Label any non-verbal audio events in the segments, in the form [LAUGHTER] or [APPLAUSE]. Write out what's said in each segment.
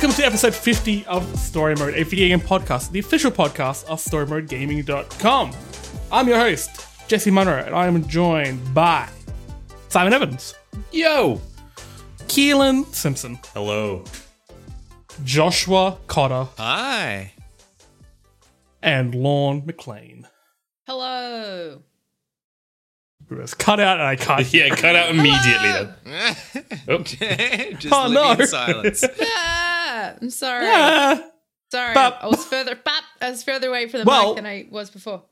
Welcome to episode 50 of Story Mode, a video game podcast, the official podcast of StoryModeGaming.com. I'm your host, Jesse Munro, and I am joined by Simon Evans, Yo! Keelan Simpson, Hello. Joshua Cotter, Hi. and Lorne McLean, Hello. who has cut out and I cut. [LAUGHS] Yeah, cut out immediately then. [LAUGHS] Oh, Just Oh, no. in silence. [LAUGHS] Ah, I'm sorry. Ah, Sorry. Bop. I was further bop, I was further away from the Well- mic than I was before.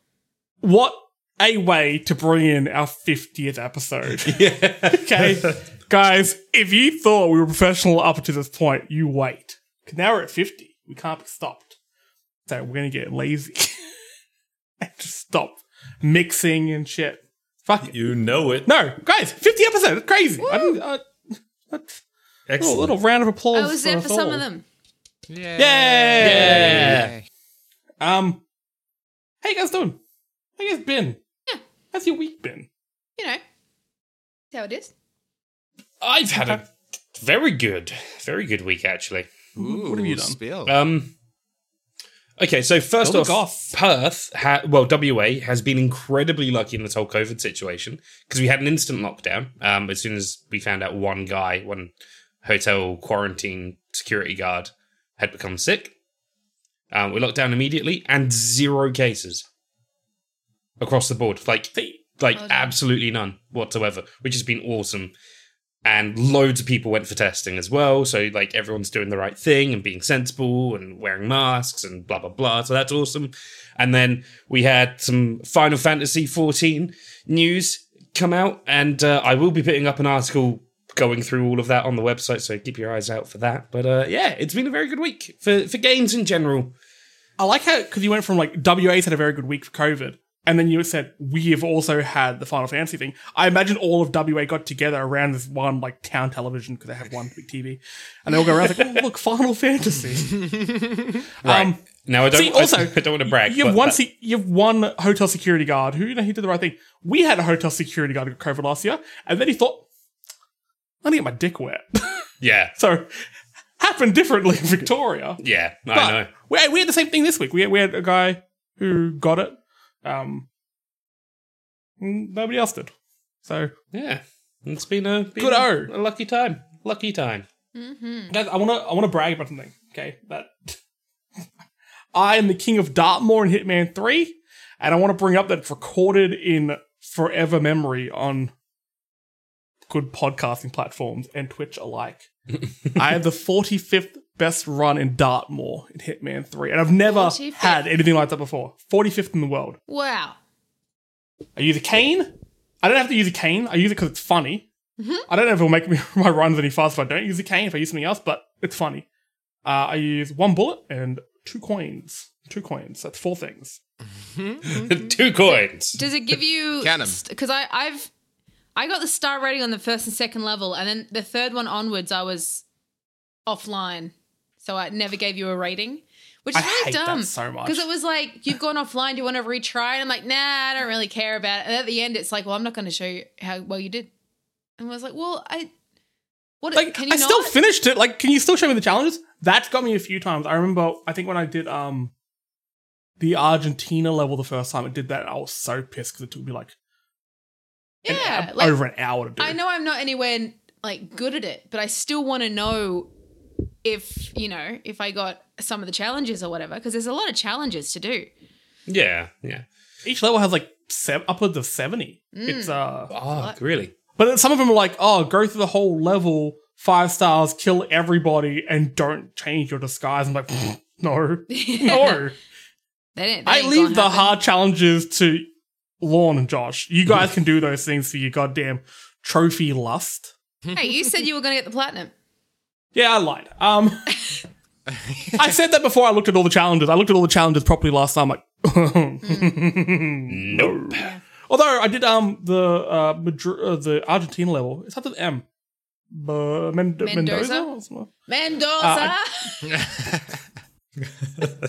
what a way to bring in our 50th episode. [LAUGHS] yeah. Okay, guys, if you thought we were professional up to this point, you wait. 'Cause now we're at 50. We can't be stopped. So we're going to get lazy [LAUGHS] and just stop mixing and shit. Fuck it. You know it. No, guys, 50 episodes. It's crazy. I didn't, uh, [LAUGHS] that's a little, round of applause. I was there us for some of them. Yeah. Yay! Um, how you guys doing? How you guys been? Yeah. How's your week been? You know. That's how it is. I've had a very good, very good week actually. Ooh, What have you done? Spill. Um. Okay, so first Go off, Perth, ha- well, WA has been incredibly lucky in this whole COVID situation because we had an instant lockdown. Um, as soon as we found out one guy, one hotel quarantine security guard had become sick, um, we locked down immediately and zero cases across the board. Like, like Oh, absolutely none whatsoever, which has been awesome. And loads of people went for testing as well. So, like, everyone's doing the right thing and being sensible and wearing masks and blah, blah, blah. So, that's awesome. And then we had some Final Fantasy 14 news come out. And uh, I will be putting up an article going through all of that on the website. So, keep your eyes out for that. But uh, yeah, it's been a very good week for, for games in general. I like how because you went from like WA's had a very good week for COVID, and then you said we have also had the Final Fantasy thing. I imagine all of WA got together around this one like town television because they have one big TV, and they all go around like, "Oh, look, Final Fantasy." [LAUGHS] Right. Um, now, I don't, see, also, I, [LAUGHS] I don't want to brag. you have one. that- you have one hotel security guard who you know he did the right thing. We had a hotel security guard who got COVID last year, and then he thought, "I need to get my dick wet." [LAUGHS] yeah. so happened differently in Victoria. Yeah, I But know. We, we had the same thing this week. We had, we had a guy who got it. Um, nobody else did. So, Yeah, it's been a been Good a, O. a lucky time. Lucky time. Mm-hmm. guys, I want to I want to brag about something. Okay, that [LAUGHS] I am the king of Dartmoor in Hitman Three, and I want to bring up that it's recorded in forever memory on good podcasting platforms and Twitch alike. [LAUGHS] I have the 45th best run in Dartmoor in Hitman 3, and I've never 45th? had anything like that before. 45th in the world. Wow. I use a cane. I don't have to use a cane. I use it because it's funny. I don't know if it'll make me [LAUGHS] my runs any faster if I don't use a cane. If I use something else, but it's funny. Uh, I use one bullet and two coins. Two coins. That's four things. [LAUGHS] Two coins. Does it give you Count 'em. Because I I've I got the star rating on the first and second level, and then the third one onwards, I was offline, so I never gave you a rating, which is I really hate that dumb. so much. Because it was like you've gone offline, do you want to retry? And I'm like, nah, I don't really care about it. And at the end, it's like, well, I'm not going to show you how well you did. And I was like, well, I what Like can you I not? still finished it. Like, can you still show me the challenges? That's got me a few times. I remember. I think when I did um the Argentina level the first time, it did that. I was so pissed because it took me like, yeah, hou- like, over an hour to do. I know I'm not anywhere like good at it, but I still want to know if you know if I got some of the challenges or whatever because there's a lot of challenges to do. Yeah, yeah. Each level has like seven, upwards of seventy. It's uh. Oh, What? really? But some of them are like, oh, go through the whole level, five stars, kill everybody, and don't change your disguise. I'm like, [LAUGHS] no, [LAUGHS] no. They didn't, that I leave the happen. hard challenges to Lorne and Josh. You [LAUGHS] guys can do those things for your goddamn trophy lust. Hey, you said you were going to get the platinum. Yeah, I lied. Um, [LAUGHS] I said that before I looked at all the challenges. I looked at all the challenges properly last time. Like, [LAUGHS] Nope. although I did um the uh, Madri- uh the Argentina level. It's up to the M. Bu- Mend- Mendoza? Mendoza. or something? Mendoza. Uh,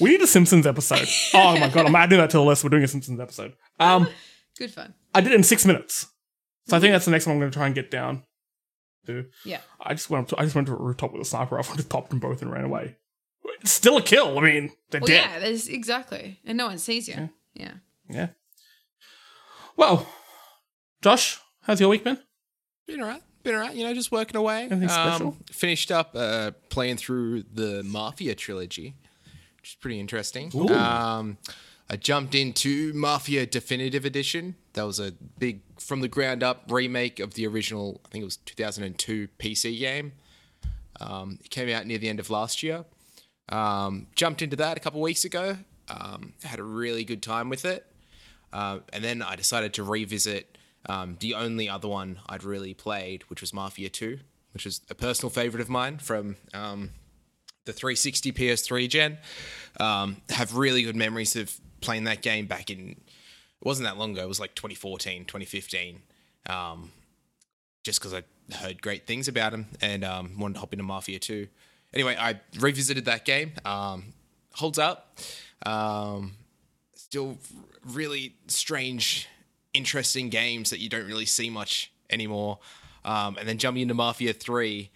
We need a Simpsons episode. oh my god, I'm adding that to the list. We're doing a Simpsons episode. Um, Good fun. I did it in six minutes, so I think that's the next one I'm going to try and get down. too. Yeah. I just went up to, I just went to a rooftop with a sniper [LAUGHS] rifle and just popped them both and ran away. It's still a kill. I mean, they're Well, dead. yeah, there's exactly, and no one sees you. Yeah. Yeah. Well, Josh, how's your week been? Been alright. Been alright. You know, just working away. Um, Anything special? Finished up uh, playing through the Mafia trilogy, which is pretty interesting. Um, I jumped into Mafia Definitive Edition. That was a big, from the ground up remake of the original. I think it was 2002 PC game. Um, it came out near the end of last year. Um, jumped into that a couple weeks ago. Um, had a really good time with it. Uh, and then I decided to revisit um, the only other one I'd really played, which was Mafia 2, which is a personal favorite of mine from um, the 360 PS3 gen. Um, have really good memories of playing that game back in, it wasn't that long ago, it was like 2014, 2015. Um, just because I heard great things about him and um, wanted to hop into Mafia 2. Anyway, I revisited that game. Um, holds up. Um, still really strange, interesting games that you don't really see much anymore. Um, and then jumping into Mafia 3,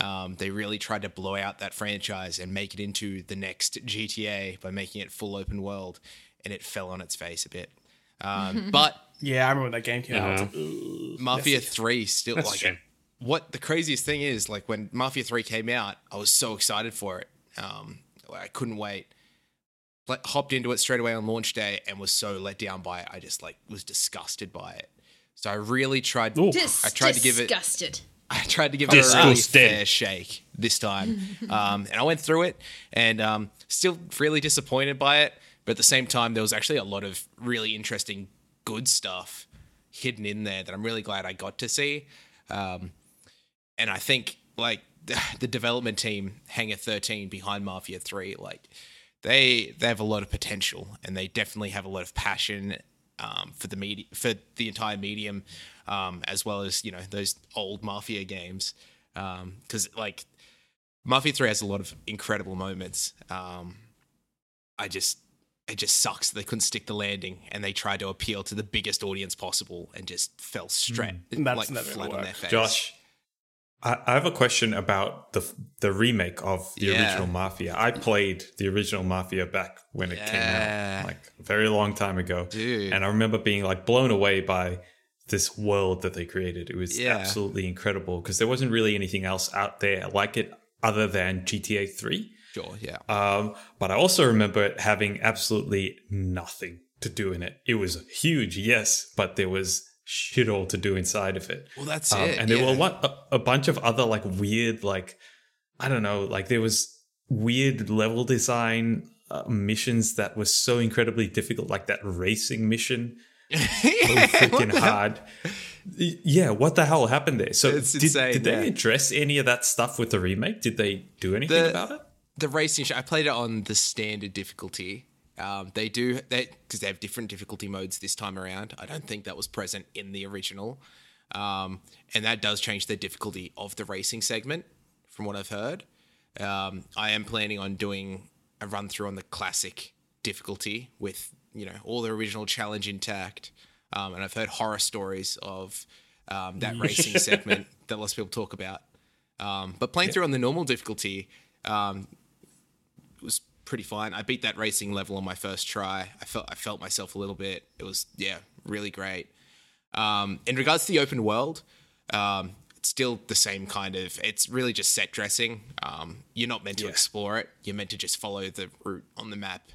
um, they really tried to blow out that franchise and make it into the next GTA by making it full open world, and it fell on its face a bit. Um, [LAUGHS] but Yeah, I remember when that game came out. Uh-huh. like, "Ugh." Mafia 3 still That's a like shame. what the craziest thing is like when Mafia 3 came out, I was so excited for it. Um, I couldn't wait. Like, hopped into it straight away on launch day and was so let down by it. I just like was disgusted by it. So I really tried. Dis- I tried to give it. disgusted. [LAUGHS] I tried to give it a really fair shake this time, [LAUGHS] um, and I went through it, and um, still really disappointed by it. But at the same time, there was actually a lot of really interesting, good stuff hidden in there that I'm really glad I got to see. Um, and I think like [LAUGHS] the development team, Hangar 13 behind Mafia 3, like they they have a lot of potential, and they definitely have a lot of passion um, for the media for the entire medium, um, as well as you know those old Mafia games. Because like Mafia 3 has a lot of incredible moments. Um, I just it just sucks that they couldn't stick the landing and they tried to appeal to the biggest audience possible and just fell straight That's like never flat on their face. Josh, I, I have a question about the the remake of the Yeah. original Mafia. I played the original Mafia back when it came out, like a very long time ago, Dude. and I remember being like blown away by this world that they created. It was Yeah. absolutely incredible because there wasn't really anything else out there like it other than GTA Three. Sure, yeah. Um, but I also remember it having absolutely nothing to do in it. It was huge, yes, but there was shit all to do inside of it. Well, that's Um, it. and there yeah. were what, a, a bunch of other like weird, like I don't know, like there was weird level design uh, missions that were so incredibly difficult, like that racing mission, [LAUGHS] so freaking hard. Yeah, what the hell happened there? So It's did, insane, did they yeah. address any of that stuff with the remake? Did they do anything The- about it? the racing. I played it on the standard difficulty. Um, they do that because they have different difficulty modes this time around. I don't think that was present in the original, um, and that does change the difficulty of the racing segment, from what I've heard. Um, I am planning on doing a run through on the classic difficulty with you know all the original challenge intact, um, and I've heard horror stories of um, that racing [LAUGHS] segment that lots of people talk about. Um, but playing through on the normal difficulty, um, was pretty fine. I beat that racing level on my first try. I felt I felt myself a little bit. It was yeah, really great. Um, in regards to the open world, um, it's still the same kind of. It's really just set dressing. Um, you're not meant to explore it. You're meant to just follow the route on the map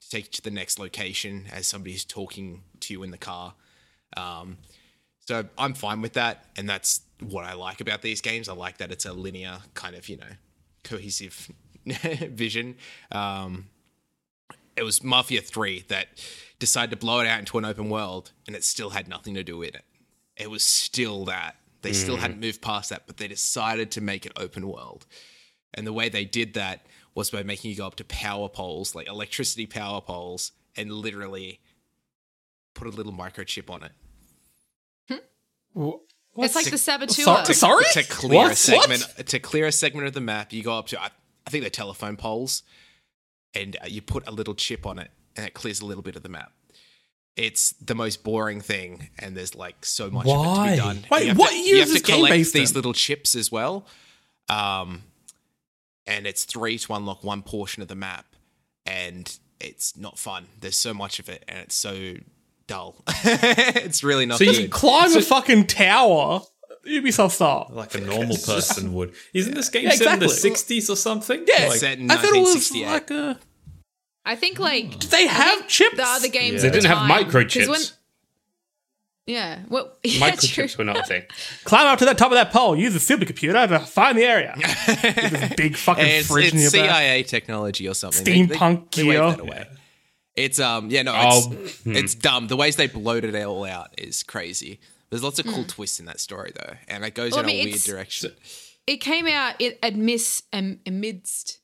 to take you to the next location as somebody's talking to you in the car. Um, so I'm fine with that, and that's what I like about these games. I like that it's a linear kind of you know cohesive [LAUGHS] vision. Um, it was Mafia 3 that decided to blow it out into an open world and it still had nothing to do with it. It was still that. They still hadn't moved past that, but they decided to make it open world. And the way they did that was by making you go up to power poles, like electricity power poles, and literally put a little microchip on it. It's like the saboteur. Sorry, sorry? to clear a What? segment to clear a segment of the map you go up to I, I think they're telephone poles and uh, you put a little chip on it and it clears a little bit of the map it's the most boring thing, and there's like so much of it Why? to be done. Wait, You what to, year you have to collect these in? little chips as well, um, and it's three to unlock one portion of the map, and it's not fun. There's so much of it, and it's so dull. [LAUGHS] it's really not So you good. Climb a fucking tower. Ubisoft style. like a normal person would. Isn't this game Yeah, set in the 60s or something? Yeah, Like, set in I thought it was like a. I think like Did they have chips? the other games. They didn't have time- 'cause microchips. when- Yeah. Well, [LAUGHS] yeah, true. Microchips were not a thing. Climb up to the top of that pole. Use a supercomputer to find the area. With this [LAUGHS] big fucking it's, fridge in it's your back. CIA technology or something. They- they- Steampunk they gear. that. It's um yeah no it's, Oh, it's dumb. The ways they bloated it all out is crazy. There's lots of cool twists in that story though, and it goes Well, I in mean, a weird direction. It came out it amidst um, amidst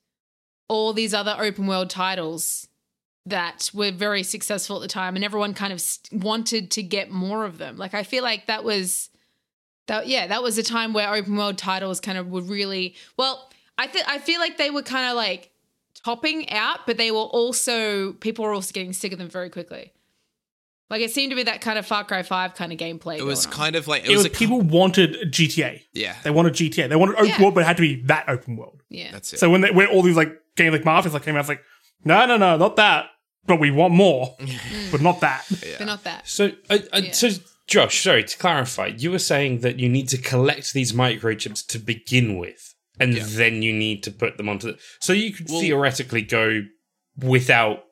all these other open world titles that were very successful at the time, and everyone kind of wanted to get more of them. Like I feel like that was that yeah that was a time where open world titles kind of were really well. I think I feel like they were kind of like topping out, but they were also people were also getting sick of them very quickly. Like it seemed to be that kind of Far Cry Five kind of gameplay. It was going on. kind of like it, It was, was a people wanted GTA. yeah They wanted GTA. They wanted open Yeah. world, but it had to be that open world. yeah. that's it. So when they, when all these like games like Marvel's like came out, it's like, no, no, no, not that. But we want more, [LAUGHS] but not that. But not that. So, uh, uh, Yeah. so Josh, sorry to clarify, you were saying that you need to collect these microchips to begin with, and Yeah. then you need to put them onto. The, so you could Well- theoretically go without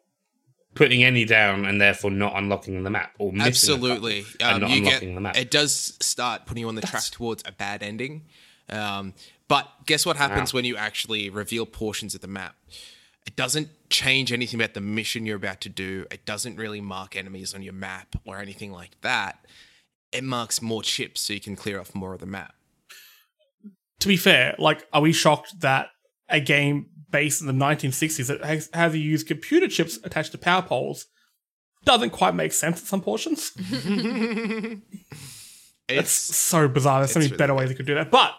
putting any down, and therefore not unlocking the map or missing Absolutely. the button and Um, not you get, unlocking the map. It does start putting you on the track towards a bad ending. Um, but guess what happens when you actually reveal portions of the map? It doesn't change anything about the mission you're about to do. It doesn't really mark enemies on your map or anything like that. It marks more chips so you can clear off more of the map. to be fair, like, are we shocked that a game based in the 1960s that has, has you use computer chips attached to power poles doesn't quite make sense in some portions? [LAUGHS] It's It's so bizarre. There's so many really better ways you could do that. But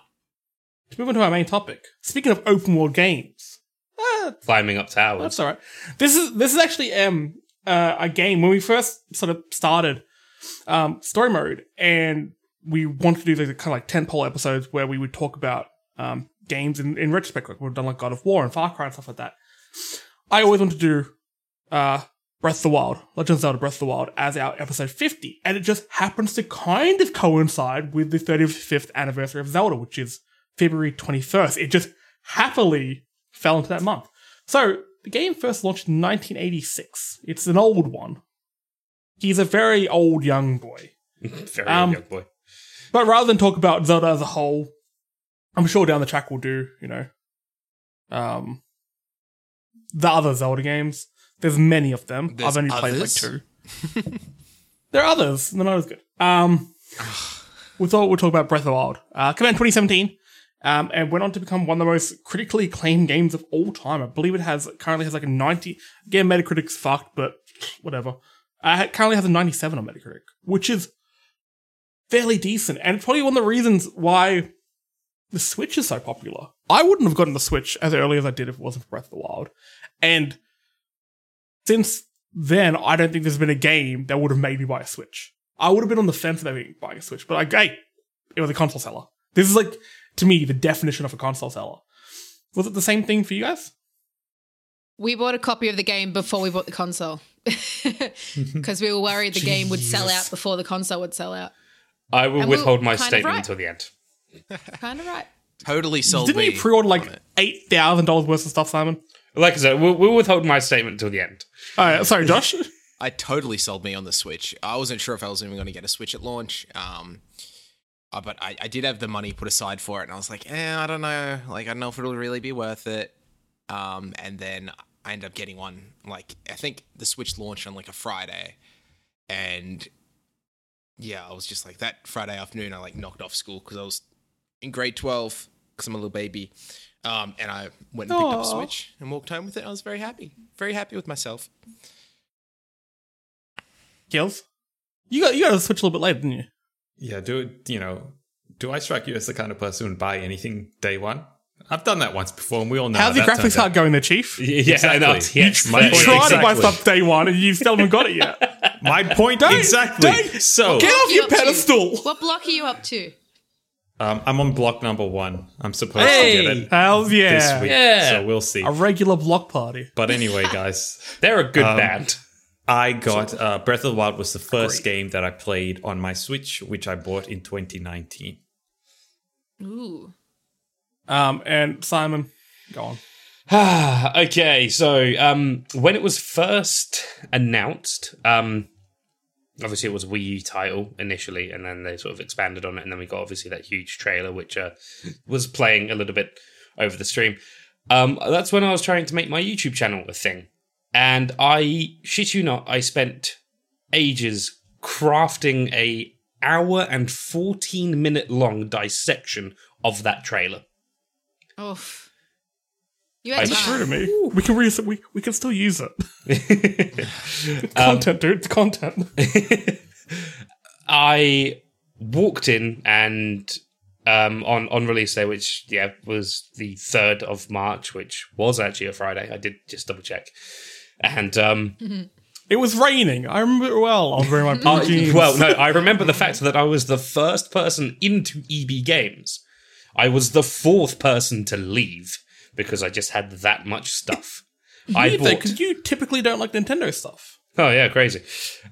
to move on to our main topic, speaking of open world games, ah, climbing up towers. that's all right. This is this is actually um uh, a game when we first sort of started um, story mode, and we wanted to do the kind of like tentpole episodes where we would talk about um, games in, in retrospect. Like we've done like God of War and Far Cry and stuff like that. I always want to do uh, Breath of the Wild, Legend of Zelda Breath of the Wild, as our episode 50. And it just happens to kind of coincide with the 35th anniversary of Zelda, which is February 21st. It just happily fell into that month. So the game first launched in 1986. It's an old one. He's a very old young boy. [LAUGHS] Very Um, young boy. But rather than talk about Zelda as a whole, I'm sure down the track we'll do, you know, um, the other Zelda games. There's many of them. There's I've only played like two. [LAUGHS] there are others. They're not as good. Um, [SIGHS] we thought we'd talk about Breath of the Wild. Uh, came out in 2017, um, and went on to become one of the most critically acclaimed games of all time. I believe it has currently has like a 90. Again, Metacritic's fucked, but [SNIFFS] whatever. Uh, it currently has a 97 on Metacritic, which is fairly decent. And it's probably one of the reasons why the Switch is so popular. I wouldn't have gotten the Switch as early as I did if it wasn't for Breath of the Wild. And since then, I don't think there's been a game that would have made me buy a Switch. I would have been on the fence about buying a Switch, but like, hey, it was a console seller. This is like, to me, the definition of a console seller. Was it the same thing for you guys? We bought a copy of the game before we bought the console [LAUGHS] because we were worried the game would sell out before the console would sell out. I will and we withhold my statement right. until the end. Kind of right. totally sold Didn't me. you pre-order like eight thousand dollars worth of stuff, Simon? Like I said, we'll, we'll withhold my statement until the end. All right, sorry, [LAUGHS] Josh. I totally sold me on the Switch. I wasn't sure if I was even going to get a Switch at launch. Um, uh, but I, I did have the money put aside for it, and I was like, eh, I don't know. Like, I don't know if it'll really be worth it. Um, and then I ended up getting one. Like, I think the Switch launched on like a Friday, and yeah, I was just like that Friday afternoon. I like knocked off school because I was in grade twelve because I'm a little baby. Um, and I went and picked up a Switch and walked home with it. I was very happy, very happy with myself. Gills, you got you got a Switch a little bit later, didn't you? Yeah, do it, you know, do I strike you as the kind of person who would buy anything day one? I've done that once before, and we all know. How's how your graphics turns card out. going there, Chief? [LAUGHS] Yeah, Exactly. no, You yes, tr- my You point tried to buy stuff day one and you still haven't got it yet. [LAUGHS] My point exactly. don't- so Get off you your up to? pedestal. What block are you up to? Um, I'm on block number one. I'm supposed to Hey. get it Hell this yeah. week, Yeah. so we'll see. A regular block party. But anyway, [LAUGHS] guys, They're a good Um, band. I got uh, Breath of the Wild was the first game that I played on my Switch, which I bought in 2019. Ooh. Um, and Simon, go on. [SIGHS] okay, so um, when it was first announced, um, obviously it was a Wii U title initially, and then they sort of expanded on it, and then we got obviously that huge trailer which uh, was playing a little bit over the stream. Um, that's when I was trying to make my YouTube channel a thing, and I shit you not, I spent ages crafting a hour and fourteen minute long dissection of that trailer. Oof. You had I It's true to time. me. We can re- we we can still use it. [LAUGHS] Um, Content, dude. It's content. [LAUGHS] I walked in and um, on on release day, which yeah was the third of March, which was actually a Friday. I did just double check, and um, [LAUGHS] It was raining. I remember it well. I was wearing my blue jeans. well, no, I remember the fact that I was the first person into EB Games. I was the fourth person to leave because I just had that much stuff. [LAUGHS] I you bought. because you typically don't like Nintendo stuff. oh yeah, crazy.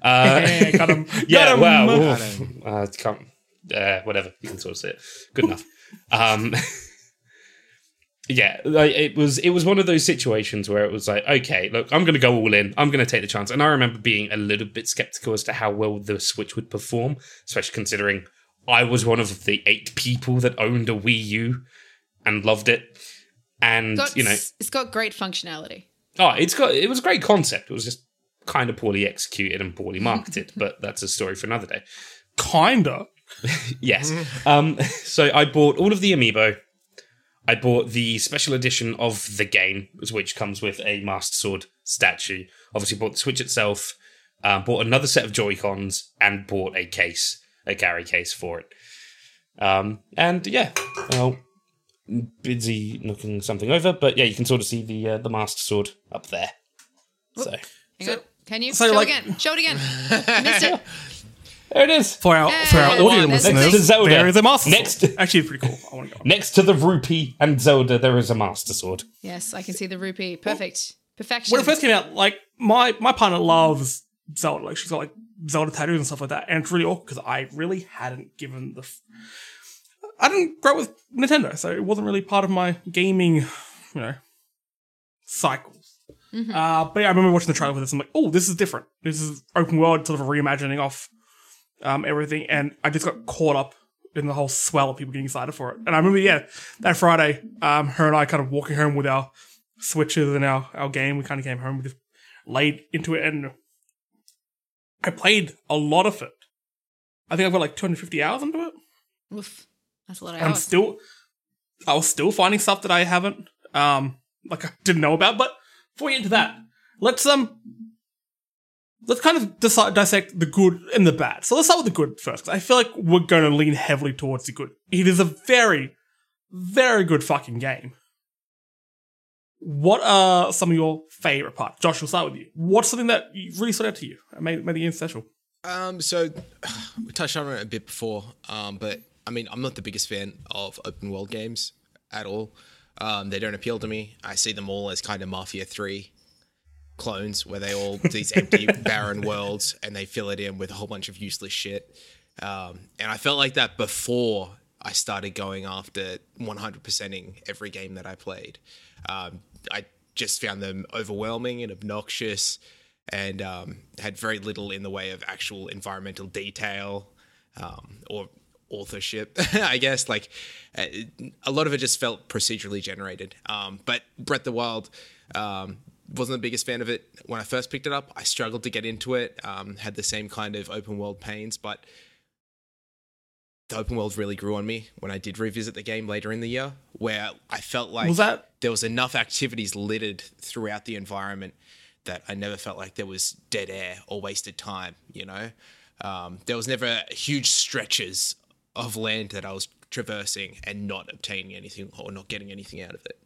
Uh, got [LAUGHS] him. Yeah, got him. [LAUGHS] oof. uh, can't, uh, whatever. You can sort of see it. Good enough. Um, yeah, like, it was. It was one of those situations where it was like, okay, look, I'm going to go all in. I'm going to take the chance. And I remember being a little bit skeptical as to how well the Switch would perform, especially considering I was one of the eight people that owned a Wii U and loved it. And Got- you know, it's got great functionality. Oh, it's got it was a great concept. It was just kind of poorly executed and poorly [LAUGHS] marketed, but that's a story for another day. Kinda. [LAUGHS] Yes. Um so I bought all of the amiibo. I bought the special edition of the game, which comes with a Master Sword statue. Obviously bought the Switch itself, uh, bought another set of Joy-Cons, and bought a case, a carry case for it. Um and yeah, well busy looking something over, but yeah, you can sort of see the uh, the Master Sword up there. So Hang on. Can you so show like- it again? Show it again. [LAUGHS] Missed it. there it is. For our for our Hey, audio there's listeners, the Zelda. there is a master Next- sword. Actually, pretty cool. I want to go. Next to the rupee and Zelda, there is a Master Sword. Yes, I can see the rupee. Perfect. Perfection. When it first came out, like my my partner loves Zelda. Like she's got like Zelda tattoos and stuff like that, and it's really awkward because I really hadn't given the. F- I didn't grow up with Nintendo, so it wasn't really part of my gaming, you know, cycles. Uh, but yeah, I remember watching the trailer for this. And I'm like, oh, this is different. This is open world, sort of a reimagining of um, everything, and I just got caught up in the whole swell of people getting excited for it. And I remember, yeah, that Friday, um, her and I kind of walking home with our switches and our, our game. We kind of came home, we just laid into it, and I played a lot of it. I think I've got like 250 hours into it. Oof. That's a lot of I'm hours. still, I was still finding stuff that I haven't, um, like I didn't know about. But before we get into that, let's um, let's kind of decide, dissect the good and the bad. So let's start with the good first, 'cause I feel like we're going to lean heavily towards the good. It is a very, very good fucking game. What are some of your favorite parts? Josh, we'll start with you. What's something that really stood out to you and made, made the game special? Um, so [SIGHS] we touched on it a bit before, um, but I mean, I'm not the biggest fan of open world games at all. Um, they don't appeal to me. I see them all as kind of Mafia Three clones, where they all these empty, [LAUGHS] barren worlds, and they fill it in with a whole bunch of useless shit. Um, and I felt like that before I started going after 100%ing every game that I played. Um, I just found them overwhelming and obnoxious and um, had very little in the way of actual environmental detail um, or authorship, [LAUGHS] I guess. Like uh, a lot of it just felt procedurally generated. Um, but Breath of the Wild um, wasn't the biggest fan of it when I first picked it up. I struggled to get into it. Um, had the same kind of open world pains, but the open world really grew on me when I did revisit the game later in the year, where I felt like Was that- there was enough activities littered throughout the environment that I never felt like there was dead air or wasted time. You know, um, there was never huge stretches of land that I was traversing and not obtaining anything or not getting anything out of it.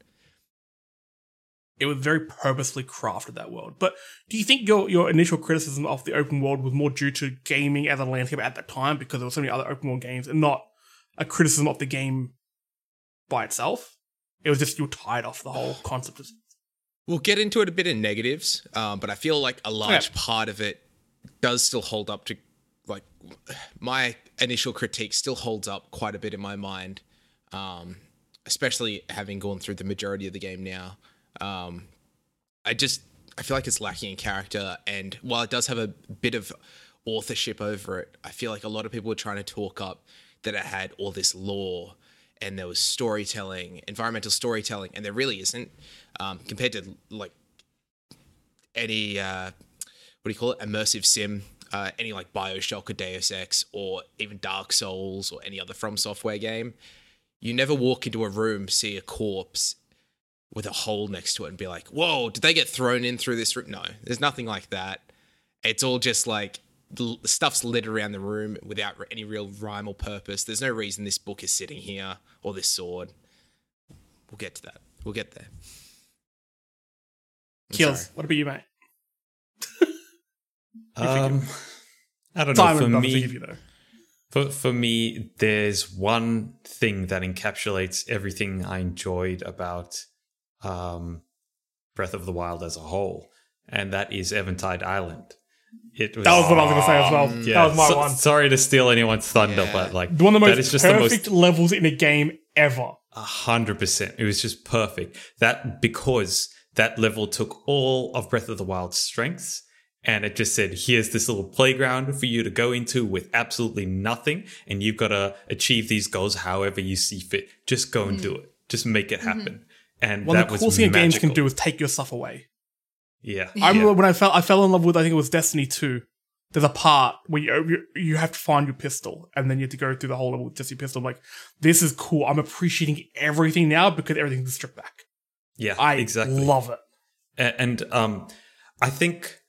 it was very purposely crafted that world. But do you think your your initial criticism of the open world was more due to gaming as a landscape at that time because there were so many other open world games, and not a criticism of the game by itself? It was just you were tired of the whole concept. Of, We'll get into it a bit in negatives, um, but I feel like a large Yeah. part of it does still hold up to like my initial critique still holds up quite a bit in my mind, um, especially having gone through the majority of the game now. Um, I just I feel like it's lacking in character, and while it does have a bit of authorship over it, I feel like a lot of people were trying to talk up that it had all this lore and there was storytelling, environmental storytelling, and there really isn't um, compared to like any uh, what do you call it immersive sim uh, any like bioshock or deus ex or even dark souls or any other from software game you never walk into a room see a corpse with a hole next to it and be like whoa did they get thrown in through this room no there's nothing like that it's all just like stuff's littered around the room without any real rhyme or purpose there's no reason this book is sitting here or this sword we'll get to that we'll get there I'm Kills. sorry. What about you, mate? [LAUGHS] Um, I don't know. For me, you though. For for me, there's one thing that encapsulates everything I enjoyed about um, Breath of the Wild as a whole, and that is Eventide Island. It was, That was what I was going to say as well. yeah, that was my so- one. Sorry to steal anyone's thunder, Yeah. but like One of the most is just the most perfect levels in a game ever. a hundred percent. It was just perfect. That because that level took all of Breath of the Wild's strengths and it just said, here's this little playground for you to go into with absolutely nothing, and you've got to achieve these goals however you see fit. Just go and do it. Just make it happen. And One that of the was coolest thing games can do is take your stuff away. Yeah. I remember when I fell I fell in love with I think it was Destiny 2. There's a part where you, you you have to find your pistol and then you have to go through the whole level with just your pistol. I'm like, this is cool. I'm appreciating everything now because everything's stripped back. Yeah, I exactly. love it. A- and um i think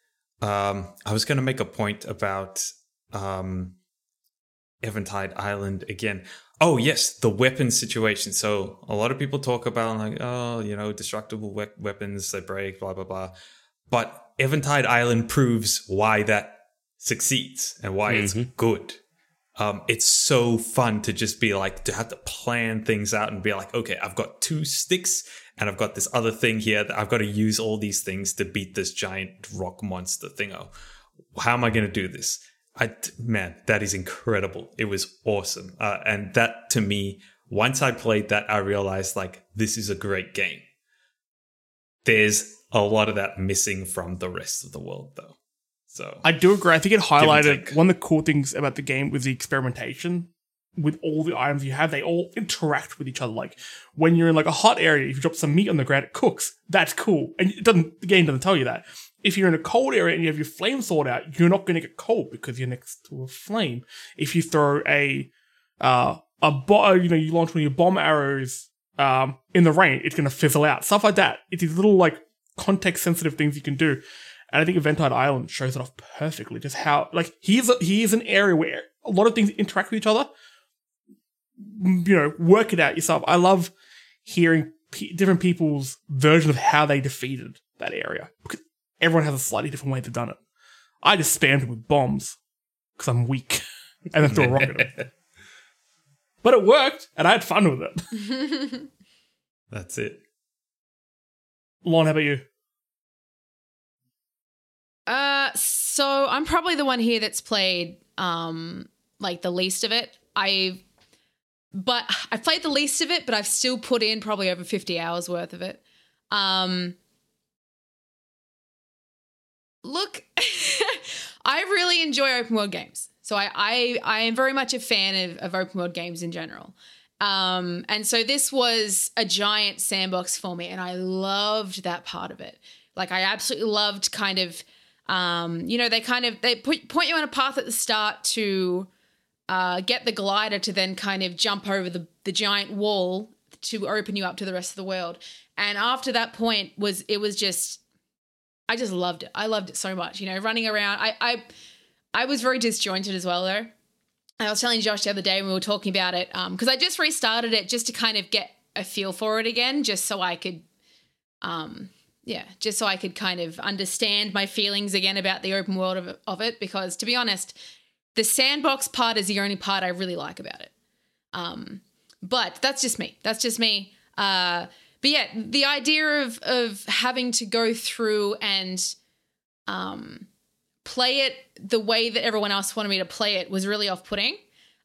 um i was going to make a point about um eventide island again. Oh yes the weapon situation. So a lot of people talk about like oh you know destructible we- weapons they break blah blah blah. But eventide island proves why that succeeds and why it's good. Um, it's so fun to just be like to have to plan things out and be like, okay, I've got two sticks and I've got this other thing here that I've got to use all these things to beat this giant rock monster thingo. How am I going to do this? I man, that is incredible. It was awesome, uh, and that to me, once I played that, I realized like this is a great game. There's a lot of that missing from the rest of the world, though. So I do agree. I think it highlighted one of the cool things about the game was the experimentation with all the items you have. They all interact with each other. Like when you're in like a hot area, if you drop some meat on the ground, it cooks. That's cool. And it doesn't the game doesn't tell you that. If you're in a cold area and you have your flame sword out, you're not going to get cold because you're next to a flame. If you throw a uh a bo- you know you launch one of your bomb arrows um in the rain, it's going to fizzle out. Stuff like that. It's these little like context sensitive things you can do. And I think Eventide Island shows it off perfectly. Just how like he's a, he is an area where a lot of things interact with each other. You know, work it out yourself. I love hearing pe different people's version of how they defeated that area because everyone has a slightly different way they've done it. I just spammed with bombs because I'm weak, [LAUGHS] and then threw a rocket. at him. But it worked, and I had fun with it. [LAUGHS] that's it. Lorne, how about you? Uh, so I'm probably the one here that's played um like the least of it. I, but I've played the least of it, but I've still put in probably over 50 hours worth of it. Um, look, [LAUGHS] I really enjoy open world games. So I, I, I am very much a fan of, of open world games in general. Um, and so this was a giant sandbox for me, and I loved that part of it. Like I absolutely loved kind of, um, you know, they kind of they put, point you on a path at the start to uh, get the glider to then kind of jump over the the giant wall to open you up to the rest of the world. And after that point was it was just, I just loved it. I loved it so much. You know, running around. I I I was very disjointed as well though. I was telling Josh the other day when we were talking about it because I just restarted it just to kind of get a feel for it again, just so I could, um, yeah, just so I could kind of understand my feelings again about the open world of, of it. Because to be honest, the sandbox part is the only part I really like about it. Um, but that's just me. That's just me. Uh, but yeah, the idea of of having to go through and um, play it the way that everyone else wanted me to play it was really off putting.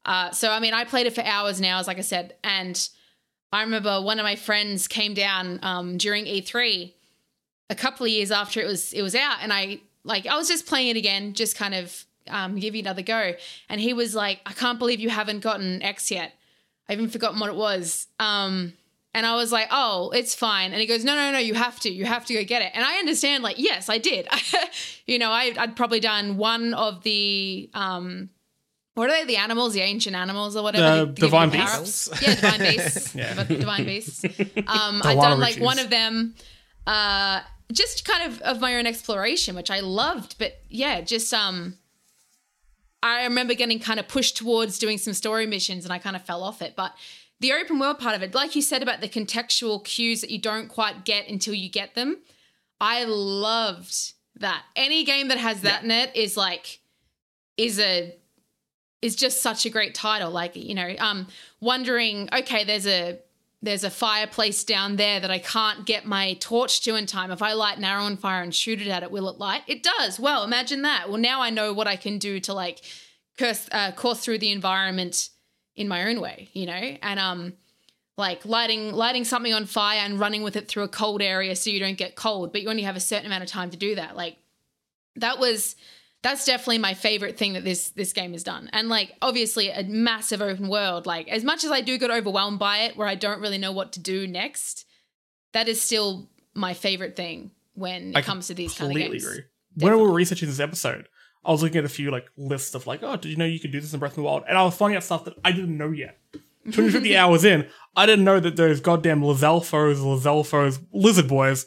Uh, so I mean, I played it for hours and hours, like I said, and I remember one of my friends came down um, during E3 a couple of years after it was it was out, and I like I was just playing it again, just kind of um, give you another go, and he was like, "I can't believe you haven't gotten X yet. I even forgotten what it was." Um, and I was like, "Oh, it's fine." And he goes, "No, no, no, you have to. You have to go get it." And I understand, like, yes, I did. [LAUGHS] you know, I, I'd probably done one of the um, what are they? The animals, the ancient animals, or whatever. The divine beasts. [LAUGHS] Yeah, divine beasts. Yeah. Divine beasts. [LAUGHS] Um, I'd done like one of them. Uh, just kind of of my own exploration, which I loved. But yeah, just um, I remember getting kind of pushed towards doing some story missions, and I kind of fell off it. But the open world part of it, like you said about the contextual cues that you don't quite get until you get them, I loved that. Any game that has that in it is like is a is just such a great title. Like you know, um, wondering okay, there's a there's a fireplace down there that I can't get my torch to in time. If I light an arrow on fire and shoot it at it, will it light? It does. Well, imagine that. Well, now I know what I can do to like curse, uh, course through the environment in my own way, you know, and um, like lighting lighting something on fire and running with it through a cold area so you don't get cold, but you only have a certain amount of time to do that. Like that was that's definitely my favorite thing that this this game has done. And like obviously a massive open world. Like as much as I do get overwhelmed by it where I don't really know what to do next, that is still my favorite thing when it I comes to these kind of completely games. agree. When we were researching this episode, I was looking at a few like lists of like, oh, did you know you could do this in Breath of the Wild? And I was finding out stuff that I didn't know yet. [LAUGHS] 250 hours in, I didn't know that those goddamn Lizalfos, Lizalfos, lizard boys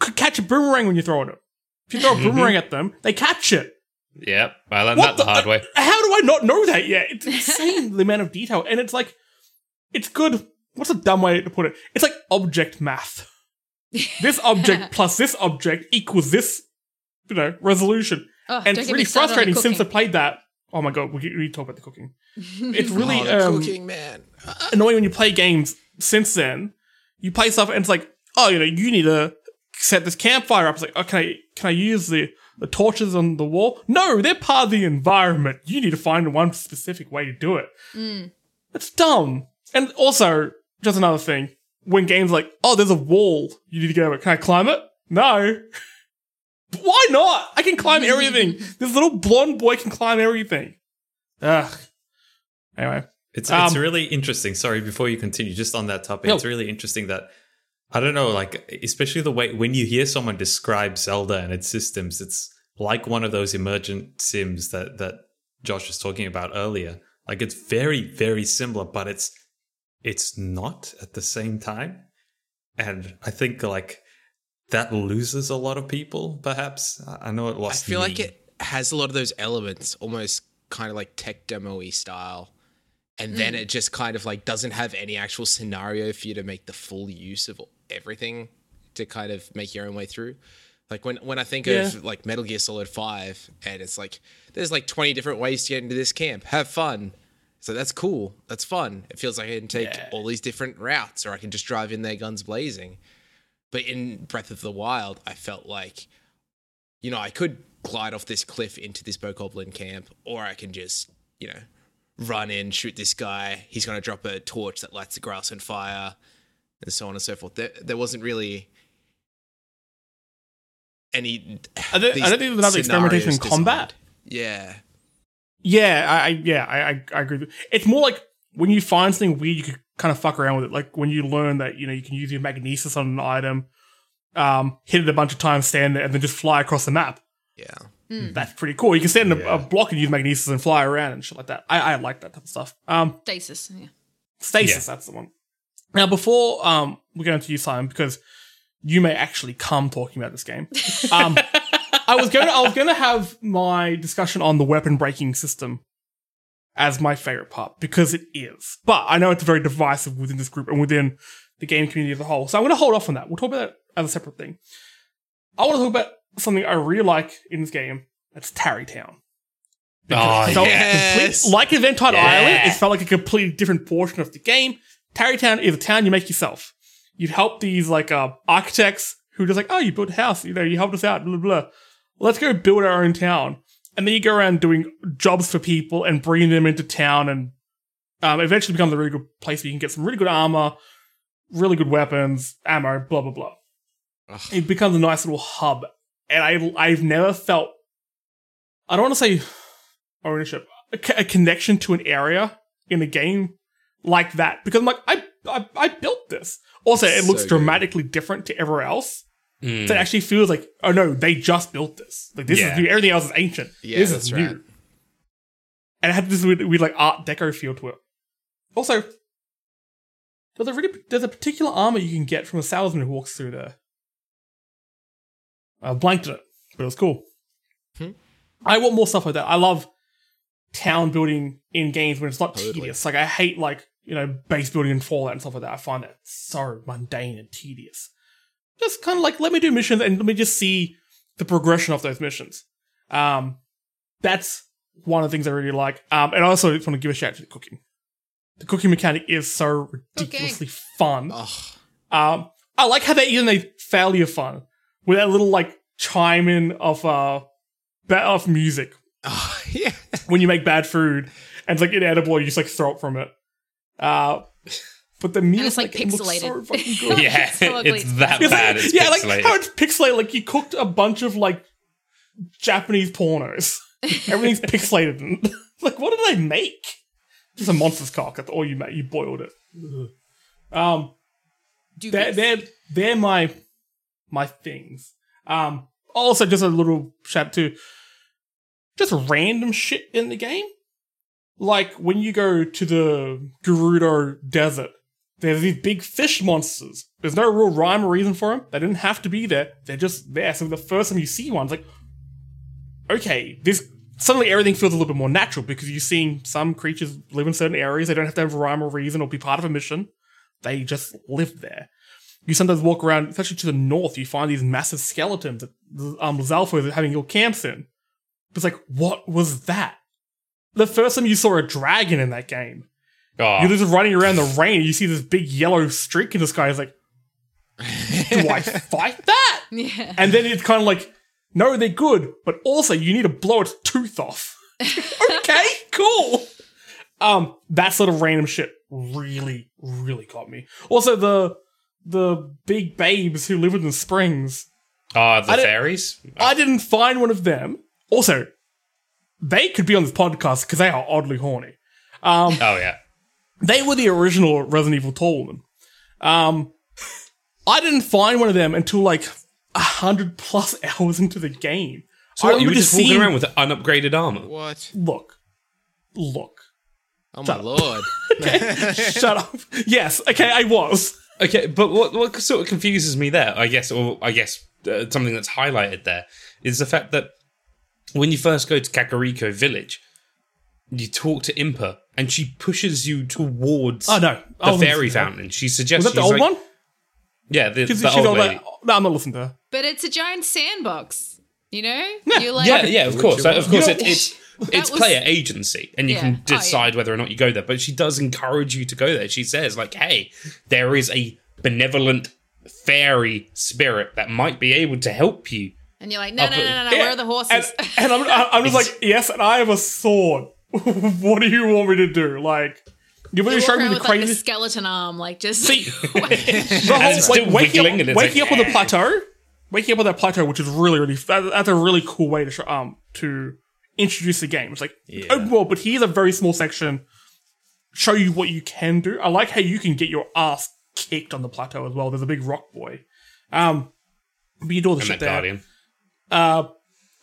could catch a boomerang when you throw it. at them. If you throw a [LAUGHS] mm-hmm. boomerang at them, they catch it. Yep, I learned that the hard way. How do I not know that yet? It's insane [LAUGHS] the amount of detail, and it's like, it's good. What's a dumb way to put it? It's like object math. This object [LAUGHS] plus this object equals this, you know, resolution, Oh, and it's really me started on the frustrating since I played that. Oh my god, we we need to talk about the cooking. It's [LAUGHS] really oh, the um, cooking man. annoying when you play games since then. You play stuff and it's like, oh, you know, you need to set this campfire up. It's like, oh, can I can I use the the torches on the wall? No, they're part of the environment. You need to find one specific way to do it. It's dumb. And also, just another thing, when games like, oh, there's a wall, you need to get over it. Can I climb it? No. [LAUGHS] Why not? I can climb [LAUGHS] everything. this little blonde boy can climb everything. Ugh. Anyway. It's it's Um, really interesting. Sorry, before you continue, just on that topic, No. it's really interesting that I don't know, like especially the way when you hear someone describe Zelda and its systems, it's like one of those emergent sims that that Josh was talking about earlier. Like it's very very similar, but it's it's not at the same time. And I think like that loses a lot of people. Perhaps I I know it lost. I lost. feel like it has a lot of those elements, almost kind of like tech demo-y style. And then hmm. it just kind of like doesn't have any actual scenario for you to make the full use of everything to kind of make your own way through. Like when when I think Yeah. of like Metal Gear Solid 5 and it's like there's like 20 different ways to get into this camp. Have fun. So that's cool. That's fun. It feels like I can take Yeah. all these different routes or I can just drive in there guns blazing. But in Breath of the Wild, I felt like you know, I could glide off this cliff into this Bokoblin camp, or I can just, you know, run in, shoot this guy. He's going to drop a torch that lights the grass on fire, and so on and so forth. There, there wasn't really any. I don't, I these don't think there's another experimentation in combat. designed. Yeah. Yeah, I, I yeah, I, I, I agree. with- It's more like when you find something weird, you can kind of fuck around with it. Like when you learn that you know you can use your magnesis on an item, um, hit it a bunch of times, stand there, and then just fly across the map. Yeah. That's pretty cool. You can stand in a, Yeah. a block and use magnesis and fly around and shit like that. I, I like that type of stuff. Um, Stasis. Yeah. stasis, that's the one. Now, before um we go into you, Simon, because you may actually come talking about this game. Um, [LAUGHS] I was going to I was going to have my discussion on the weapon breaking system as my favorite part because it is. But I know it's very divisive within this group and within the game community as a whole. So I'm going to hold off on that. We'll talk about that as a separate thing. I want to talk about something I really like in this game. That's Tarrey Town. Oh, yes. complete- like Eventide Yeah. Island, it felt like a completely different portion of the game. Tarrey Town is a town you make yourself. You help these like uh, architects who are just like, oh, you built a house, you know, you helped us out, blah blah. blah. Let's go build our own town, and then you go around doing jobs for people and bringing them into town, and um, eventually becomes a really good place where you can get some really good armor, really good weapons, ammo, blah blah blah. Ugh. It becomes a nice little hub, and I I've never felt I don't want to say ownership, a, co- a connection to an area in a game like that because I'm like I I, I built this. Also, it So looks good. dramatically different to everywhere else. Mm. So it actually feels like oh no, they just built this. Like this Yeah. is new. Everything else is ancient. Yeah, this is right. new. And it had this weird, weird like Art Deco feel to it. Also, there's a really there's a particular armor you can get from a salesman who walks through there. I blanked it, but it was cool. Hmm. I want more stuff like that. I love town building in games when it's not Totally. tedious. Like I hate like you know base building and Fallout and stuff like that. I find that so mundane and tedious. Just kind of like let me do missions and let me just see the progression of those missions. Um, that's one of the things I really like. Um, and I also just want to give a shout out to the cooking. The cooking mechanic is so ridiculously fun. Ugh. Um, I like how they even they failure fun with that little like chime in of uh, ba- of music Oh, [LAUGHS] yeah. when you make bad food and it's like inedible, you just like throw it from it. Uh, but the music it's, like, looks so pixelated. fucking [LAUGHS] good. yeah, It's so it's that It's bad. like, It's yeah, like how it's pixelated. Like you cooked a bunch of like Japanese pornos. [LAUGHS] Everything's pixelated. And, [LAUGHS] like, what did they make? Just a monster's cock. That's all you made. You boiled it. Ugh. Um, they're, they're they're my my things. Um, also just a little shout to just random shit in the game. Like when you go to the Gerudo Desert, there's these big fish monsters. There's no real rhyme or reason for them. They didn't have to be there. They're just there. So the first time you see one, it's like, okay, this suddenly everything feels a little bit more natural because you're seeing some creatures live in certain areas. They don't have to have a rhyme or reason or be part of a mission. They just live there. You sometimes walk around, especially to the north, you find these massive skeletons that um, Lizalfos having your camps in. It's like, what was that? The first time you saw a dragon in that game, Oh, you're just running around the rain and you see this big yellow streak in the sky. It's like, do I [LAUGHS] fight that? Yeah. And then it's kind of like, no, they're good, but also you need to blow its tooth off. [LAUGHS] okay, cool. Um, that sort of random shit really, really got me. Also, the the big babes who live in the springs. Ah, the I fairies. I didn't find one of them. Also, they could be on this podcast because they are oddly horny. Um, Oh yeah. they were the original Resident Evil tall woman. Um, I didn't find one of them until like a hundred plus [LAUGHS] hours into the game. So what, you were just walking seeing- around with unupgraded armor. What? Look, look. Oh my lord. [LAUGHS] Shut up. Yes, okay, I was. Okay, but what what sort of confuses me there, I guess, or I guess uh, something that's highlighted there is the fact that when you first go to Kakariko Village, you talk to Impa, and she pushes you towards Oh no, the wasn't fairy listening to her. fountain. She suggests Was that the old like- one? Yeah, the, the she's old all lady. that. No, I'm not listening to her. But it's a giant sandbox. You know? Yeah. You're like, Yeah, yeah, of course, Witcher of course, it, it's [LAUGHS] it's was- player agency, and you Yeah. can Oh, yeah. decide whether or not you go there. But she does encourage you to go there. She says, like, "Hey, there is a benevolent fairy spirit that might be able to help you." And you're like, no, no, no, no, no. Yeah, Where are the horses? And, and I'm, I'm just [LAUGHS] like, yes, and I have a sword. [LAUGHS] what do you want me to do? Like, you're going You to show me around the with like the skeleton arm, like just See, [LAUGHS] the whole still like, waking up, and waking like, up on the plateau, waking up on that plateau, which is really, really that, that's a really cool way to show, um to introduce the game. It's like open world, but here's a very small section, show you what you can do. I like how you can get your ass kicked on the plateau as well. There's a big rock boy, um, but you do all the And shit that there. guardian. Uh,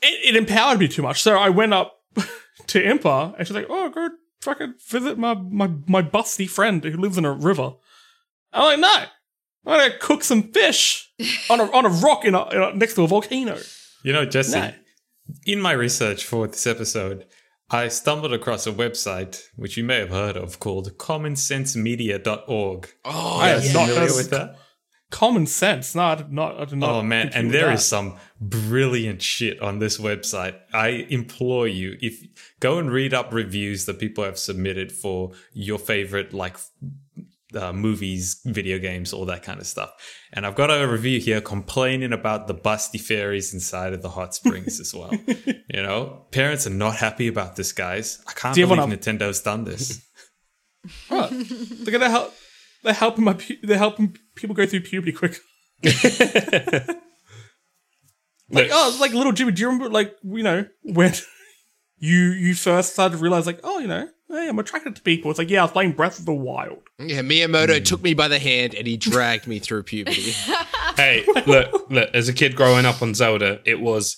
it, it empowered me too much, so I went up [LAUGHS] to Impa, and she's like, "Oh, go fucking visit my my my busty friend who lives in a river." I'm like, "No, I'm gonna cook some fish on a on a rock in a, in a- next to a volcano." You know, Jesse, No. in my research for this episode, I stumbled across a website which you may have heard of called commonsensemedia.org. Oh, I have yeah. not Familiar heard- with that? Common sense. No, not. I did not. Oh man, and there that. is some brilliant shit on this website. I implore you, if go and read up reviews that people have submitted for your favorite like uh, movies, video games, all that kind of stuff. And I've got a review here complaining about the busty fairies inside of the hot springs as well. [LAUGHS] You know, parents are not happy about this, guys. I can't believe wanna- Nintendo's done this. Right. Look at that. Help. They're helping my. They're helping people go through puberty quick. [LAUGHS] [LAUGHS] like oh, it's like little Jimmy. Do you remember like you know when [LAUGHS] you you first started to realize like oh you know hey I'm attracted to people. It's like yeah I was playing Breath of the Wild. Yeah, Miyamoto Hmm. took me by the hand and he dragged me through puberty. hey, look, look. As a kid growing up on Zelda, it was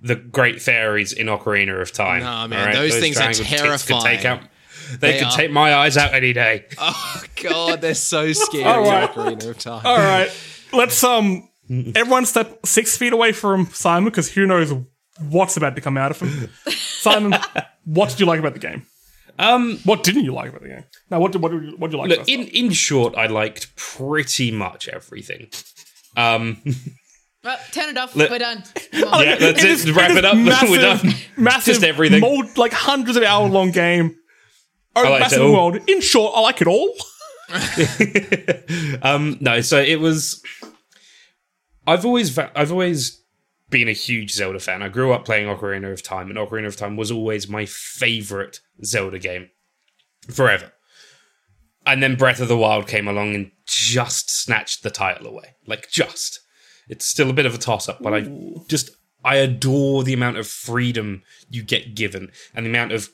the great fairies in Ocarina of Time. Nah, man, all those things are triangle tits could take terrifying. out- they, They could are. take my eyes out any day. [LAUGHS] oh god, they're so [LAUGHS] scary. All right. Ocarina of Time. All right, let's um everyone step six feet away from Simon because who knows what's about to come out of him. [LAUGHS] Simon, what did you like about the game? Um, What didn't you like about the game? Now, what did what did you, what did you like? look, first in off? in short, I liked pretty much everything. Um, Well, turn it off. Look- We're done. Yeah, that's It it. is- Wrap it it is up. Massive, We're done. Massive, Just everything. mold, like hundreds of hour long game. Oh, liked massive world. In short, I like it all. [LAUGHS] Um, no, so it was. I've always, va- I've always been a huge Zelda fan. I grew up playing Ocarina of Time, and Ocarina of Time was always my favorite Zelda game forever. And then Breath of the Wild came along and just snatched the title away. Like just. It's still a bit of a toss up, but I just I adore the amount of freedom you get given and the amount of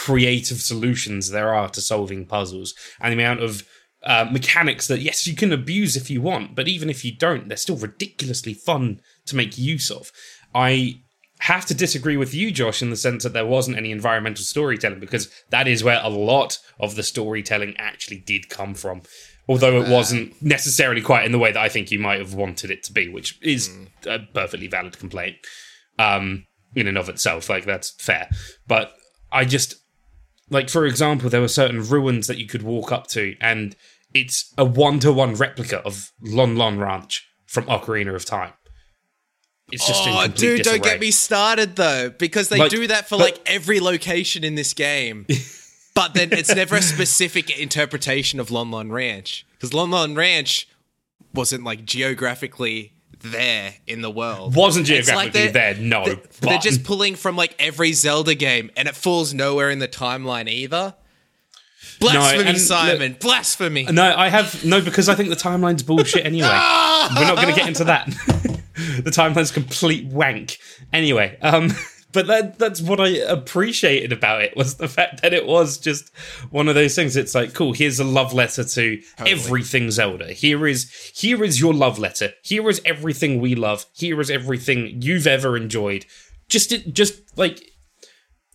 creative solutions there are to solving puzzles. And the amount of uh, mechanics that yes you can abuse if you want but even if you don't they're still ridiculously fun to make use of. I have to disagree with you josh in the sense that there wasn't any environmental storytelling because that is where a lot of the storytelling actually did come from. Although it wasn't necessarily quite in the way that i think you might have wanted it to be which is a perfectly valid complaint um, in and of itself. Like that's fair. But I just like, for example, there were certain ruins that you could walk up to, and it's a one-to-one replica of Lon Lon Ranch from Ocarina of Time. It's just Oh, dude, don't get me started though, because they Like, do that for but- like every location in this game. [LAUGHS] but then it's never a specific interpretation of Lon Lon Ranch, because Lon Lon Ranch wasn't like geographically there in the world. Wasn't like geographically they're- there, no. They're, they're just pulling from like every Zelda game, and it falls nowhere in the timeline either. Blasphemy, and Simon! blasphemy! No, I have no because I think the timeline's bullshit anyway. [LAUGHS] We're not going to get into that. [LAUGHS] the timeline's complete wank. Anyway, um, [LAUGHS] but that that's what I appreciated about it was the fact that it was just one of those things. It's like, cool. Here's a love letter to everything Zelda. Here is here is your love letter. Here is everything we love. Here is everything you've ever enjoyed. Just it, just like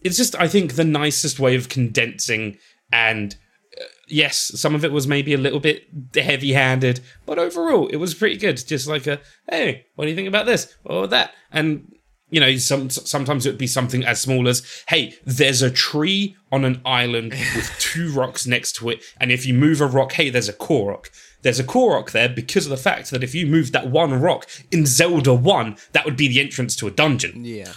it's just I think the nicest way of condensing and uh, yes, some of it was maybe a little bit heavy-handed, but overall it was pretty good. Just like a hey, what do you think about this or that? And you know, some sometimes it would be something as small as hey, there's a tree on an island with [LAUGHS] two rocks next to it, and if you move a rock, hey, there's a Korok. There's a Korok there because of the fact that if you move that one rock in Zelda 1, that would be the entrance to a dungeon. yeah.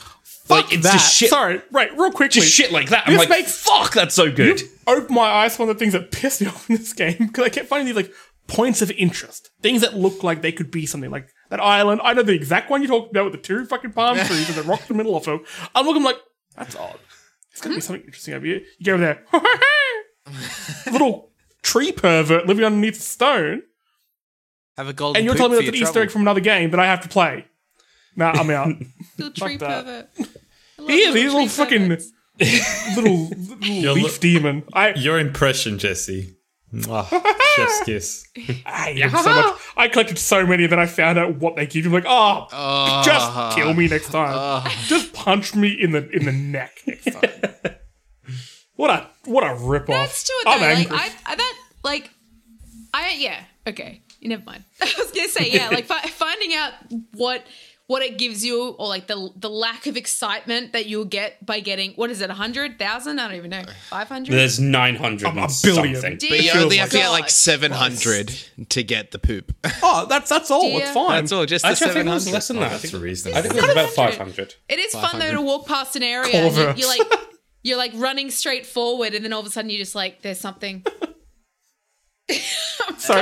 Like it's that. just shit Sorry, right, real quickly. just shit like that. I'm like, makes- fuck, that's so good. opened my eyes to one of the things that pissed me [LAUGHS] off in this game because I kept finding these like points of interest, things that look like they could be something like that island. I know the exact one you talked about with the two fucking palm trees and the rock in the middle of it. I'm looking like that's odd. It's gonna be hmm? something interesting over here. You go over there, [LAUGHS] little tree pervert living underneath a stone, Have a golden. and you're telling me that's an your Easter egg from another game that I have to play. Nah, I'm out. [LAUGHS] Little tree that. pervert. I he is. He's a little fucking little, little [LAUGHS] leaf li- demon. I Your impression, Jesse. Mwah. Chef's kiss. I hate so much. I collected so many, and then I found out what they give you. I'm like, oh, just ah. kill me next time. Ah. just punch me in the in the neck next time. [LAUGHS] what a what a rip off. That's to it though. I'm Like. I, I that like I yeah okay. Never mind. [LAUGHS] I was gonna say yeah. Like fi- finding out what what it gives you or like the the lack of excitement that you'll get by getting what is it, a hundred thousand? I don't even know. Five hundred? There's 900 A- and a billion. something. Dear But you only have to get like God. 700 to get the poop. [LAUGHS] Oh, that's that's all. Dear- It's fine. That's all, just the Actually, I think it was 700. less than that. I That's think, reasonable. I think it was about 500. It is fun though 500. to walk past an area and you, Culverts. you're like [LAUGHS] you're like running straight forward and then all of a sudden you're just like there's something. [LAUGHS] [LAUGHS] So-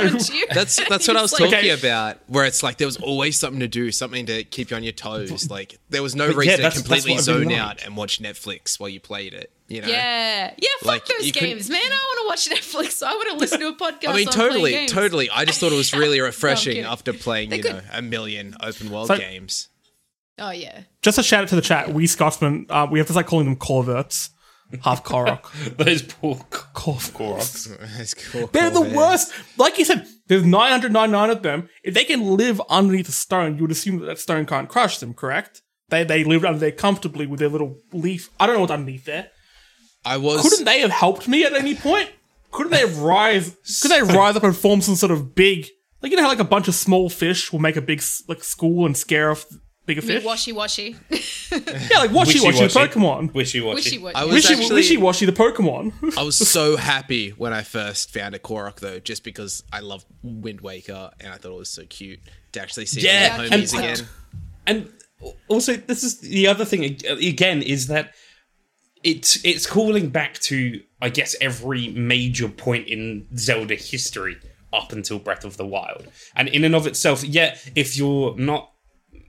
That's that's what I was It's like- talking about. Where it's like there was always something to do, something to keep you on your toes. Like there was no But reason that's- to completely what I really zone like. out and watch Netflix while you played it. You know? Yeah, yeah. Fuck Like, those you couldn't- games, man. I want to watch Netflix. I want to listen to a [LAUGHS] podcast. I mean, totally, games. totally. I just thought it was really [LAUGHS] refreshing kidding. after playing, They you could- know, a million open world So- games. Oh yeah. Just a shout out to the chat. We Scotsmen, uh, we have to start calling them Corverts. Half Korok. [LAUGHS] Those poor Korok. Koroks. That's cool. They're the worst. Like you said, there's 999 of them. If they can live underneath a stone, you would assume that that stone can't crush them, correct? They they live under there comfortably with their little leaf. I don't know what's underneath there. I was. Couldn't they have helped me at any point? Couldn't they have rise? Could they [LAUGHS] rise up and form some sort of big, like you know how like a bunch of small fish will make a big like school and scare off bigger fish? Washy washy. [LAUGHS] Yeah, like washy washy the Wishy-washy. Pokemon. Wishy Wishy washy. washy. I was Wishy actually. wishy washy the Pokemon. I was so [LAUGHS] happy when I first found a Korok though, just because I love Wind Waker and I thought it was so cute to actually see Yeah, my and- homies again. And also, this is the other thing again is that it's it's calling back to I guess every major point in Zelda history up until Breath of the Wild, and in and of itself, yeah, if you're not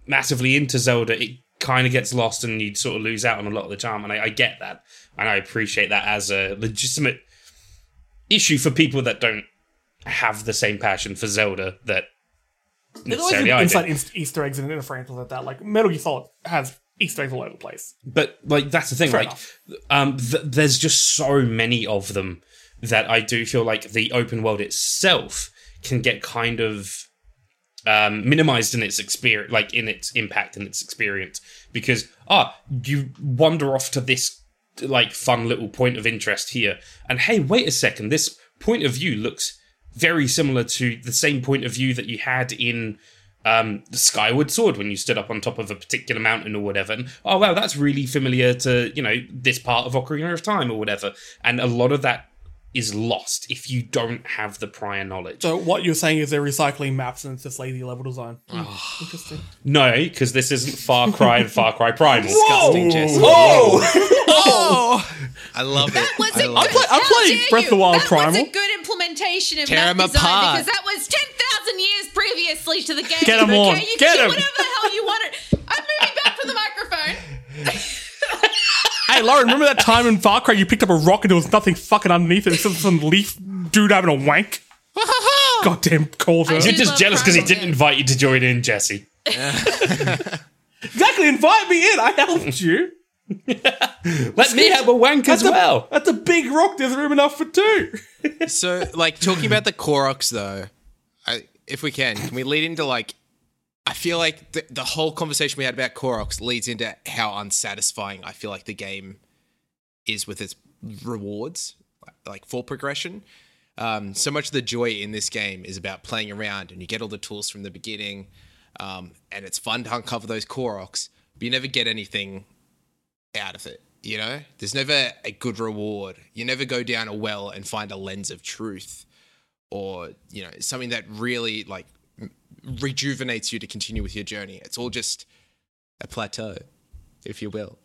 massively into Zelda, it kind of gets lost and you sort of lose out on a lot of the charm, and I, I get that, and I appreciate that as a legitimate issue for people that don't have the same passion for Zelda that There's always inside Easter eggs and in a franchise like that. Like Metal Gear Solid has Easter eggs all over the place. but like that's the thing Fair like um th- there's just so many of them that i do feel like the open world itself can get kind of um minimized in its experience like in its impact and its experience because ah you wander off to this like fun little point of interest here and hey wait a second this point of view looks very similar to the same point of view that you had in um, the Skyward Sword when you stood up on top of a particular mountain or whatever. And oh wow, that's really familiar to you know this part of Ocarina of Time or whatever. And a lot of that is lost if you don't have the prior knowledge. So what you're saying is they're recycling maps and it's just lazy level design. Hmm, Interesting. No, because this isn't Far Cry and Far Cry Primal. [LAUGHS] Disgusting, Jesse. Oh, [LAUGHS] Oh, I love it. Was I it love good? play- I'm playing Breath of the Wild that Primal. was a good implementation of Tear that 'em design apart. because that was ten thousand years previously to the game. Get 'em okay? on. You Get can 'em. do whatever the hell you want. I'm [LAUGHS] moving back from the microphone. Hey, Lorne, remember that time in Far Cry you picked up a rock and there was nothing fucking underneath it? It's some leaf dude having a wank. [LAUGHS] Goddamn Calder. I You're do just love jealous because he Primal, didn't yeah. invite you to join in, Jesse. [LAUGHS] Exactly, invite me in. I helped you. [LAUGHS] Let me have a wank as That's a- well. That's a big rock. There's room enough for two. So, like, talking about the Koroks, though, I, if we can, can we lead into like? I feel like the, the whole conversation we had about Koroks leads into how unsatisfying I feel like the game is with its rewards, like for progression. Um, so much of the joy in this game is about playing around, and you get all the tools from the beginning, um, and it's fun to uncover those Koroks, but you never get anything out of it. You know, there's never a good reward. You never go down a well and find a lens of truth, or you know, something that really like rejuvenates you to continue with your journey. It's all just a plateau, if you will.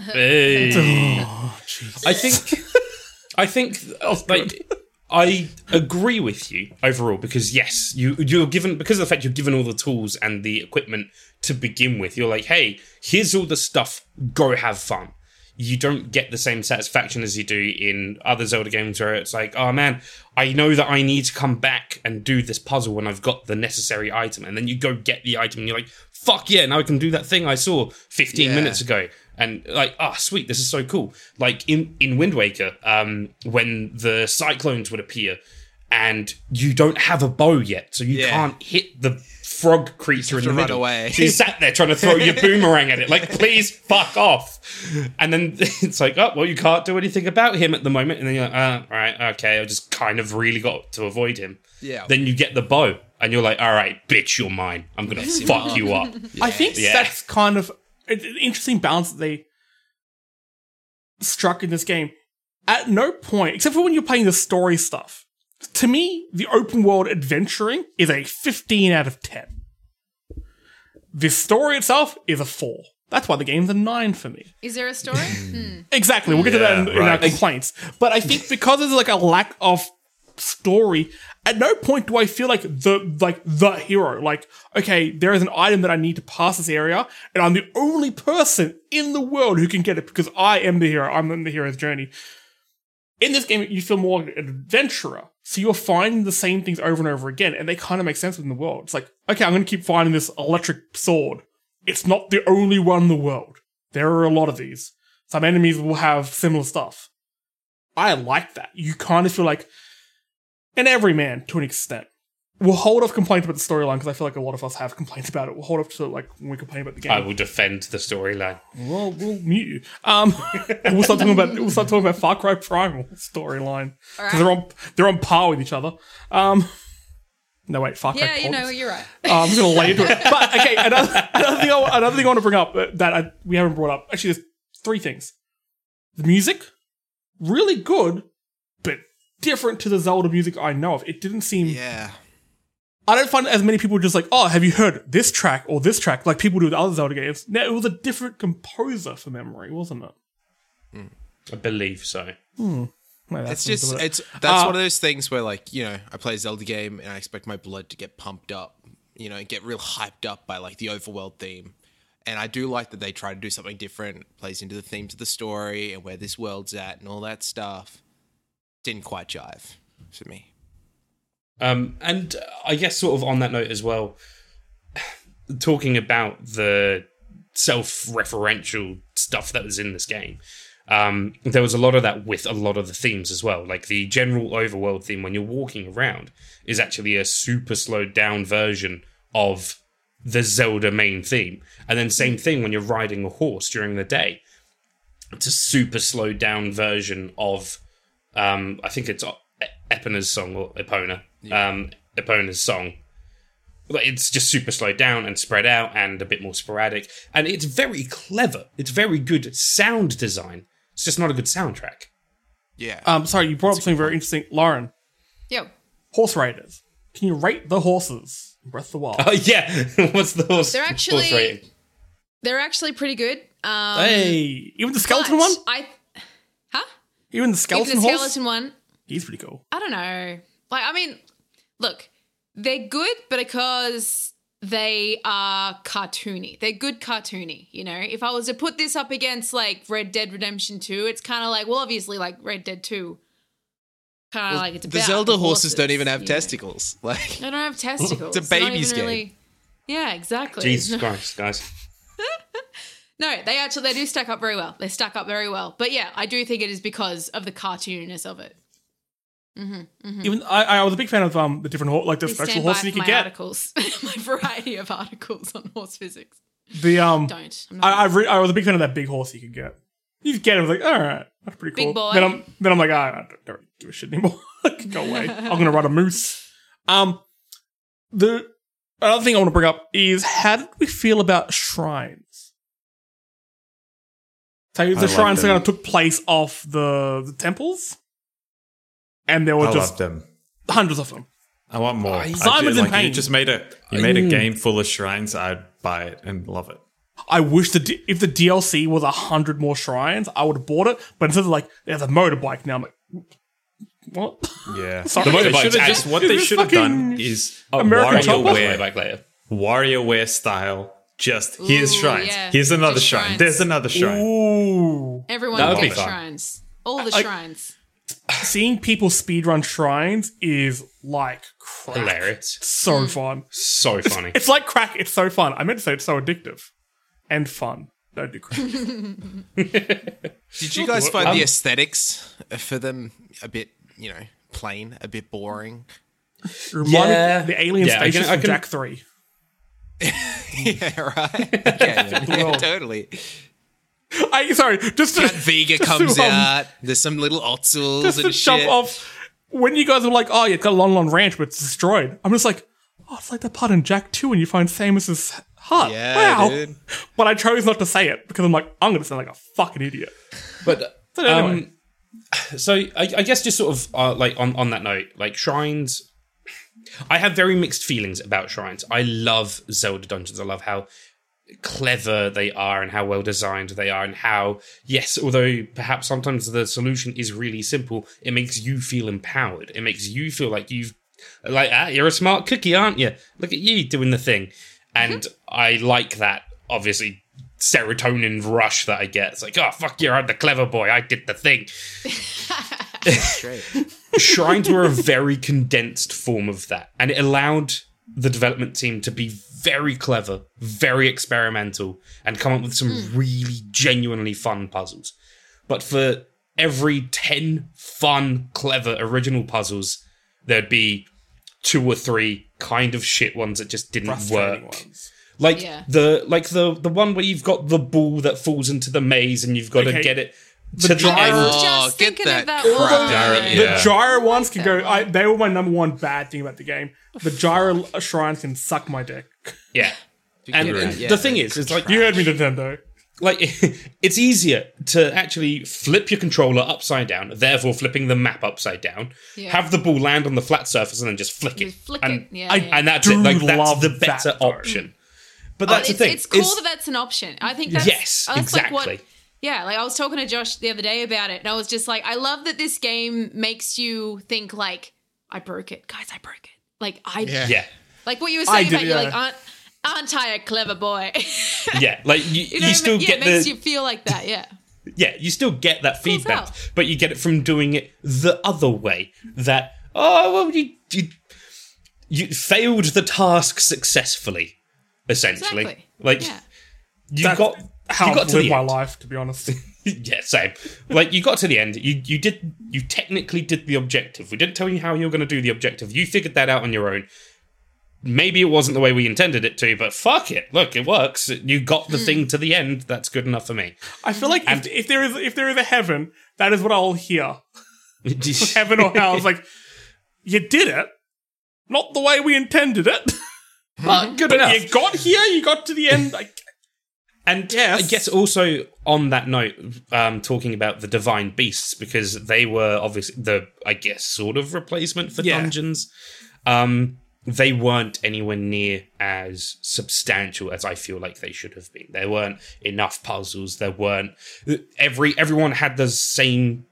Hey. [LAUGHS] Oh, I think I think like I agree with you overall because yes, you you're given because of the fact you're given all the tools and the equipment to begin with. You're like, hey, here's all the stuff. Go have fun. You don't get the same satisfaction as you do in other Zelda games where it's like, oh man, I know that I need to come back and do this puzzle when I've got the necessary item, and then you go get the item and you're like, fuck yeah, now I can do that thing I saw 15 Yeah. minutes ago and like ah sweet this is so cool like in in wind waker um when the cyclones would appear and you don't have a bow yet so you Yeah. can't hit the frog creature in to the run middle away. so you sat there trying to throw your [LAUGHS] boomerang at it like please fuck off and then [LAUGHS] it's like oh well you can't do anything about him at the moment and then you're like ah, all right okay i just kind of really got to avoid him Yeah. then you get the bow and you're like, all right, bitch, you're mine. I'm gonna fuck you up. I think Yeah. that's kind of an an interesting balance that they struck in this game. At no point, except for when you're playing the story stuff, to me, the open world adventuring is a 15 out of 10. The story itself is a 4. That's why the game's a 9 for me. Is there a story? [LAUGHS] Hmm. Exactly. We'll get to that in, Yeah, in our complaints. But I think [LAUGHS] because there's like a lack of story, at no point do I feel like the like the hero. Like, okay, there is an item that I need to pass this area, and I'm the only person in the world who can get it because I am the hero. I'm on the hero's journey. In this game, you feel more like an adventurer. So you're finding the same things over and over again, and they kind of make sense within the world. It's like, okay, I'm going to keep finding this electric sword. It's not the only one in the world. There are a lot of these. Some enemies will have similar stuff. I like that. You kind of feel like an everyman to an extent. We'll hold off complaints about the storyline because I feel like a lot of us have complaints about it. We'll hold off to like when we complain about the game. I will defend the storyline. Well, we'll mute you. Um, [LAUGHS] and we'll start talking about we'll start talking about Far Cry Primal storyline because they're on they're on par with each other. Um, no wait, Far Cry. yeah, you know you're right. Oh, I'm just gonna lay into it. [LAUGHS] But okay, another, another thing, I, another thing I want to bring up uh, that I, we haven't brought up. Actually, there's three things. The music, really good, but different to the Zelda music I know of. It didn't seem. Yeah. I don't find as many people just like, oh, have you heard this track or this track like people do with other Zelda games. Now it was a different composer for memory, wasn't it? I believe so. No, that's It's just something to it. it's that's Uh, one of those things where like you know I play a Zelda game and I expect my blood to get pumped up, you know, and get real hyped up by like the overworld theme, and I do like that they try to do something different, plays into the themes of the story and where this world's at and all that stuff. Didn't quite jive for me. Um, and I guess, sort of on that note as well, talking about the self-referential stuff that was in this game, um, there was a lot of that with a lot of the themes as well. Like the general overworld theme, when you're walking around, is actually a super slowed down version of the Zelda main theme. And then same thing when you're riding a horse during the day. It's a super slowed down version of um, I think it's Epona's song or Epona, um, Epona's song. Like, It's just super slowed down and spread out and a bit more sporadic, and it's very clever. It's very good sound design. It's just not a good soundtrack. Yeah. um, sorry, you brought up something very interesting, Lorne. Yo, Horse riders. Can you rate the horses? in Breath of the Wild. Oh yeah, [LAUGHS] what's the horse? They're horse actually- rating? they're actually pretty good. Um, hey, even the skeleton one. I, huh? Even the Even skeleton horse. skeleton one. He's pretty cool. I don't know. Like, I mean, look, they're good, but because they are cartoony. They're good cartoony, you know? If I was to put this up against like Red Dead Redemption 2, it's kind of like, well, obviously, like Red Dead 2. Kind of like it's a. the about Zelda horses, don't even have you know? testicles. [LAUGHS] Like They don't have testicles. It's a They're baby's even game. Yeah, exactly. Jesus Christ, guys! [LAUGHS] No, they actually they do stack up very well. They stack up very well. But yeah, I do think it is because of the cartooniness of it. Even I, I was a big fan of um the different horse, like the Please special stand by horses you for could my get. articles, [LAUGHS] my variety of articles on horse physics. The um, Don't. I'm not I I, re- I was a big fan of that big horse you could get. You could get it, I was like, all right, that's pretty cool. Big boy. Then I'm then I'm like, ah, I don't, don't give a shit anymore. [LAUGHS] Go away. I'm gonna ride a moose. Um, the another thing I want to bring up is how did we feel about shrines? So the like shrines them. kind of took place off the, the temples, and there were I just love them. hundreds of them. I want more. I Simon's feel in like pain. You just made a you made a mm. game full of shrines. I'd buy it and love it. I wish the if the DLC was a hundred more shrines, I would have bought it. But instead of like, there's a motorbike now. I'm like, what? Yeah, [LAUGHS] Sorry. The motorbike's should've just what they should have done is American Right, you'll Chopper? way WarioWare. WarioWare style. Just here's shrines. yeah. Here's another Just shrine. shrines. There's another shrine. Ooh. Everyone That would be fun. shrines. All the I- shrines. Seeing people speedrun shrines is like crack. Hilarious, So fun. so funny. It's like crack. It's so fun. I meant to say it's so addictive and fun. Don't do crack. [LAUGHS] Did you guys find Um, the aesthetics for them a bit, you know, plain, a bit boring? Remind Yeah. the alien Yeah, I can- from can- Jak Three. [LAUGHS] yeah, right. Okay, [LAUGHS] yeah, totally. [LAUGHS] I sorry, just to, Vega [LAUGHS] just comes to, um, out. There's some little ottsels just to and jump shit. off when you guys were like, "Oh, yeah, it's got a Lon Lon Ranch, but it's destroyed." I'm just like, oh, it's like the part in Jak 2 when you find Samos's heart. Yeah, wow. dude. But I chose not to say it because I'm like, I'm going to sound like a fucking idiot. But So anyway. um, so I, I guess just sort of uh, like on on that note, like shrines. I have very mixed feelings about shrines. I love Zelda dungeons. I love how clever they are and how well designed they are and how yes although perhaps sometimes the solution is really simple it makes you feel empowered. It makes you feel like you've like ah you're a smart cookie aren't you? Look at you doing the thing. And i like that obviously serotonin rush that i get. It's like oh fuck you i'm the clever boy. I did the thing. [LAUGHS] Shrines were a very condensed form of that and it allowed the development team to be very clever very experimental and come up with some hmm. really genuinely fun puzzles but for every 10 fun clever original puzzles there'd be two or three kind of shit ones that just didn't Frustrating work ones. like Yeah. the like the the one where you've got the ball that falls into the maze and you've got Okay. to get it to the, gyro- end Oh, just get thinking that of that crap one. out of The here. Gyro ones can go. I, they were my number one bad thing about the game. The gyro uh, shrines can suck my dick. yeah and Yeah, and yeah, the thing is, it's like You heard me, Nintendo. like [LAUGHS] it's easier to actually flip your controller upside down, therefore flipping the map upside down. Yeah. Have the ball land on the flat surface and then just flick it. Just flick and, it, yeah, I- yeah. and that's do it. Like that's love the better though. option. But Oh, that's it's, the thing. It's cool is- that that's an option. I think that's Yes, that's Like what, exactly. Yeah, like I was talking to Josh the other day about it, and I was just like, I love that this game makes you think like, I broke it, guys, I broke it. Like I, Yeah. yeah, like what you were I saying did, about you, yeah. like aren't aren't I a clever boy? [LAUGHS] yeah. Like you, you you, know, what I mean? still yeah, get it makes the you feel like that. Yeah, [LAUGHS] yeah, you still get that Cool feedback, hell. but you get it from doing it the other way. That oh well, you you, you failed the task successfully, essentially. exactly. Like yeah. you That's got how you got I've to lived the my end. life, to be honest. [LAUGHS] yeah, same. Like you got to the end. You you did you technically did the objective. We didn't tell you how you were going to do the objective. You figured that out on your own. Maybe it wasn't the way we intended it to, but fuck it. Look, it works. You got the hmm. thing to the end. That's good enough for me. I feel like if, if there is if there is a heaven, that is what I'll hear. [LAUGHS] Heaven or hell. It's like you did it, not the way we intended it. [LAUGHS] but good enough. you got here, you got to the end. Like, And Yes. I guess also on that note, um, talking about the divine beasts because they were obviously the I guess sort of replacement for Yeah. dungeons. Um, they weren't anywhere near as substantial as I feel like they should have been. There weren't enough puzzles. There weren't every everyone had the same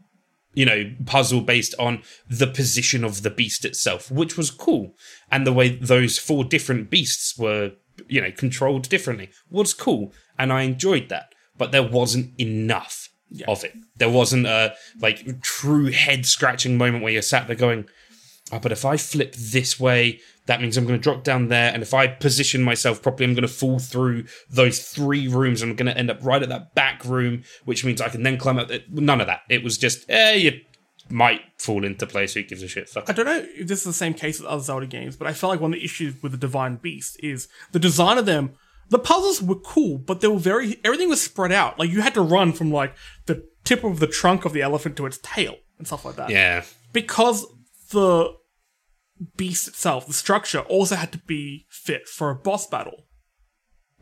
you know puzzle based on the position of the beast itself, which was cool, and the way those four different beasts were you know controlled differently was cool, and I enjoyed that. But there wasn't enough of it. There wasn't a like true head scratching moment where you're sat there going, oh, but if I flip this way, that means I'm going to drop down there. And if I position myself properly, I'm going to fall through those three rooms. And I'm going to end up right at that back room, which means I can then climb up. None of that. It was just, eh, you might fall into place. Who gives a shit? Fuck I don't know if this is the same case with other Zelda games, but I felt like one of the issues with the Divine Beast is the design of them. The puzzles were cool, but they were very everything was spread out. Like you had to run from like the tip of the trunk of the elephant to its tail and stuff like that. Yeah. Because the beast itself, the structure, also had to be fit for a boss battle.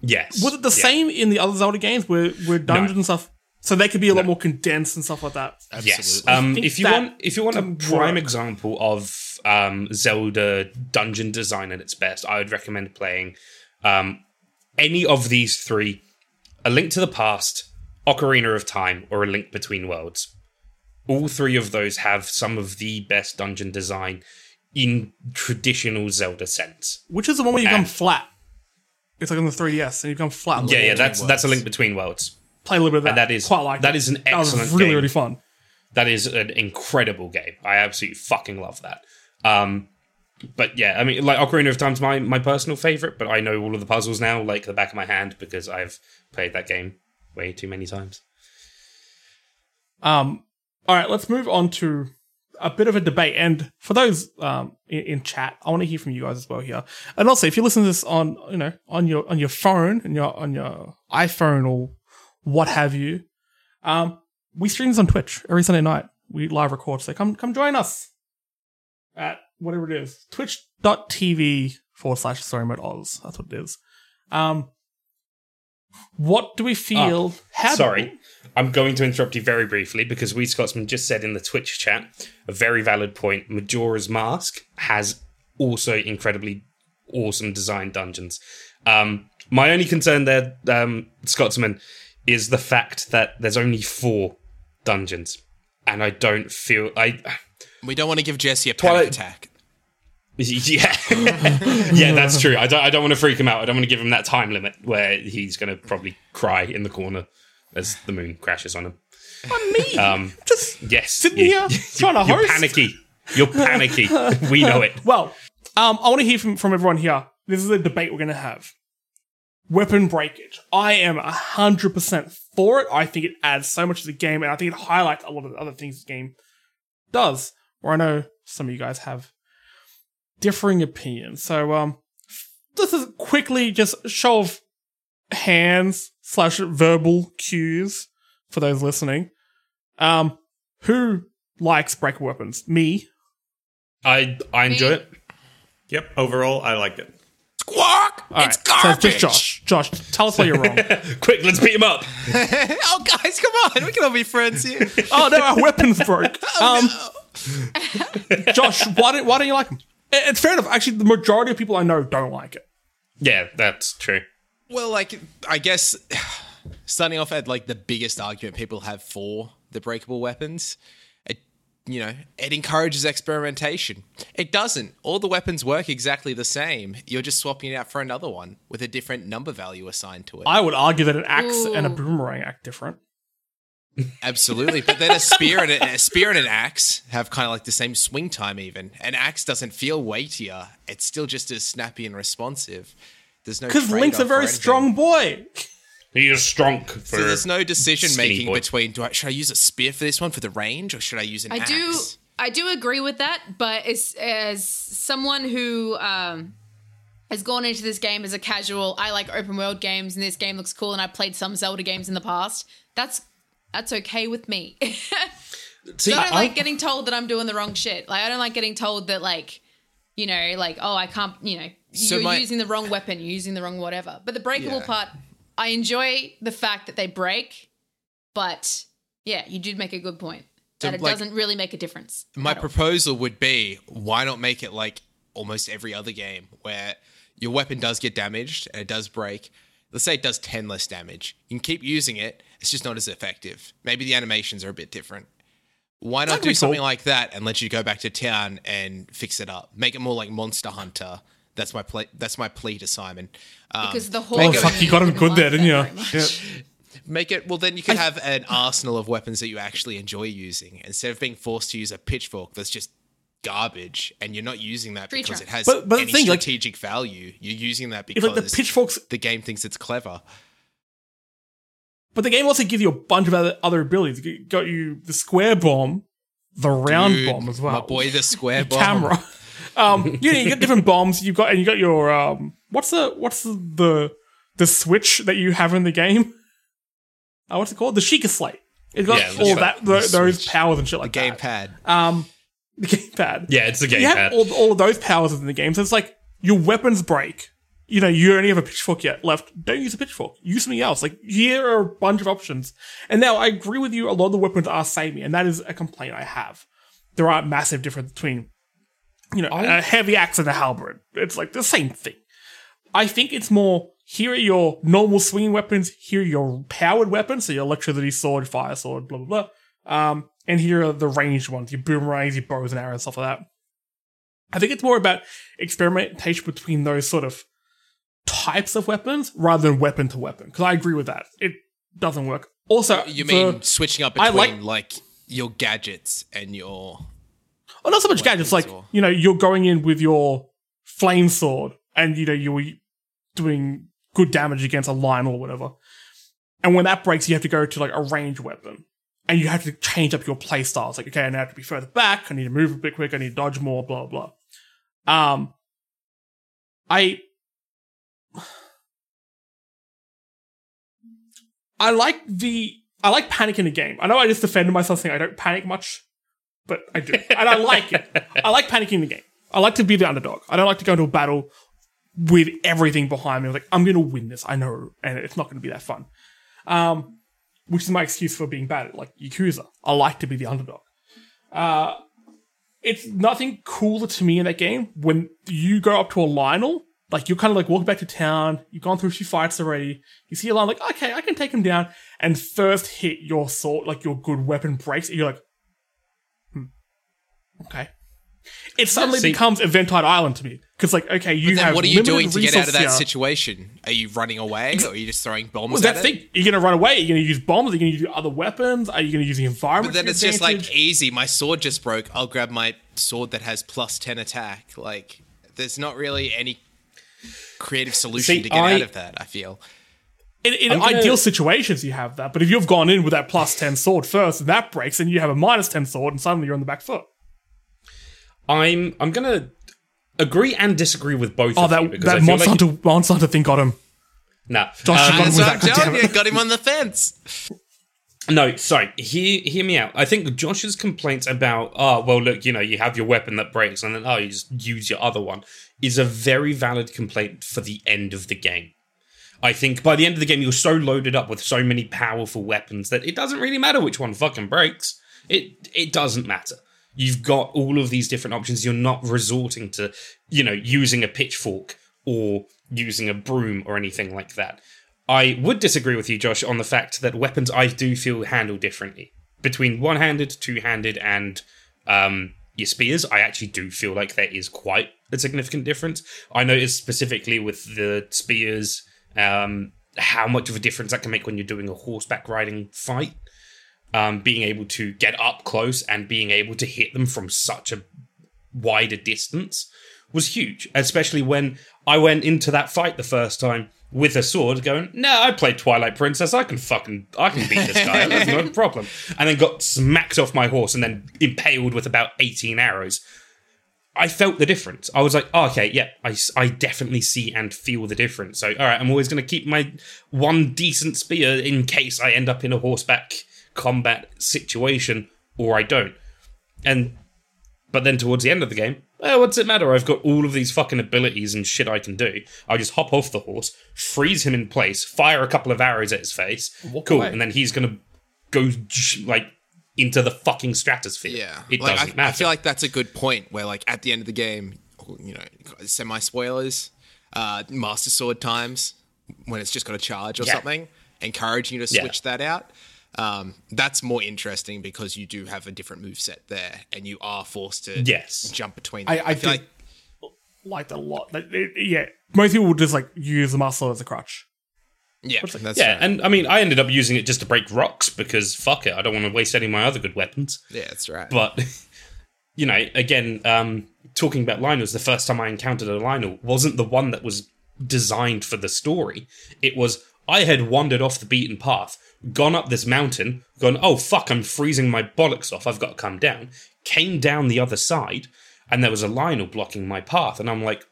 Yes. Was it the Yeah. same in the other Zelda games where where dungeons and stuff? So they could be a lot more condensed and stuff like that. Yes. Um, if you want, if you want a prime work. example of um, Zelda dungeon design at its best, I would recommend playing um, any of these three: A Link to the Past, Ocarina of Time, or A Link Between Worlds. All three of those have some of the best dungeon design in traditional Zelda sense. Which is the one where you become And- flat. It's like on the 3DS and you become flat. Yeah, yeah, Between that's that's a Link Between Worlds. Play a little bit of that. And that is- quite like that it. is an That was excellent really game. really fun. That is an incredible game. I absolutely fucking love that. Um, but yeah, I mean, like Ocarina of Time's my my personal favorite, but I know all of the puzzles now like the back of my hand because I've played that game way too many times. Um, all right, let's move on to a bit of a debate. And for those um, in, in chat, I want to hear from you guys as well here. And also, if you listen to this on you know on your on your phone and your on your iPhone or what have you, um, we stream this on Twitch every Sunday night. We live record, so come come join us at whatever it is, twitch.tv forward slash story mode Oz. That's what it is. Um, what do we feel? how do- Sorry, I'm going to interrupt you very briefly because we Scotsman just said in the Twitch chat a very valid point. Majora's Mask has also incredibly awesome design dungeons. Um, my only concern there, um, Scotsman, is the fact that there's only four dungeons, and I don't feel I. We don't want to give Jesse a panic Twilight- attack. [LAUGHS] Yeah, yeah, that's true. I don't. I don't want to freak him out. I don't want to give him that time limit where he's going to probably cry in the corner as the moon crashes on him. On me. Um, Just Yes, Sitting you- here [LAUGHS] trying to You're panicky. You're panicky. we know it. [LAUGHS] Well, um, I want to hear from, from everyone here. This is a debate we're going to have. Weapon breakage. I am 100% for it. I think it adds so much to the game, and I think it highlights a lot of the other things the game does. Or I know some of you guys have differing opinions. So, um, this is quickly just show of hands slash verbal cues for those listening. Um, who likes breakable weapons? Me. I I enjoy Me? it. Yep. Overall, I liked it. Squawk! All it's right, garbage. So just Josh. Josh, tell us why you're wrong. [LAUGHS] Quick, let's beat him up. [LAUGHS] oh, guys, come on. We can all be friends here. [LAUGHS] oh no, our weapons broke. Oh, Um, Josh, why don't why don't you like them? It's fair enough. Actually, the majority of people I know don't like it. Yeah, that's true. Well, like, I guess [SIGHS] starting off at like the biggest argument people have for the breakable weapons, it, you know, it encourages experimentation. It doesn't. All the weapons work exactly the same. You're just swapping it out for another one with a different number value assigned to it. I would argue that an axe and a boomerang act different. Absolutely, but then a spear and a, a spear and an axe have kind of like the same swing time. Even an axe doesn't feel weightier; it's still just as snappy and responsive. There's no Because Link's a very strong boy. He is strong for. So there's no decision making boy. between do I should I use a spear for this one for the range or should I use an I axe? do I do agree with that, but as as someone who um has gone into this game as a casual, I like open world games and this game looks cool and I've played some Zelda games in the past. That's that's okay with me. [LAUGHS] See, I don't I- like getting told that I'm doing the wrong shit. Like I don't like getting told that like you know, like oh I can't, you know, So you're my- using the wrong weapon, you're using the wrong whatever. But the breakable Yeah. part, I enjoy the fact that they break, but yeah, you did make a good point. So, That it like, doesn't really make a difference. My at all. proposal would be why not make it like almost every other game where your weapon does get damaged and it does break. Let's say it does 10 less damage. You can keep using it, it's just not as effective. Maybe the animations are a bit different. Why not That'd do something cool. like that and let you go back to town and fix it up? Make it more like Monster Hunter. That's my plea. That's my plea to Simon. Um, because the whole Oh whole fuck, you got him good there, didn't you? Make it well. Then you can have an arsenal of weapons that you actually enjoy using instead of being forced to use a pitchfork that's just garbage, and you're not using that Tree because trunk. it has But- but any thing, like- strategic value. You're using that It's because like the pitchforks, the game thinks it's clever. but the game also gives you a bunch of other, other abilities. It got you the square bomb, the round Dude, bomb as well. My boy, the [LAUGHS] square bomb. camera. Um, you know, you got different bombs. You've got and you got your um, what's the what's the the, the switch that you have in the game? Uh, what's it called? The Sheikah Slate. It's got Yeah, all that the tho- those powers and shit like The that. gamepad. Um, the gamepad. yeah, it's a you have gamepad. all, all of those powers in the game. So it's like your weapons break. You know, you only have a pitchfork yet left. Don't use a pitchfork. Use something else. Like here are a bunch of options. And now I agree with you. A lot of the weapons are samey, and that is a complaint I have. There are massive difference between, you know, a heavy axe and a halberd. It's like the same thing. I think it's more. Here are your normal swinging weapons. Here are your powered weapons. So your electricity sword, fire sword, blah blah blah. Um, and here are the ranged ones. Your boomerangs, your bows and arrows, stuff like that. I think it's more about experimentation between those sort of types of weapons rather than weapon to weapon. Because I agree with that. It doesn't work. Also, You the- mean switching up I between like- like, your gadgets and your well, not so much gadgets. Like or- you know, you're going in with your flame sword, and you know you're doing good damage against a lion or whatever. And when that breaks, you have to go to like a range weapon, and you have to change up your play styles. Like, okay, I now have to be further back. I need to move a bit quicker. I need to dodge more. Blah blah. Um, I. [SIGHS] I like the I like panic in the game. I know I just defended myself saying I don't panic much, but I do, and I like it. I like panicking in the game. I like to be the underdog. I don't like to go into a battle with everything behind me. I was like, I'm gonna win this. I know, and it's not gonna be that fun. Um, which is my excuse for being bad at like Yakuza. I like to be the underdog. Uh, it's nothing cooler to me in that game when you go up to a Lynel, like you're kind of like walking back to town, you've gone through a few fights already, you see a Lynel, like, okay, I can take him down, and first hit your sword, like your good weapon breaks, and you're like, okay. It suddenly See- becomes Eventide Island to me. Because, like, okay, you have what are you doing to get out of that here. situation? Are you running away, or are you just throwing bombs Well, at that's it? the thing. You're gonna run away. You're gonna use bombs. You're gonna use other weapons. Are you gonna use the environment? But then to it's just like easy. My sword just broke. I'll grab my sword that has plus ten attack. Like, there's not really any creative solution See, to get I- out of that. I feel. in, in I'm gonna- ideal situations, you have that. But if you've gone in with that plus ten sword first, and that breaks, and you have a minus ten sword, and suddenly you're on the back foot. I'm I'm gonna agree and disagree with both Oh, of you that because that I feel Monster like Hunter Monster Hunter thing got him. nah. Josh, Um, got him with that. God damn you. it. Got him on the fence. No, sorry. Hear hear me out. I think Josh's complaints about oh well, look, you know, you have your weapon that breaks, and then oh, you just use your other one, is a very valid complaint for the end of the game. I think by the end of the game, you're so loaded up with so many powerful weapons that it doesn't really matter which one fucking breaks. It it doesn't matter. You've got all of these different options. You're not resorting to, you know, using a pitchfork or using a broom or anything like that. I would disagree with you, Josh, on the fact that weapons I do feel handle differently. Between one handed, two handed, and um, your spears, I actually do feel like there is quite a significant difference. I noticed specifically with the spears um, how much of a difference that can make when you're doing a horseback riding fight. Um, being able to get up close and being able to hit them from such a wider distance was huge, especially when I went into that fight the first time with a sword, going, "No, I played Twilight Princess. I can fucking, I can beat this guy. That's no problem." And then got smacked off my horse and then impaled with about eighteen arrows. I felt the difference. I was like, oh, okay, yeah, I, I definitely see and feel the difference. So, all right, I'm always going to keep my one decent spear in case I end up in a horseback combat situation or I don't. And but then towards the end of the game, oh, what's it matter? I've got all of these fucking abilities and shit I can do. I just hop off the horse, freeze him in place, fire a couple of arrows at his face. Walk cool, away. and then he's gonna go like into the fucking stratosphere. Yeah, it like, doesn't I, matter. I feel like that's a good point. Where like at the end of the game, you know, semi spoilers, uh, Master Sword times when it's just got a charge or Yeah. something, encouraging you to Yeah. switch that out. Um, that's more interesting because you do have a different move set there, and you are forced to Yes. jump between. I, them. I, feel like like a lot. Like, it- yeah, most people would just like use the muscle as a crutch. yeah, that's yeah, right. and I mean, I ended up using it just to break rocks because fuck it, I don't want to waste any of my other good weapons. yeah, that's right. But [LAUGHS] you know, again, um, talking about Lynels, the first time I encountered a Lynel wasn't the one that was designed for the story. It was I had wandered off the beaten path, gone up this mountain, gone, oh fuck, I'm freezing my bollocks off. I've got to come down. Came down the other side, and there was a Lynel blocking my path, and I'm like,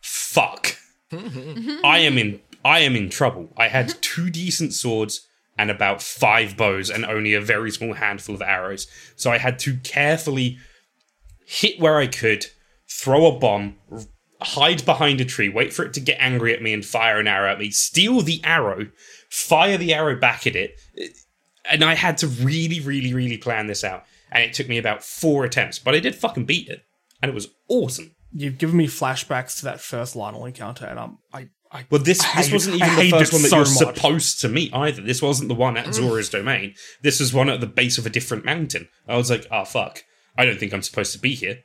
fuck. [LAUGHS] I am in I am in trouble. I had [LAUGHS] two decent swords and about five bows and only a very small handful of arrows. So I had to carefully hit where I could, throw a bomb, hide behind a tree, wait for it to get angry at me and fire an arrow at me, steal the arrow, fire the arrow back at it. And I had to really, really, really plan this out. And it took me about four attempts, but I did fucking beat it. And it was awesome. You've given me flashbacks to that first Lynel encounter, and I'm I. I Well, this I this wasn't it. I even the first one that so you're much. supposed to meet either. This wasn't the one at mm. Zora's domain. This was one at the base of a different mountain. I was like, oh fuck, I don't think I'm supposed to be here.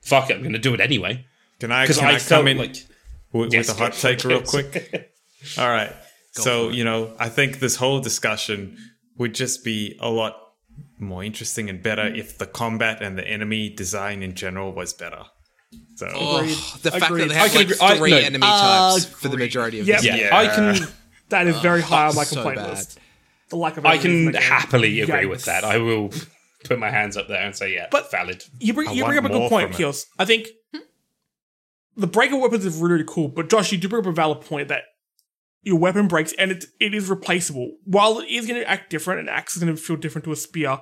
Fuck it, I'm going to do it anyway Can I, can I, I, come in like with, Yes, with a hot go for it, take real quick? [LAUGHS] All right. So, you know, I think this whole discussion would just be a lot more interesting and better mm. if the combat and the enemy design in general was better. So, Oh, Agreed. the fact Agreed. that they I have can like agree- I- three no. enemy types for the majority of Yep. this. yeah, Yeah. I can that is very [LAUGHS] high on my so complaint bad. list. The lack of I can the game. happily agree Yikes. with that. I will put my hands up there and say yeah, But- valid. You bring I you bring up a good point. Kios. I think hmm? the breaker weapons is really, really cool, but Josh, you do bring up a valid point that your weapon breaks and it it is replaceable. While it is going to act different, and axe is going to feel different to a spear.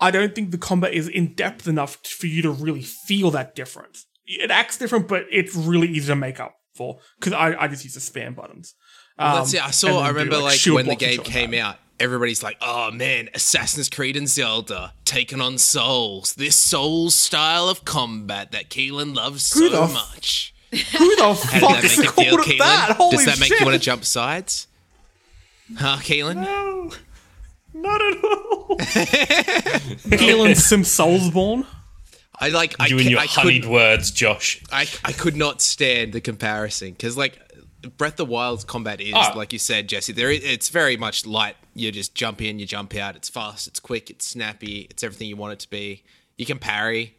I don't think the combat is in depth enough for you to really feel that difference. it acts different, but it's really easy to make up for because I, I just use the spam buttons. Well, Um, that's it. I saw. I do, remember like shield when the game came that. out. Everybody's like, "Oh man, Assassin's Creed and Zelda taking on Souls. This Souls style of combat that Keelan loves Who so much." Who the How fuck did that is make you feel, called Keelan? that? Holy Does that make shit. you want to jump sides? Huh, Keelan? No, not at all. [LAUGHS] Keelan [LAUGHS] Sim Soulsborne. I like. I, You and your I honeyed could. words, Josh. I I could not stand the comparison because like. Breath of the Wild's combat is, Ah. like you said, Jesse. There, is, it's very much light. You just jump in, you jump out. It's fast, it's quick, it's snappy, it's everything you want it to be. You can parry.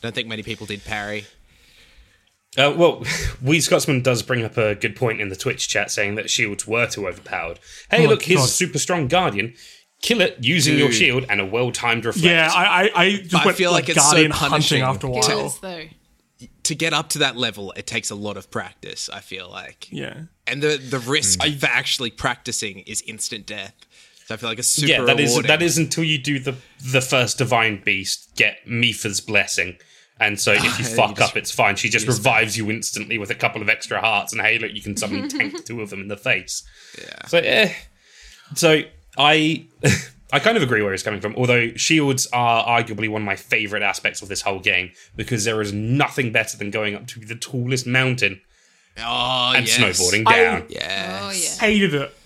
Don't think many people did parry. Uh, well, [LAUGHS] Wee Scotsman does bring up a good point in the Twitch chat saying that shields were too overpowered. Hey, Oh look, here's God. a super strong guardian. Kill it using your shield and a well timed reflect. Yeah, I I, I just I went feel like, like it's so Guardian punishing. hunting after a It while. is though. to get up to that level, it takes a lot of practice. I feel like, Yeah. and the the risk for actually practicing is instant death. So I feel like it's super yeah, that is rewarding. that is until you do the the first divine beast, get Mipha's blessing. And so if [LAUGHS] you fuck just- up, it's fine. She just revives you instantly with a couple of extra hearts, and hey, look, you can suddenly tank [LAUGHS] two of them in the face. Yeah. So, eh. So I, [LAUGHS] I kind of agree where he's coming from. Although shields are arguably one of my favorite aspects of this whole game because there is nothing better than going up to the tallest mountain Oh, and yes. snowboarding I- down. Yeah. Oh yeah. Hated it.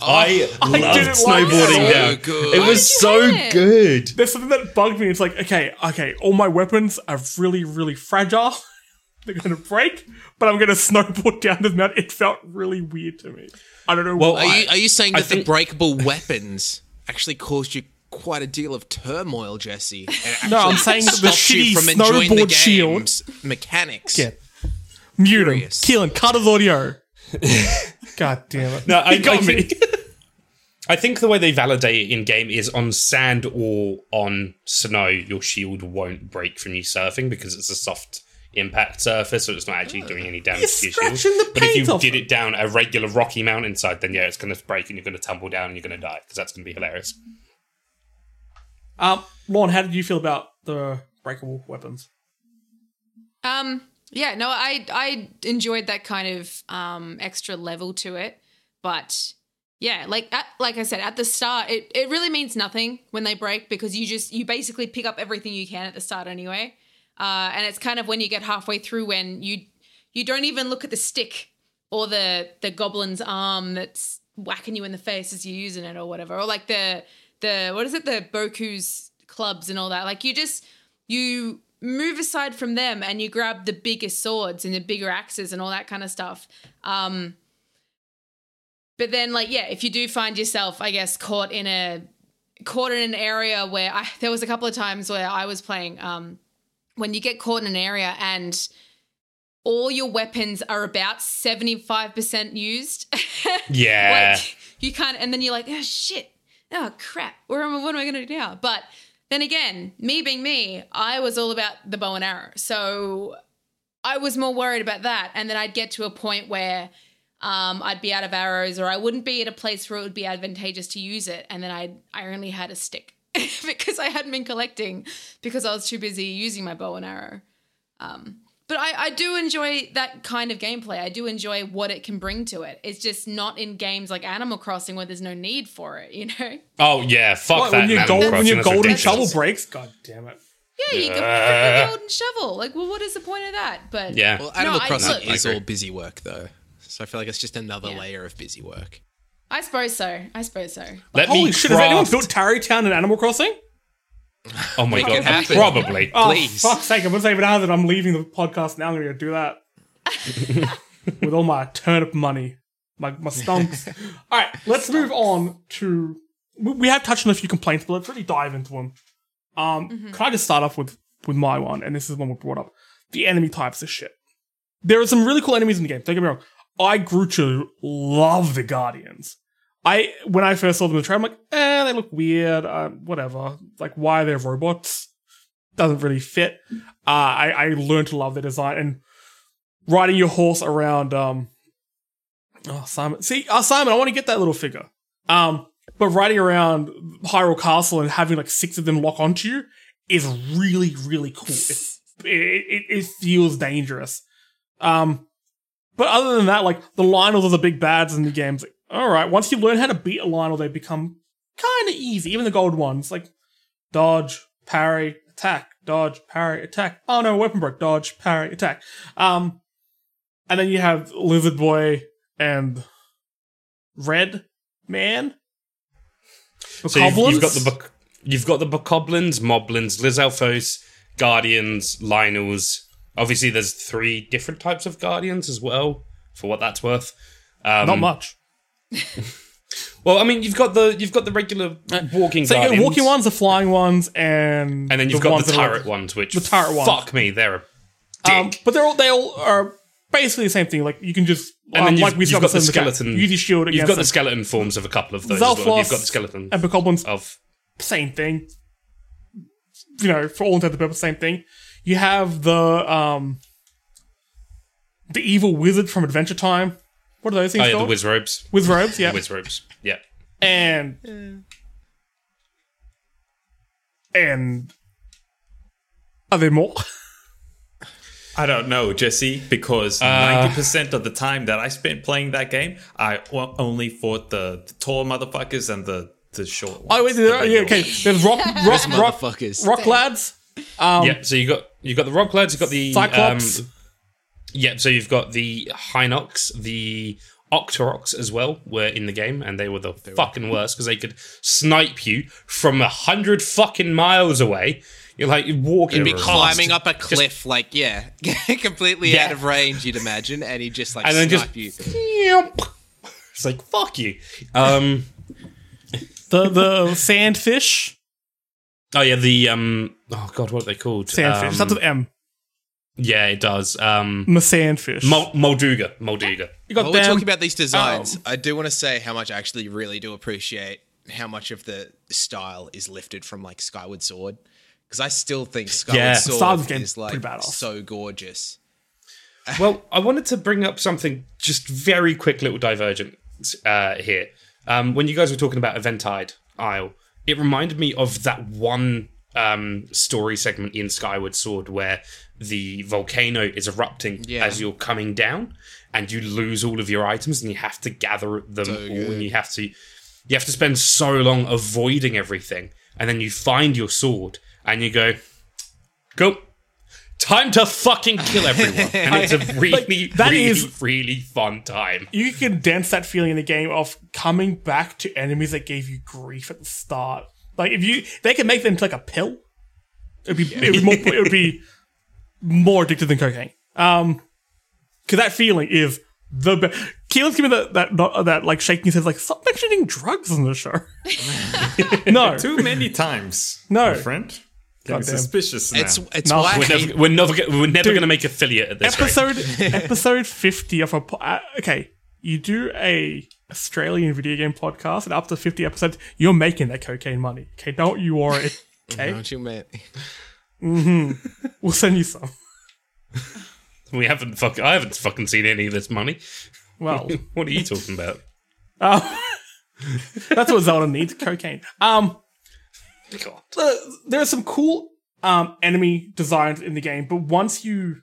I I [LAUGHS] loved didn't like it. snowboarding down. good. It Why was so it? good. There's something that bugged me. It's like, okay, okay, all my weapons are really, really fragile. [LAUGHS] They're gonna break, but I'm gonna [LAUGHS] snowboard down this mountain. It felt really weird to me. I don't know Well, why. Are you, are you saying I that think- the breakable weapons actually caused you quite a deal of turmoil, Jesse? No, I'm actually saying the stopped you shitty from enjoying the snowboard shield- game's mechanics. Yeah. Mute him. Furious. Kill him. Cut his audio. [LAUGHS] God damn it. No, I, [LAUGHS] He got I me. think, I think the way they validate it in game is on sand or on snow, your shield won't break from you surfing because it's a soft impact surface, so it's not actually doing any damage to You're your shield. scratching the But if you off did it. it down a regular rocky mountainside, then yeah, it's going to break and you're going to tumble down and you're going to die because that's going to be hilarious. Um, Lorne, how did you feel about the breakable weapons? Um, yeah, no, I I enjoyed that kind of um extra level to it, but yeah, like at, like I said at the start, it it really means nothing when they break because you just you basically pick up everything you can at the start anyway, uh, and it's kind of when you get halfway through when you you don't even look at the stick or the the goblin's arm that's whacking you in the face as you're using it or whatever, or like the the what is it the Boku's clubs and all that. Like you just you move aside from them and you grab the bigger swords and the bigger axes and all that kind of stuff. Um, but then, like, yeah, if you do find yourself, I guess, caught in a caught in an area where I, [LAUGHS] there was a couple of times where I was playing, um, when you get caught in an area and all your weapons are about 75% used. [LAUGHS] Yeah. like you can't and then you're like, oh shit. Oh crap. Where am I what am I gonna do now? But then again, me being me, I was all about the bow and arrow. So I was more worried about that. And then I'd get to a point where um, I'd be out of arrows or I wouldn't be at a place where it would be advantageous to use it. And then I'd I only had a stick [LAUGHS] because I hadn't been collecting because I was too busy using my bow and arrow. Um, but I, I do enjoy that kind of gameplay. I do enjoy what it can bring to it. It's just not in games like Animal Crossing where there's no need for it, you know? Oh yeah, fuck What, that. when your, Animal gold, when your golden ridiculous. shovel breaks, god damn it. Yeah, you got a golden shovel. Like, well, what is the point of that? But Yeah. Well, Animal I- Crossing look- is all busy work though, so I feel like it's just another Yeah. layer of busy work. I suppose so. I suppose so. Let Holy me shit, has anyone craft- built Tarrey Town in Animal Crossing? Oh my Make god, it happen. probably. Oh, Please. fuck's sake, I'm gonna say now that I'm leaving the podcast now, I'm gonna go do that. [LAUGHS] With all my turnip money. My, my stonks. [LAUGHS] Alright, let's move on to. We we have touched on a few complaints, but let's really dive into them. Um, Can I just start off with, with my one? And this is one we brought up. The enemy types of shit. There are some really cool enemies in the game, don't get me wrong. I grew to love the Guardians. I when I first saw them in the trailer, I'm like, eh, they look weird. Uh, whatever. Like, why they're they robots? Doesn't really fit. Uh, I I learned to love their design and riding your horse around. Um, oh Simon, see, uh, Simon, I want to get that little figure. Um, but riding around Hyrule Castle and having like six of them lock onto you is really really cool. It's it, it, it feels dangerous. Um, but other than that, like the Lynels are the big bads in the games. All right, once you learn how to beat a Lynel, they become kind of easy. Even the gold ones, like dodge, parry, attack, dodge, parry, attack. Oh no, weapon break, dodge, parry, attack. Um, and then you have Lizard Boy and Red Man. So you've, you've got the you've got the Bokoblins, Moblins, Lizalfos, Guardians, Lynels. Obviously, there's three different types of Guardians as well, for what that's worth. Um, not much. [LAUGHS] Well, I mean, you've got the you've got the regular walking So you got walking ones, the flying ones, and and then you've got the that are- turret ones, which the turret ones. fuck me, they're a dick. Um, but they're all they all are basically the same thing. Like you can just and then um, you've, like we you've got the discussed in chat, skeleton. You use shield You've got the skeleton forms of a couple of those. as well. You've got the skeleton and Bokoblins, of same thing. You know, for all intents and purposes, same thing. You have the um the evil wizard from Adventure Time. What are those things oh yeah, the Wizzrobes. With robes, yeah. [LAUGHS] Whiz robes. Yeah. and and are there more? [LAUGHS] I don't know, Jesse, because Uh, ninety percent of the time that I spent playing that game, I only fought the, the tall motherfuckers and the the short ones. Oh wait, the there, yeah, regular okay. ones. There's rock, [LAUGHS] rock, rock, motherfuckers. rock lads. Um, yeah. So you got you got the rock lads. You've got the Cyclops. Um, yeah. So you've got the Hinox, the Octoroks as well were in the game, and they were the fucking worst because they could snipe you from a hundred fucking miles away. You're like walking, He'd be past- climbing up a cliff, like yeah, [LAUGHS] completely Yeah. out of range. You'd imagine, and he'd just like and then snipe just you. It's like fuck you. Um. the the sandfish, Oh yeah. The um. Oh god, what are they called? sandfish. Um, Starts with M. yeah, it does. Um. The sandfish. Mol- Molduga. Molduga. you got While we're talking about these designs, Um, I do want to say how much I actually really do appreciate how much of the style is lifted from like Skyward Sword, because I still think Skyward Yeah. Sword is like so gorgeous. [LAUGHS] Well, I wanted to bring up something just very quick little divergent uh, here. Um, when you guys were talking about Eventide Isle, it reminded me of that one um, story segment in Skyward Sword where the volcano is erupting Yeah. as you're coming down, and you lose all of your items, and you have to gather them all, and you have to you have to spend so long avoiding everything, and then you find your sword, and you go, go. Time to fucking kill everyone, [LAUGHS] and it's a really, that really, is- really fun time. you can dance that feeling in the game of coming back to enemies that gave you grief at the start. Like if you, they can make them like a pill. It'd be, it'd be more, it would be [LAUGHS] more addicted than cocaine. Um, because that feeling is the best. Keelan's giving that that not- that like shaking his head like stop mentioning drugs on the show. [LAUGHS] no, Too many times. No. my friend. Getting Goddamn. suspicious now. It's it's No, why We're never, we're never, we're never going to make affiliate at this episode [LAUGHS] episode 50 of a po- uh, okay you do a australian video game podcast and up to 50 episodes you're making that cocaine money okay don't you worry [LAUGHS] okay Don't you, man? [LAUGHS] we'll send you some We haven't fuck, I haven't fucking seen any of this money. well [LAUGHS] What are you talking about? um, [LAUGHS] that's what zelda needs cocaine um God. uh, there are some cool um enemy designs in the game but once you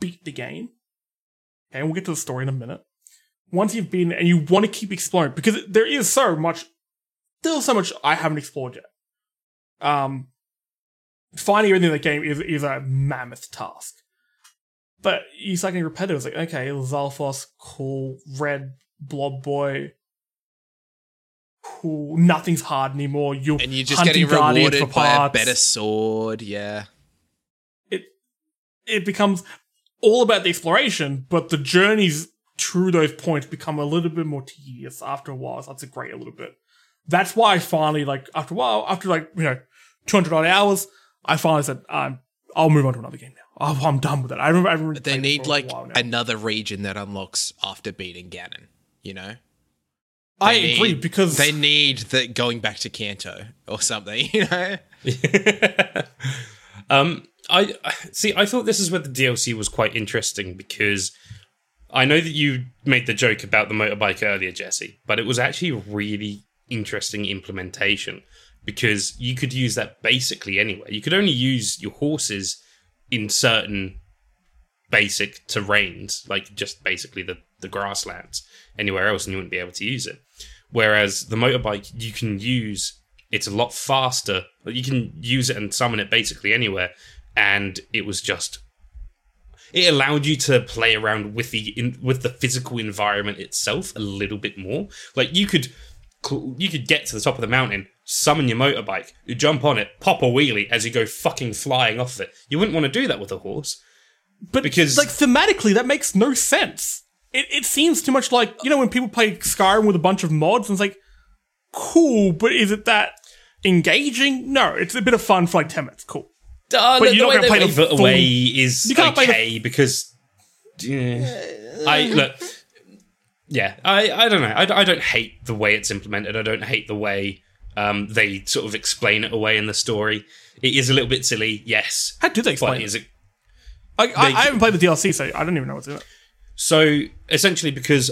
beat the game and we'll get to the story in a minute once you've been and you want to keep exploring because there is so much still so much i haven't explored yet um finding everything in the game is, is a mammoth task but you start getting repetitive it's like okay zalfos cool red blob boy cool nothing's hard anymore you're And you're just getting rewarded for by a better sword. Yeah. it it becomes all about the exploration, but the journeys through those points become a little bit more tedious after a while. So that's a great a little bit. That's why I finally like after a while, after like you know, two hundred odd hours, I finally said, um, I'll move on to another game now. Oh, I'm done with it. I remember. I remember But they need like another region that unlocks after beating Ganon. You know. I They agree because they need the going back to Kanto or something. [LAUGHS] You know. [LAUGHS] um, I I- see. I thought this is where the DLC was quite interesting because I know that you made the joke about the motorbike earlier, Jesse, but it was actually a really interesting implementation because you could use that basically anywhere. You could only use your horses in certain basic terrains, like just basically the, the grasslands. Anywhere else, and you wouldn't be able to use it. Whereas the motorbike, you can use it's a lot faster. You can use it and summon it basically anywhere, and it was just it allowed you to play around with the in, with the physical environment itself a little bit more. Like you could you could get to the top of the mountain, summon your motorbike, you jump on it, pop a wheelie as you go fucking flying off it. You wouldn't want to do that with a horse. But Because- like thematically, that makes no sense. It it seems too much like you know when people play Skyrim with a bunch of mods, and it's like cool, but is it that engaging? No, it's a bit of fun for like ten minutes. Cool. Uh, But the, you're the not way gonna they play the wave it full- away is You can't play the- because yeah, I look. Yeah, I, I don't know. I, I don't hate the way it's implemented. I don't hate the way um, they sort of explain it away in the story. It is a little bit silly, yes. How do they explain it? is it Like, I, I haven't played the DLC, so I don't even know what's in it. So essentially, because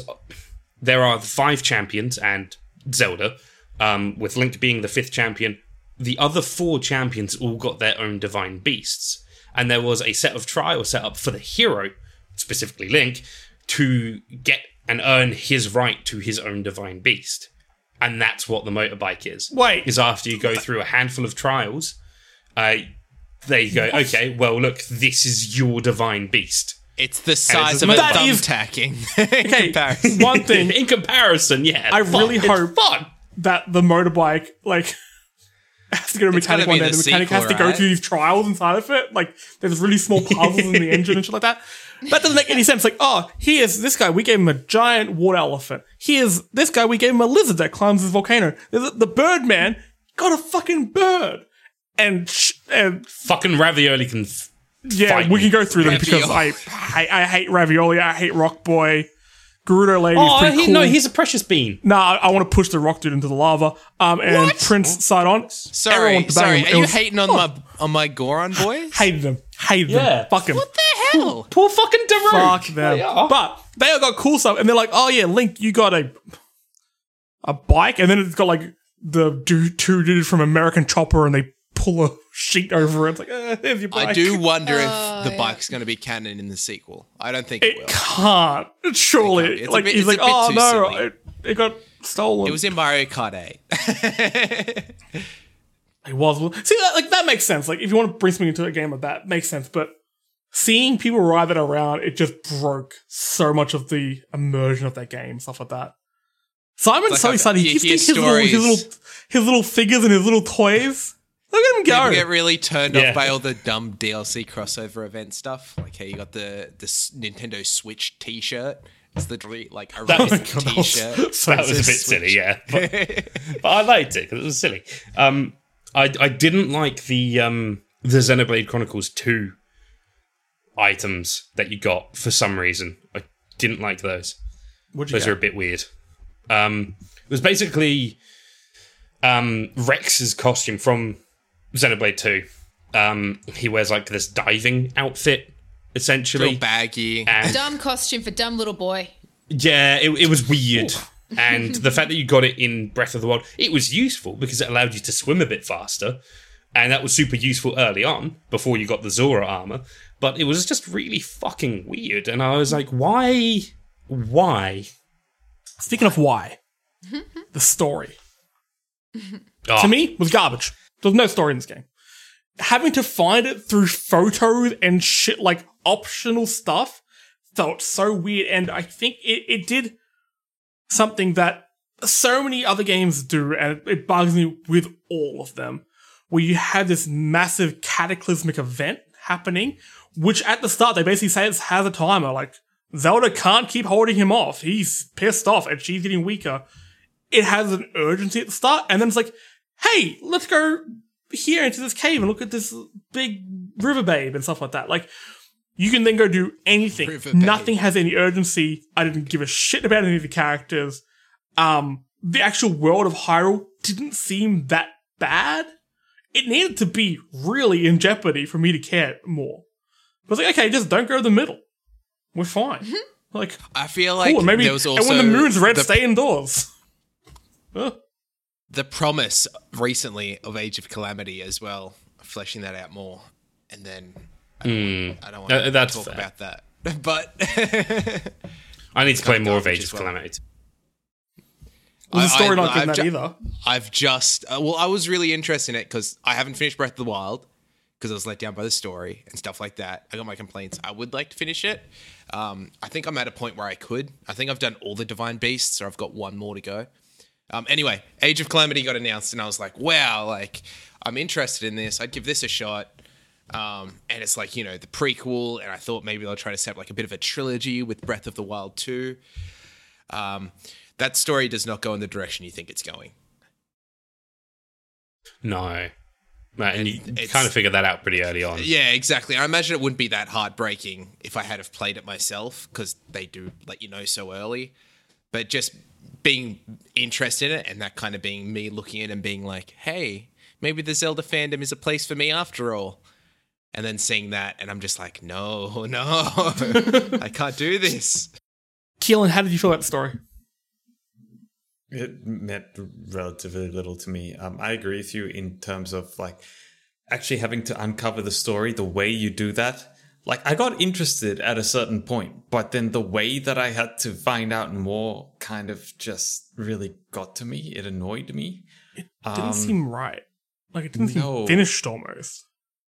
there are five champions and Zelda, um, with Link being the fifth champion, the other four champions all got their own divine beasts, and there was a set of trials set up for the hero, specifically Link, to get and earn his right to his own divine beast, and that's what the motorbike is. Wait. is after you go through a handful of trials, uh, they go, okay, well, look, this is your divine beast. It's the size of a- a That is- thumbtacking. [LAUGHS] Okay, comparison. one thing In comparison, yeah, I fun. really It's hope- fun. that the motorbike like [LAUGHS] has to get a mechanic one day. the The mechanic has sequel, to go right? through these trials inside of it. Like there's really small [LAUGHS] puzzles in the engine and shit like that. That doesn't make any sense. Like, oh, here's this guy. We gave him a giant water elephant. Here's this guy. We gave him a lizard that climbs this volcano. There's The bird man got a fucking bird. And, sh- and Fucking ravioli can. F- yeah, Fight we can go through them because I, I I hate ravioli. I hate Rock Boy. Gerudo Lady oh, pretty he, cool. no, he's a precious bean. Nah, I, I want to push the rock dude into the lava. Um, and Prince Sidon. Sorry, everyone to bang sorry. him. Are It you was- hating on my on my Goron boys? Hated them. Hated Yeah. them. Fuck him. What the hell? Poor fucking Daru. Fuck them. They are. But they all got cool stuff, and they're like, "Oh yeah, Link, you got a a bike," and then it's got like the du- two dudes from American Chopper, and they pull a sheet over it. It's like, uh, "There's your bike." I do wonder if Oh, the yeah. bike's going to be canon in the sequel. I don't think it, It will. can't. Surely, It can't. It's a like bit- he's it's like, a bit "Oh too no, silly. it, it got stolen." It was in Mario Kart 8. [LAUGHS] It was. See, that, like that makes sense. Like if you want to bring something into a game of that, makes sense. But seeing people ride that around, it just broke so much of the immersion of that game, stuff like that. Simon's Like, so I- excited. He you keeps getting his little, his little, his little figures and his little toys. Look at him People go. get really turned Yeah. off by all the dumb DLC crossover event stuff. Like, hey, you got the the Nintendo Switch T-shirt. It's literally like a That was- red that was T-shirt. so [LAUGHS] That was a bit Switch. silly, yeah. [LAUGHS] But, but I liked it because it was silly. Um, I I didn't like the um the Xenoblade Chronicles two items that you got for some reason. I didn't like those. What'd you Those are a bit weird. Um, it was basically um, Rex's costume from Xenoblade 2. Um, he wears like this diving outfit, essentially. Real baggy. And Dumb costume for dumb little boy. yeah, it, it was weird. and the fact that you got it in Breath of the Wild, it was useful because it allowed you to swim a bit faster. And that was super useful early on before you got the Zora armor. But it was just really fucking weird. And I was like, why? Why? Speaking of why, [LAUGHS] the story Oh, to me was garbage. There's no story in this game. Having to find it through photos and shit like optional stuff felt so weird. And I think it, it did something that so many other games do, and it bugs me with all of them, where you have this massive cataclysmic event happening, which at the start they basically say it has a timer. Like Zelda can't keep holding him off. He's pissed off and she's getting weaker. It has an urgency at the start, and then it's like, hey, let's go here into this cave and look at this big river babe and stuff like that. Like, you can then go do anything. River babe. Nothing has any urgency. I didn't give a shit about any of the characters. Um, the actual world of Hyrule didn't seem that bad. It needed to be really in jeopardy for me to care more. I was like, okay, just don't go to the middle. We're fine. Like, I feel like cool. Maybe there was also and when the moon's red, the- stay indoors. [LAUGHS] Huh. the promise recently of Age of Calamity as well, fleshing that out more, and then I don't, want, I don't want Uh, to that's talk fair. about that. [LAUGHS] But I need to play more of Age as of well. Calamity. Was the story I- not good I've that ju- either? I've just uh, well, I was really interested in it because I haven't finished Breath of the Wild because I was let down by the story and stuff like that. I got my complaints. I would like to finish it. Um, I think I'm at a point where I could. I think I've done all the Divine Beasts, or I've got one more to go. Um, anyway, Age of Calamity got announced, and I was like, wow, like I'm interested in this. I'd give this a shot. Um, and it's like you know the prequel, and I thought maybe they'll try to set up like a bit of a trilogy with Breath of the Wild 2. Um, that story does not go in the direction you think it's going. No. Right, and you kind of figured that out pretty early on. Yeah, exactly. I imagine it wouldn't be that heartbreaking if I had have played it myself because they do let you know so early. But just being interested in it and that kind of being me looking in and being like, hey, maybe the Zelda fandom is a place for me after all. And then seeing that, and I'm just like, no, [LAUGHS] no, [LAUGHS] I can't do this. Keelan, how did you feel about the story? It meant relatively little to me. Um, I agree with you in terms of like actually having to uncover the story, the way you do that. Like I got interested at a certain point, but then the way that I had to find out more kind of just really got to me. It annoyed me. It didn't Um, seem right. Like it didn't no. seem finished almost.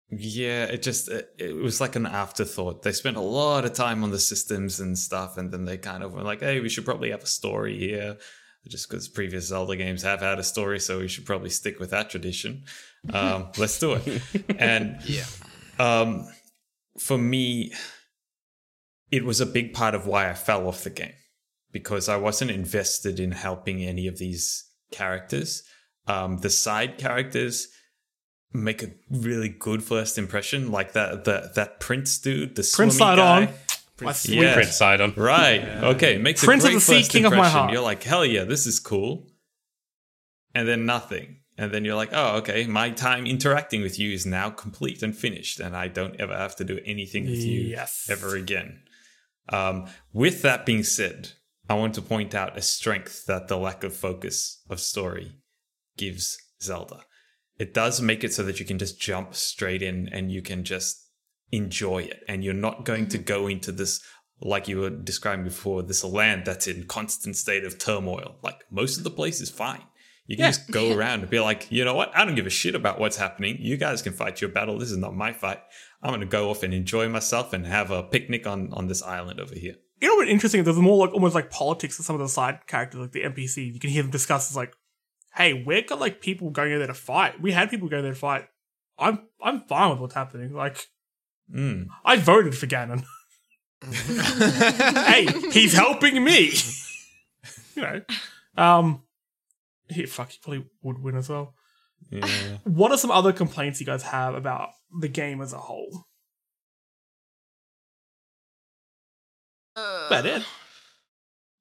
Yeah, it just it, it was like an afterthought. They spent a lot of time on the systems and stuff, and then they kind of were like, "Hey, we should probably have a story here." Just because previous Zelda games have had a story, so we should probably stick with that tradition. Um, [LAUGHS] let's do it. And Yeah. um, for me, it was a big part of why I fell off the game because I wasn't invested in helping any of these characters. Um, the side characters make a really good first impression, like that that that Prince dude, the Prince swimmy guy. on. My sweet Yeah. Prince Sidon. Right. Okay. Makes Prince a of great the Sea, first King of my impression. heart. You're like, hell yeah, this is cool. And then nothing. And then you're like, oh, okay, my time interacting with you is now complete and finished, and I don't ever have to do anything with you Yes. ever again. Um, with that being said, I want to point out a strength that the lack of focus of story gives Zelda. It does make it so that you can just jump straight in and you can just enjoy it. And you're not going to mm-hmm. go into this, like you were describing before, this land that's in constant state of turmoil. Like most of the place is fine. You can Yeah. just go [LAUGHS] around and be like, you know what? I don't give a shit about what's happening. You guys can fight your battle. This is not my fight. I'm going to go off and enjoy myself and have a picnic on, on this island over here. You know what's interesting? There's more like almost like politics of some of the side characters, like the NPC. You can hear them discuss it's like, "Hey, we got like people going in there to fight. We had people going there to fight. I'm I'm fine with what's happening. Like, Mm. I voted for Ganon. [LAUGHS] hey, he's helping me. [LAUGHS] you know, um, he fuck, he probably would win as well. Yeah. What are some other complaints you guys have about the game as a whole? That it?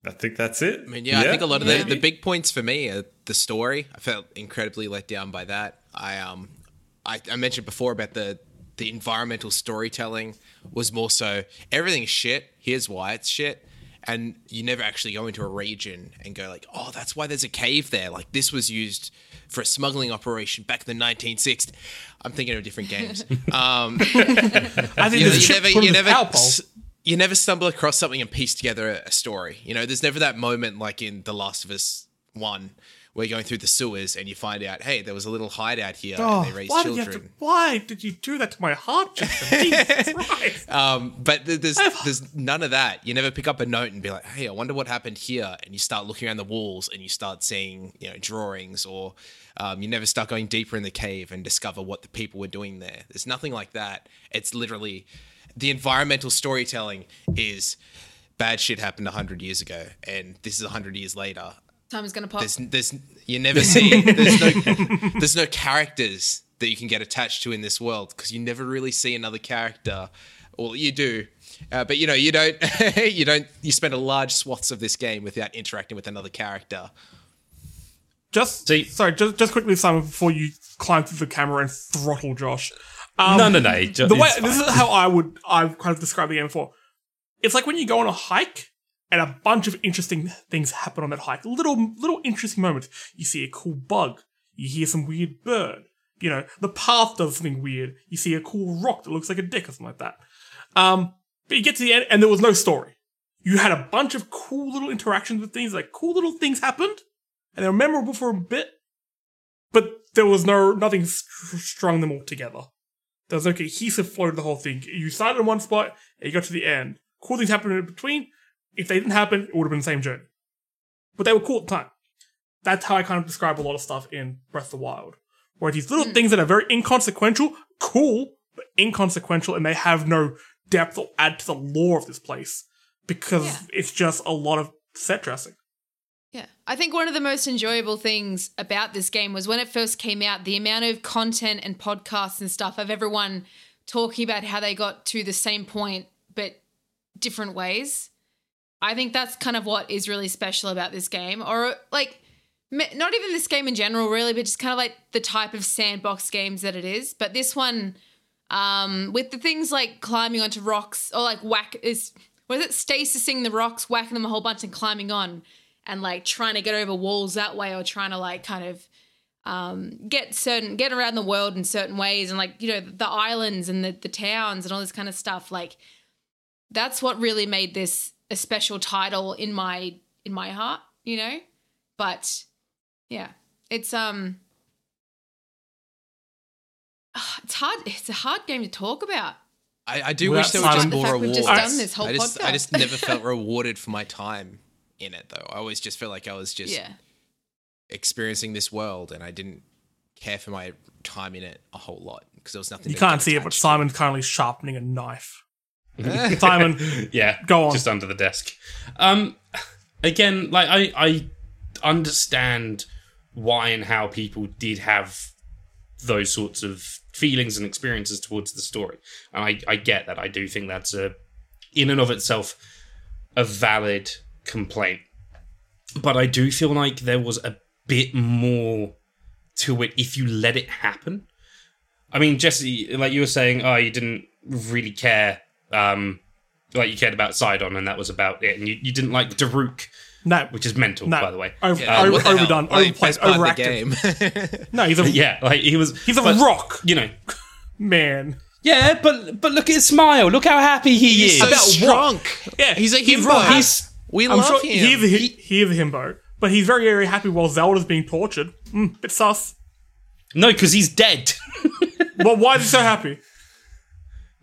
I think that's it. I mean, yeah, I think a lot of the, the big points for me are the story. I felt incredibly let down by that. I um, I, I mentioned before about the the environmental storytelling was more so everything's shit. Here's why it's shit, and you never actually go into a region and go like, oh, that's why there's a cave there. Like this was used for a smuggling operation back in the 1960s. I'm thinking of different games. [LAUGHS] Um, I think you, know, you never, you never, this power pole. s- you never stumble across something and piece together a, a story. You know, there's never that moment like in The Last of Us One, where you're going through the sewers and you find out, hey, there was a little hideout here Oh, and they raised why did children. have to? Why did you do that to my heart, Justin? [LAUGHS] Jesus Um, but th- there's there's none of that. You never pick up a note and be like, "Hey, I wonder what happened here," and you start looking around the walls and you start seeing you know drawings, or um, you never start going deeper in the cave and discover what the people were doing there. There's nothing like that. It's literally the environmental storytelling is bad shit happened hundred years ago, and this is hundred years later. Time is gonna pop. There's there's you never see [LAUGHS] there's no there's no characters that you can get attached to in this world because you never really see another character. Well, you do, uh, but you know you don't [LAUGHS] you don't you spend a large swaths of this game without interacting with another character. Just See- sorry, just just quickly, Simon, before you climb through the camera and throttle Josh. Um, no, no, no. ju- the way this is how I would I've kind of described the game before. It's like when you go on a hike and a bunch of interesting things happen on that hike. Little little interesting moments. You see a cool bug. You hear some weird bird. You know, the path does something weird. You see a cool rock that looks like a dick or something like that. Um, but you get to the end and there was no story. You had a bunch of cool little interactions with things, like cool little things happened, and they were memorable for a bit, but there was no nothing st- strung them all together. There was no cohesive flow to the whole thing. You started in one spot and you got to the end. Cool things happened in between. If they didn't happen, it would have been the same journey. But they were cool at the time. That's how I kind of describe a lot of stuff in Breath of the Wild. Where these little hmm. things that are very inconsequential, cool, but inconsequential, and they have no depth or add to the lore of this place because Yeah. it's just a lot of set dressing. Yeah. I think one of the most enjoyable things about this game was when it first came out, the amount of content and podcasts and stuff of everyone talking about how they got to the same point but different ways. I think that's kind of what is really special about this game or like not even this game in general really, but just kind of like the type of sandbox games that it is. But this one um with the things like climbing onto rocks or like whack is was it stasising the rocks, whacking them a whole bunch and climbing on and like trying to get over walls that way or trying to like kind of um, get certain get around the world in certain ways and like you know the islands and the, the towns and all this kind of stuff like that's what really made this a special title in my in my heart you know but yeah it's um [SIGHS] it's hard it's a hard game to talk about I, I do Well, wish there that's was just more fact we've rewards. just done this whole I just, I just never felt [LAUGHS] rewarded for my time in it, though. I always just felt like I was just yeah experiencing this world, and I didn't care for my time in it a whole lot because there was nothing. You to can't see it, but. Simon's currently sharpening a knife. [LAUGHS] Simon, yeah, Go on. Just under the desk. Um, again, like I, I understand why and how people did have those sorts of feelings and experiences towards the story, and I, I get that. I do think that's a, in and of itself, a valid complaint. But I do feel like there was a bit more to it if you let it happen. I mean, Jesse, like you were saying, oh, you didn't really care. Um, like you cared about Sidon, and that was about it. And you, you didn't like Daruk, no, which is mental, no, by the way. Over, Yeah, over- the overdone, Like, overplayed, best part of the overacted. game. [LAUGHS] [LAUGHS] No, he's a Yeah, like he was. he's a but, rock You know. [LAUGHS] man. Yeah, but but look at his smile. Look how happy he He's is. so About strong. Yeah, He's a himbo. real. He's we I'm love sure him. he is a, he, he is a himbo, but he's very very happy while Zelda's being tortured. Mm, bit sus. no, because he's dead. Well, why is he so happy?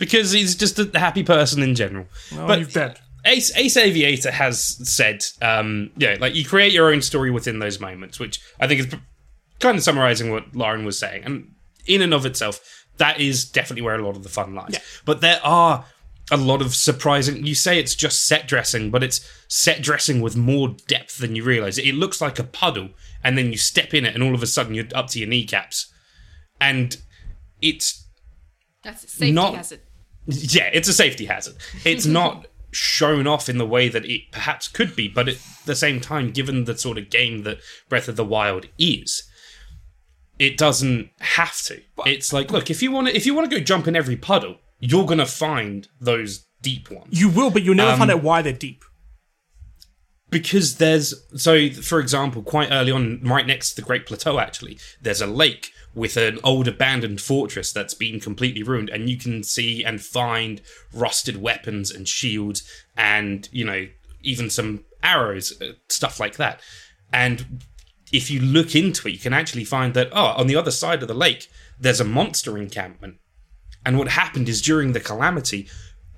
Because he's just a happy person in general. But he's dead. Ace, Ace Aviator has said, um, yeah, like you create your own story within those moments, which I think is kind of summarizing what Lauren was saying. And in and of itself, that is definitely where a lot of the fun lies. But there are a lot of surprising. You say it's just set dressing, but it's set dressing with more depth than you realize. It looks like a puddle, and then you step in it, and all of a sudden you're up to your kneecaps, and it's that's a safety Not- hazard yeah, it's a safety hazard. It's [LAUGHS] not shown off in the way that it perhaps could be, but at the same time, given the sort of game that Breath of the Wild is, it doesn't have to. It's like, look, if you want to, if you want to go jump in every puddle, you're gonna find those deep ones You will, but you'll never Um, find out why they're deep. because there's so for example quite early on right next to the great plateau actually there's a lake with an old abandoned fortress that's been completely ruined and you can see and find rusted weapons and shields and you know even some arrows uh, stuff like that and if you look into it you can actually find that oh on the other side of the lake there's a monster encampment and what happened is during the calamity,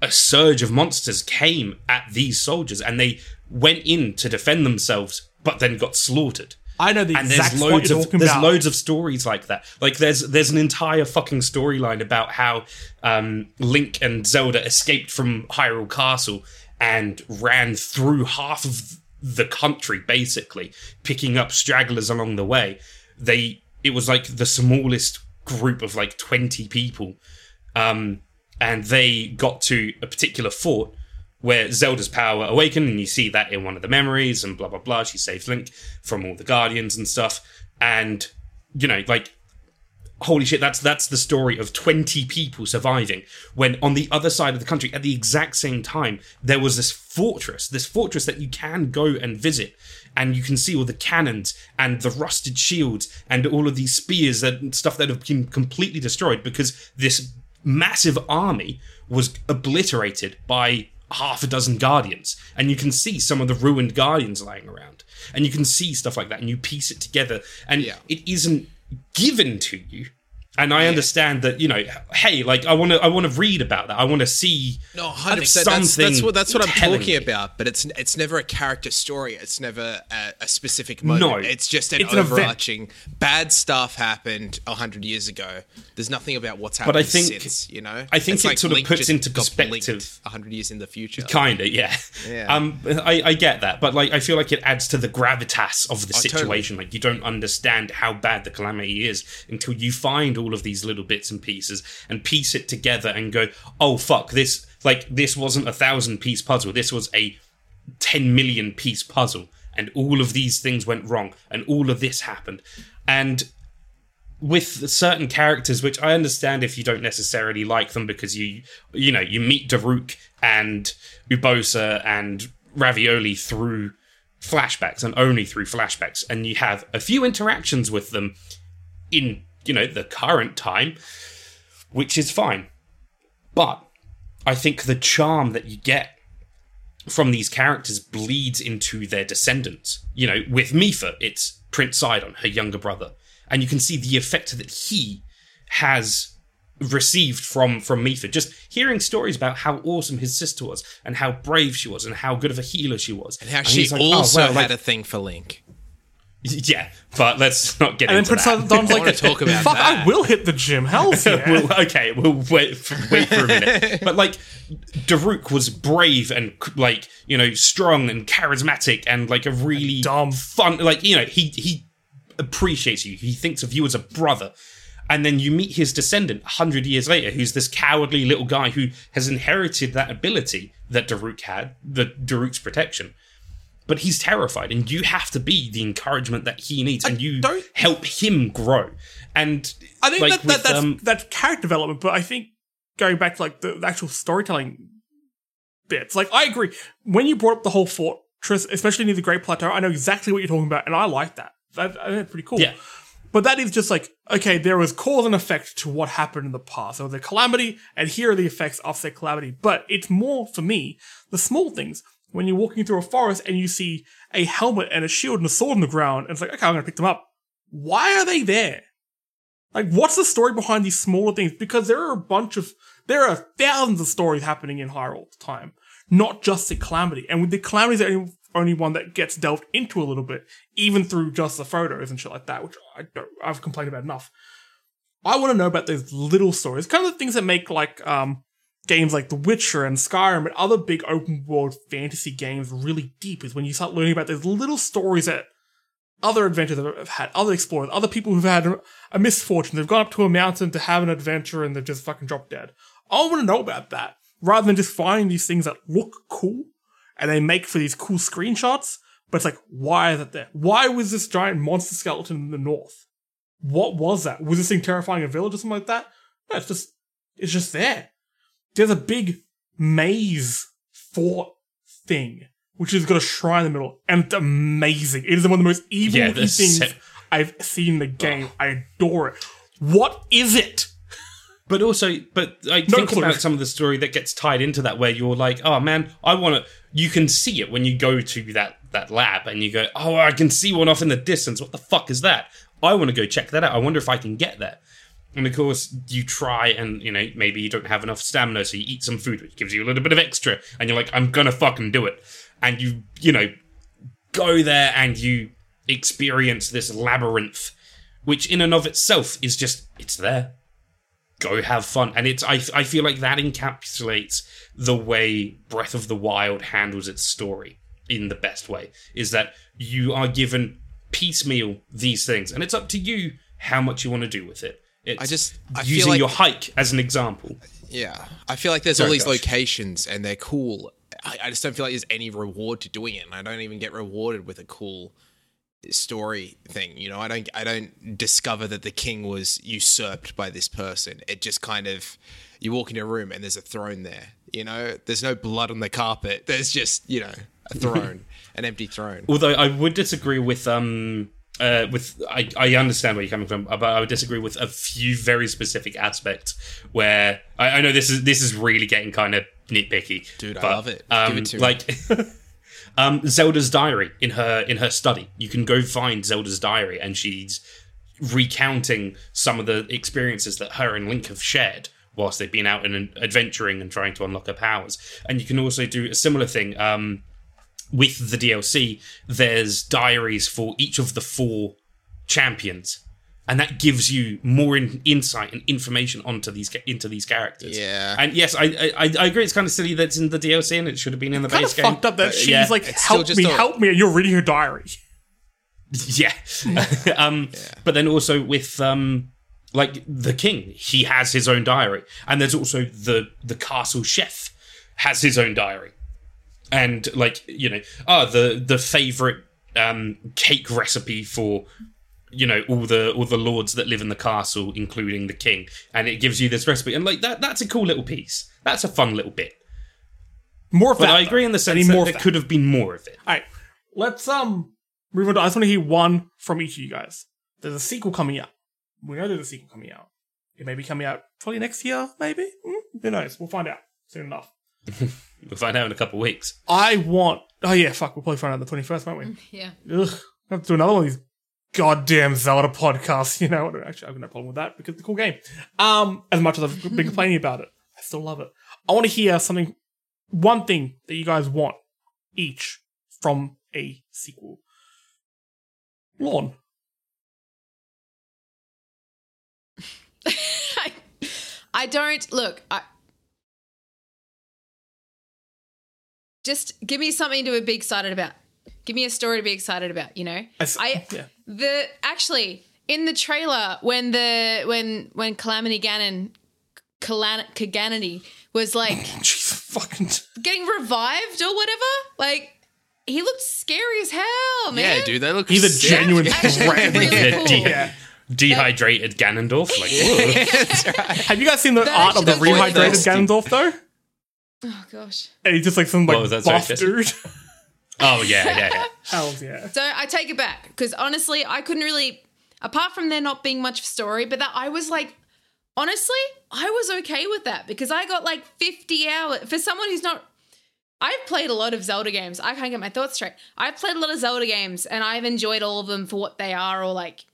a surge of monsters came at these soldiers and they went in to defend themselves, but then got slaughtered. I know the And exact there's loads of there's about. loads of stories like that. Like there's there's an entire fucking storyline about how um, Link and Zelda escaped from Hyrule Castle and ran through half of the country basically, picking up stragglers along the way. They it was like the smallest group of like 20 people um, and they got to a particular fort where Zelda's power awakened, and you see that in one of the memories, and blah blah blah. She saves Link from all the Guardians and stuff, and you know, like holy shit, that's that's the story of 20 people surviving. When on the other side of the country, at the exact same time, there was this fortress, this fortress that you can go and visit. And you can see all the cannons and the rusted shields and all of these spears and stuff that have been completely destroyed because this massive army was obliterated by half a dozen guardians. And you can see some of the ruined guardians lying around. And you can see stuff like that and you piece it together. And Yeah. it isn't given to you. And I understand that, you know, hey, like I want to, I want to read about that. I want to see. No, hundred percent. That's, that's what that's what I'm talking me. about. But it's it's never a character story. It's never a, a specific moment. No. it's just an It's an overarching. bad stuff happened hundred years ago. There's nothing about what's happened I think- since. You know, I think It's it sort of puts into perspective- hundred years in the future. Kinda, yeah. Yeah. Um, I, I get that, but like, I feel like it adds to the gravitas of the Oh, totally. situation. Like, you don't understand how bad the calamity is until you find all of these little bits and pieces and piece it together and go, "Oh fuck, this like this wasn't a thousand piece puzzle. This was a ten million piece puzzle, and all of these things went wrong, and all of this happened." And with certain characters, which I understand if you don't necessarily like them because you, you know, you meet Daruk and Urbosa and Ravioli through flashbacks and only through flashbacks, and you have a few interactions with them in, you know, the current time, which is fine. But I think the charm that you get from these characters bleeds into their descendants. You know, with Mipha, it's Prince Sidon, her younger brother, and you can see the effect that he has received from from Mipha. Just hearing stories about how awesome his sister was, and how brave she was, and how good of a healer she was, and how she he's like, oh, also wow, had like- a thing for Link. [LAUGHS] yeah. But let's not get And then into Prince that. Don's [LAUGHS] I like, talk about fuck, I will hit the gym. Hell's [LAUGHS] yeah. Well, okay, we'll wait for, wait for a minute. But like, Daruk was brave and like you know strong and charismatic and like a really dumb. fun. Like you know he he appreciates you. He thinks of you as a brother. And then you meet his descendant a hundred years later, who's this cowardly little guy who has inherited that ability that Daruk had, the Daruk's protection. But he's terrified, and you have to be the encouragement that he needs, and you don't- help him grow. And I think like, that, that with, that's um, that's character development, but I think going back to like the, the actual storytelling bits, like I agree. When you brought up the whole fortress, especially near the Great Plateau, I know exactly what you're talking about, and I like that. That, I think that's pretty cool. Yeah. But that is just like, okay, there was cause and effect to what happened in the past. There was a calamity, and here are the effects of said calamity. But it's more, for me, the small things. When you're walking through a forest and you see a helmet and a shield and a sword on the ground, and it's like, okay, I'm gonna pick them up. Why are they there? Like, what's the story behind these smaller things? Because there are a bunch of, there are thousands of stories happening in Hyrule all the time, not just the Calamity. And with the Calamity is the only, only one that gets delved into a little bit, even through just the photos and shit like that, which I don't, I've complained about enough. I want to know about those little stories, kind of the things that make like um games like The Witcher and Skyrim and other big open world fantasy games really deep. Is when you start learning about those little stories that other adventures have had, other explorers, other people who've had a misfortune. They've gone up to a mountain to have an adventure and they've just fucking dropped dead. I want to know about that rather than just finding these things that look cool and they make for these cool screenshots. But it's like, why is it there? Why was this giant monster skeleton in the north? What was that? Was this thing terrifying a village or something like that? No, it's just, it's just there. There's a big maze fort thing, which has got a shrine in the middle, and it's amazing. It is one of the most evil Yeah, things set- I've seen in the game. I adore it. What is it? But also, but like No think clue. about some of the story that gets tied into that, where you're like, oh man, I want to. You can see it when you go to that that lab, and you go, oh, I can see one off in the distance. What the fuck is that? I want to go check that out. I wonder if I can get there. And of course, you try, and you know maybe you don't have enough stamina, so you eat some food, which gives you a little bit of extra, and you're like, I'm gonna fucking do it. And you, you know, go there and you experience this labyrinth, which in and of itself is just it's there. Go have fun. And it's I, I feel like that encapsulates the way breath of the wild handles its story in the best way is that you are given piecemeal these things and it's up to you how much you want to do with it it's I just- I using like- your hike as an example Yeah, I feel like there's all these Josh. locations and they're cool. I, I just don't feel like there's any reward to doing it, and I don't even get rewarded with a cool story thing. You know, I don't I don't discover that the king was usurped by this person. It just kind of you walk into a room and there's a throne there. You know, there's no blood on the carpet. There's just you know a throne, [LAUGHS] an empty throne. Although I would disagree with um uh with I, I understand where you're coming from, but I would disagree with a few very specific aspects where I, I know this is this is really getting kind of nitpicky. Dude, I love it. Give Um, it to like [LAUGHS] um Zelda's diary in her in her study. You can go find Zelda's diary and she's recounting some of the experiences that her and Link have shared whilst they've been out and adventuring and trying to unlock her powers. And you can also do a similar thing um, with the DLC. There's diaries for each of the four champions, and that gives you more in, insight and information onto these ca- into these characters. Yeah. and yes, I, I I agree. It's kind of silly that it's in the DLC and it should have been in the Kind of base game. fucked up that but she's yeah. like, It's still help just me, a- help me, and you're reading her diary. [LAUGHS] yeah. [LAUGHS] um, But then also with um, like the king, he has his own diary, and there's also the the castle chef has his own diary, and like you know, ah, the the favorite um cake recipe for you know all the all the lords that live in the castle including the king and it gives you this recipe and like that that's a cool little piece that's a fun little bit More of but that. i agree in the sense that more there could have been more of it All right, let's um move on. To, I just want to hear one from each of you guys. There's a sequel coming out. We know there's a sequel coming out. It may be coming out probably next year, maybe. Hmm? Who knows? We'll find out soon enough. [LAUGHS] we'll find out in a couple of weeks I want. Oh yeah, fuck. We'll probably find out the twenty first, won't we? Yeah. Ugh. I have to do another one of these goddamn Zelda podcasts. [LAUGHS] You know, actually, I've got no problem with that because it's a cool game. Um, as much as I've been [LAUGHS] complaining about it, I still love it. I want to hear something, one thing that you guys want each from a sequel. Lorne. I don't look. I just give me something to be excited about. Give me a story to be excited about. You know, I s- I yeah. the actually in the trailer when the when when Calamity Ganon Calan- Kaganity was like [LAUGHS] Jesus fucking. getting revived or whatever, like he looked scary as hell, man. Yeah, dude, they look. He's a sick. genuine Actually, threat. really cool. de- Yeah. dehydrated Ganondorf like [LAUGHS] whoa. Have you guys seen the That art of the rehydrated. Ganondorf though? Oh gosh. And he's just like some What like was that, sorry, buff Jesse? dude. [LAUGHS] oh yeah yeah yeah [LAUGHS] Hells yeah. So I take it back because honestly, I couldn't really, apart from there not being much story, but that I was like, honestly, I was okay with that because I got like 50 hours for someone who's not. I've played a lot of Zelda games. I can't get my thoughts straight. I've played a lot of Zelda games and I've enjoyed all of them for what they are or like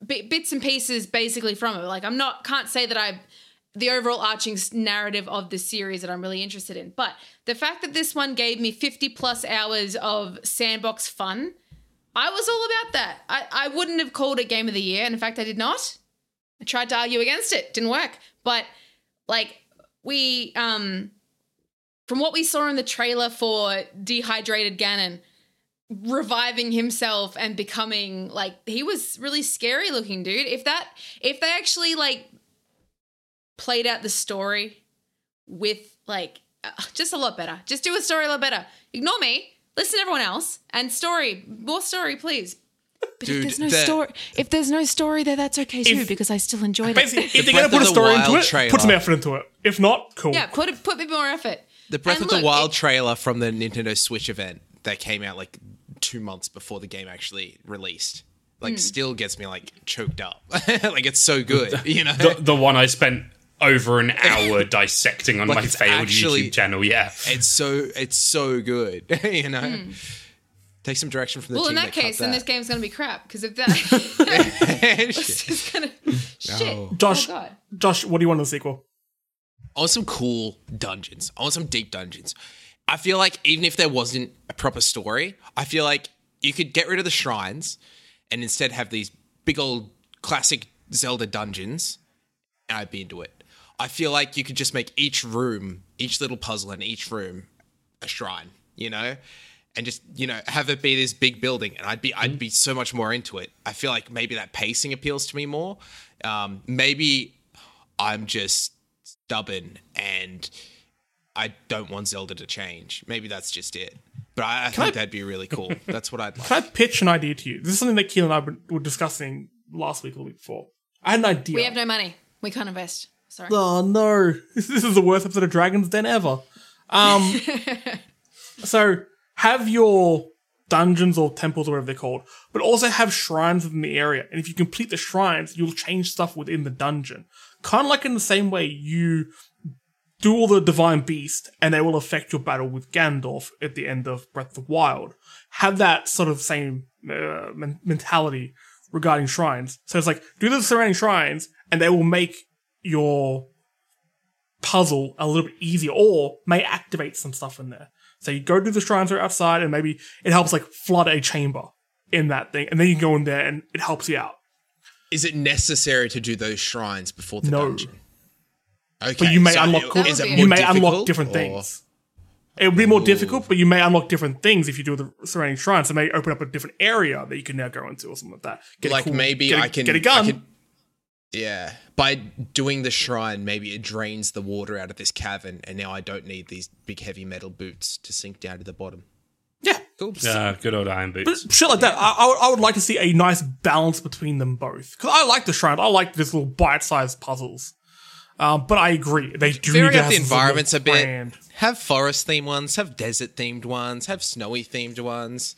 bi- bits and pieces basically from it. Like I'm not, can't say that I've the overall arching narrative of the series that I'm really interested in. But the fact that this one gave me 50 plus hours of sandbox fun, I was all about that. I, I wouldn't have called it game of the year. And in fact, I did not. I tried to argue against it, didn't work. But like we um from what we saw in the trailer for Dehydrated Ganon reviving himself and becoming like he was really scary looking dude. If that if they actually like played out the story with like uh, just a lot better. Just do a story a lot better. Ignore me. Listen to everyone else and story more story, please. But Dude, if there's no the- story, if there's no story there, that's okay too If- because I still enjoyed Basically, it. if they're gonna put a story into it, trailer. put some effort into it. If not, cool. yeah, put it, put a bit more effort. The Breath And of the Wild it- trailer from the Nintendo Switch event that came out like two months before the game actually released, like, still gets me like choked up. [LAUGHS] like it's so good, [LAUGHS] you know. the, the one I spent over an hour [LAUGHS] dissecting on Like, my it's failed actually- YouTube channel yeah it's so it's so good, [LAUGHS] you know. Hmm. Take some direction from the. Well, in team that case, then that. this game's gonna be crap because if that, [LAUGHS] it's just gonna shit. Oh, Josh, Oh. Josh, what do you want in the sequel? I want some cool dungeons. I want some deep dungeons. I feel like even if there wasn't a proper story, I feel like you could get rid of the shrines and instead have these big old classic Zelda dungeons, and I'd be into it. I feel like you could just make each room, each little puzzle in each room, a shrine. You know. And just you know have it be this big building, and I'd be I'd be so much more into it. I feel like maybe that pacing appeals to me more. Um, maybe I'm just stubborn and I don't want Zelda to change. Maybe that's just it. But I, I think I- that'd be really cool. [LAUGHS] That's what I'd like. Can I pitch an idea to you? This is something that Keelan and I were- were discussing last week or week before. I had an idea. We have no money. We can't invest. Sorry. Oh no! [LAUGHS] This, is the worst episode of Dragon's Den ever. Um, [LAUGHS] so have your dungeons or temples or whatever they're called, but also have shrines within the area. And if you complete the shrines, you'll change stuff within the dungeon. Kind of like in the same way you do all the divine beast, and they will affect your battle with Gandalf at the end of Breath of the Wild. Have that sort of same uh, mentality regarding shrines. So it's like do the surrounding shrines, and they will make your puzzle a little bit easier, or may activate some stuff in there. So you go to the shrines that are outside, and maybe it helps like flood a chamber in that thing, and then you go in there and it helps you out. Is it necessary to do those shrines before the No. dungeon? Okay, But you may so unlock it- is it You may unlock different or- things. It would be more difficult, but you may unlock different things if you do the surrounding shrines. So it may open up a different area that you can now go into or something like that. Get like cool- maybe a- I can get a gun. I could- yeah, by doing the shrine, maybe it drains the water out of this cavern, and now I don't need these big heavy metal boots to sink down to the bottom. yeah, Cool. Uh, good old iron But boots. shit like that, I, I, would, I would like to see a nice balance between them both. Because I like the shrine. I like these little bite-sized puzzles. Um, but I agree, they do Vary need to up have the some sort of environments a bit. brand. Have forest themed ones, have desert themed ones, have snowy themed ones.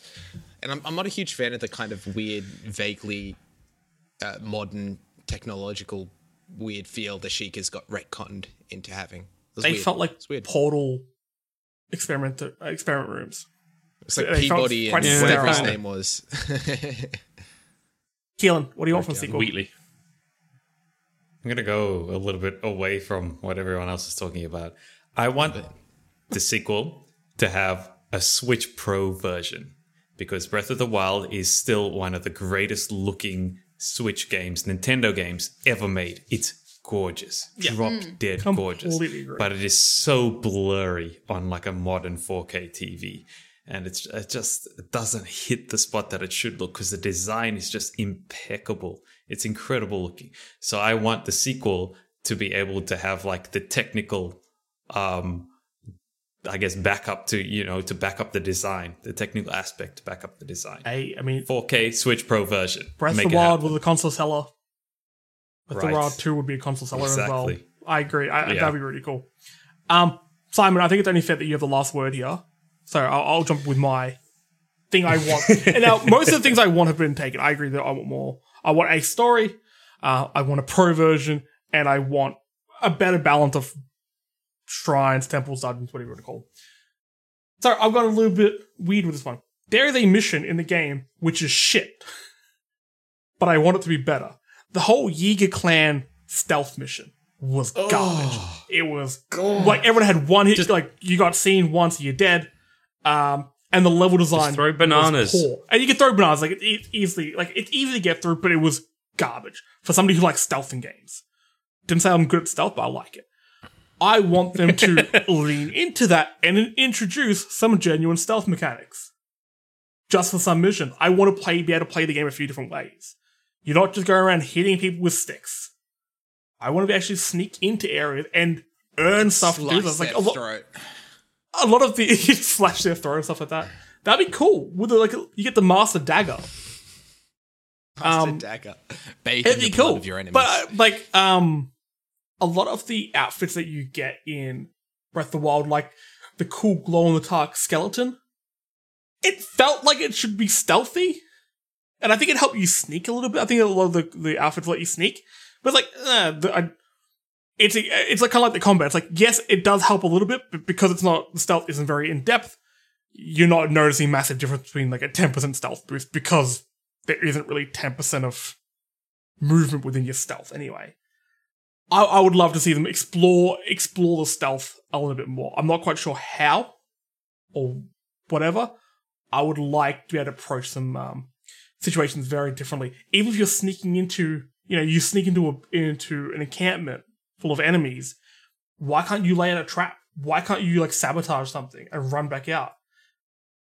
And I'm, I'm not a huge fan of the kind of weird, vaguely uh, modern, technological, weird feel the Sheikah's got retconned into having. It was They weird. felt like weird. portal experiment uh, experiment rooms. It's like they Peabody and quite whatever his name was. [LAUGHS] Keelan, what do you want from a sequel? Wheatley. I'm gonna go a little bit away from what everyone else is talking about. I want the sequel to have a Switch Pro version because Breath of the Wild is still one of the greatest looking Switch games, Nintendo games ever made. It's gorgeous, drop dead gorgeous, agree. but it is so blurry on like a modern 4K TV. And it's it just it doesn't hit the spot that it should look because the design is just impeccable. It's incredible looking. So I want the sequel to be able to have like the technical um I guess back up to you know to back up the design, the technical aspect to back up the design. Hey, I mean, 4K Switch Pro version. Breath of the Wild was a console seller. Breath of the Right. Wild 2 would be a console seller as well. I agree. I, Yeah. That'd be really cool. Um, Simon, I think it's only fair that you have the last word here. So I'll, I'll jump with my thing I want. and [LAUGHS] now, most of the things I want have been taken. I agree that I want more. I want a story, uh, I want a pro version, and I want a better balance of shrines, temples, dungeons, whatever you want to call them. So I've gone a little bit weird with this one. There is a mission in the game which is shit, [LAUGHS] but I want it to be better. The whole Yiga clan stealth mission was garbage. It was like everyone had one hit. like you got seen once, you're dead. Um, and the level design throw was bananas. poor. and you can throw bananas. Like it, it easily, like it's easy to get through, but it was garbage for somebody who likes stealth in games. Didn't say I'm good at stealth, but I like it. I want them to [LAUGHS] lean into that and introduce some genuine stealth mechanics. Just for some mission. I want to play, be able to play the game a few different ways. You're not just going around hitting people with sticks. I want to be actually sneak into areas and earn stuff to do this. Like a lot, throat. a lot of the [LAUGHS] slash their throat and stuff like that. That'd be cool. With the, like you get the master dagger. Master Um, dagger. Bathe It'd in be the blood cool. of your enemies. But uh, like um a lot of the outfits that you get in Breath of the Wild, like the cool glow in the dark skeleton, it felt like it should be stealthy. And I think it helped you sneak a little bit. I think a lot of the, the outfits let you sneak. But like, uh, the, I, it's it's like kind of like the combat. It's like, yes, it does help a little bit, but because it's not, the stealth isn't very in depth, you're not noticing massive difference between like a 10% stealth boost because there isn't really 10% of movement within your stealth anyway. I, I would love to see them explore explore the stealth a little bit more. I'm not quite sure how or whatever. I would like to be able to approach some um, situations very differently. Even if you're sneaking into, you know, you sneak into a into an encampment full of enemies, why can't you lay out a trap? Why can't you like sabotage something and run back out?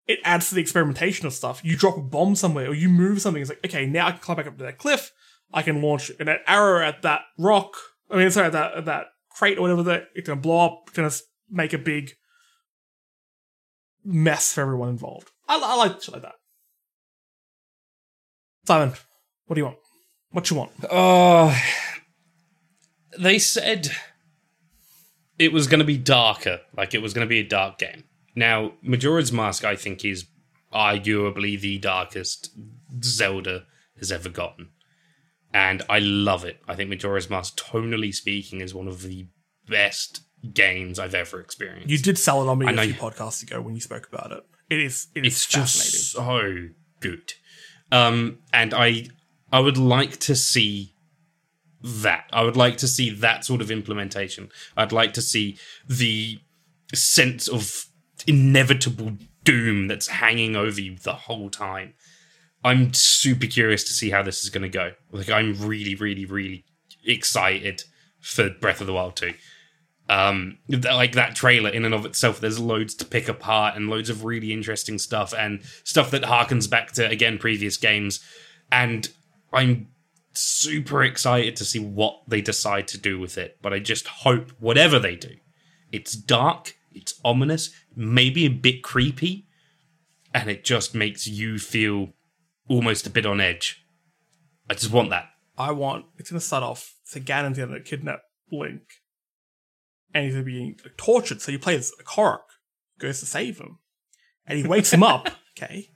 It adds to the experimentation of stuff. You drop a bomb somewhere or you move something. It's like, okay, now I can climb back up to that cliff. I can launch an arrow at that rock. I mean, sorry, that, that crate or whatever that it's gonna blow up. Gonna make a big mess for everyone involved. I, I like shit like that. Simon, what do you want? What you want? Uh, they said it was going to be darker, like it was going to be a dark game. Now, Majora's Mask, I think, is arguably the darkest Zelda has ever gotten. And I love it. I think Majora's Mask, tonally speaking, is one of the best games I've ever experienced. You did sell it on me I a know few you- podcasts ago when you spoke about it. It is it is it's just so good. Um, and I I would like to see that. I would like to see that sort of implementation. I'd like to see the sense of inevitable doom that's hanging over you the whole time. I'm super curious to see how this is going to go. Like I'm really really really excited for Breath of the Wild 2 um th- like that trailer in and of itself there's loads to pick apart and loads of really interesting stuff and stuff that harkens back to again previous games and i'm super excited to see what they decide to do with it but i just hope whatever they do it's dark it's ominous maybe a bit creepy and it just makes you feel almost a bit on edge i just want that I want it's gonna start off so Ganon's gonna kidnap Link. And he's gonna be tortured, so he plays as Korok, goes to save him. And he wakes him up, [LAUGHS] okay?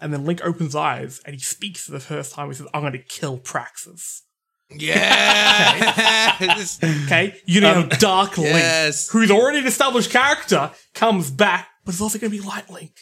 And then Link opens eyes and he speaks for the first time. He says, I'm gonna kill Praxis. Yes. [LAUGHS] Okay? You know, um, Dark Link, Yes. who's already an established character, comes back, but it's also gonna be Light Link.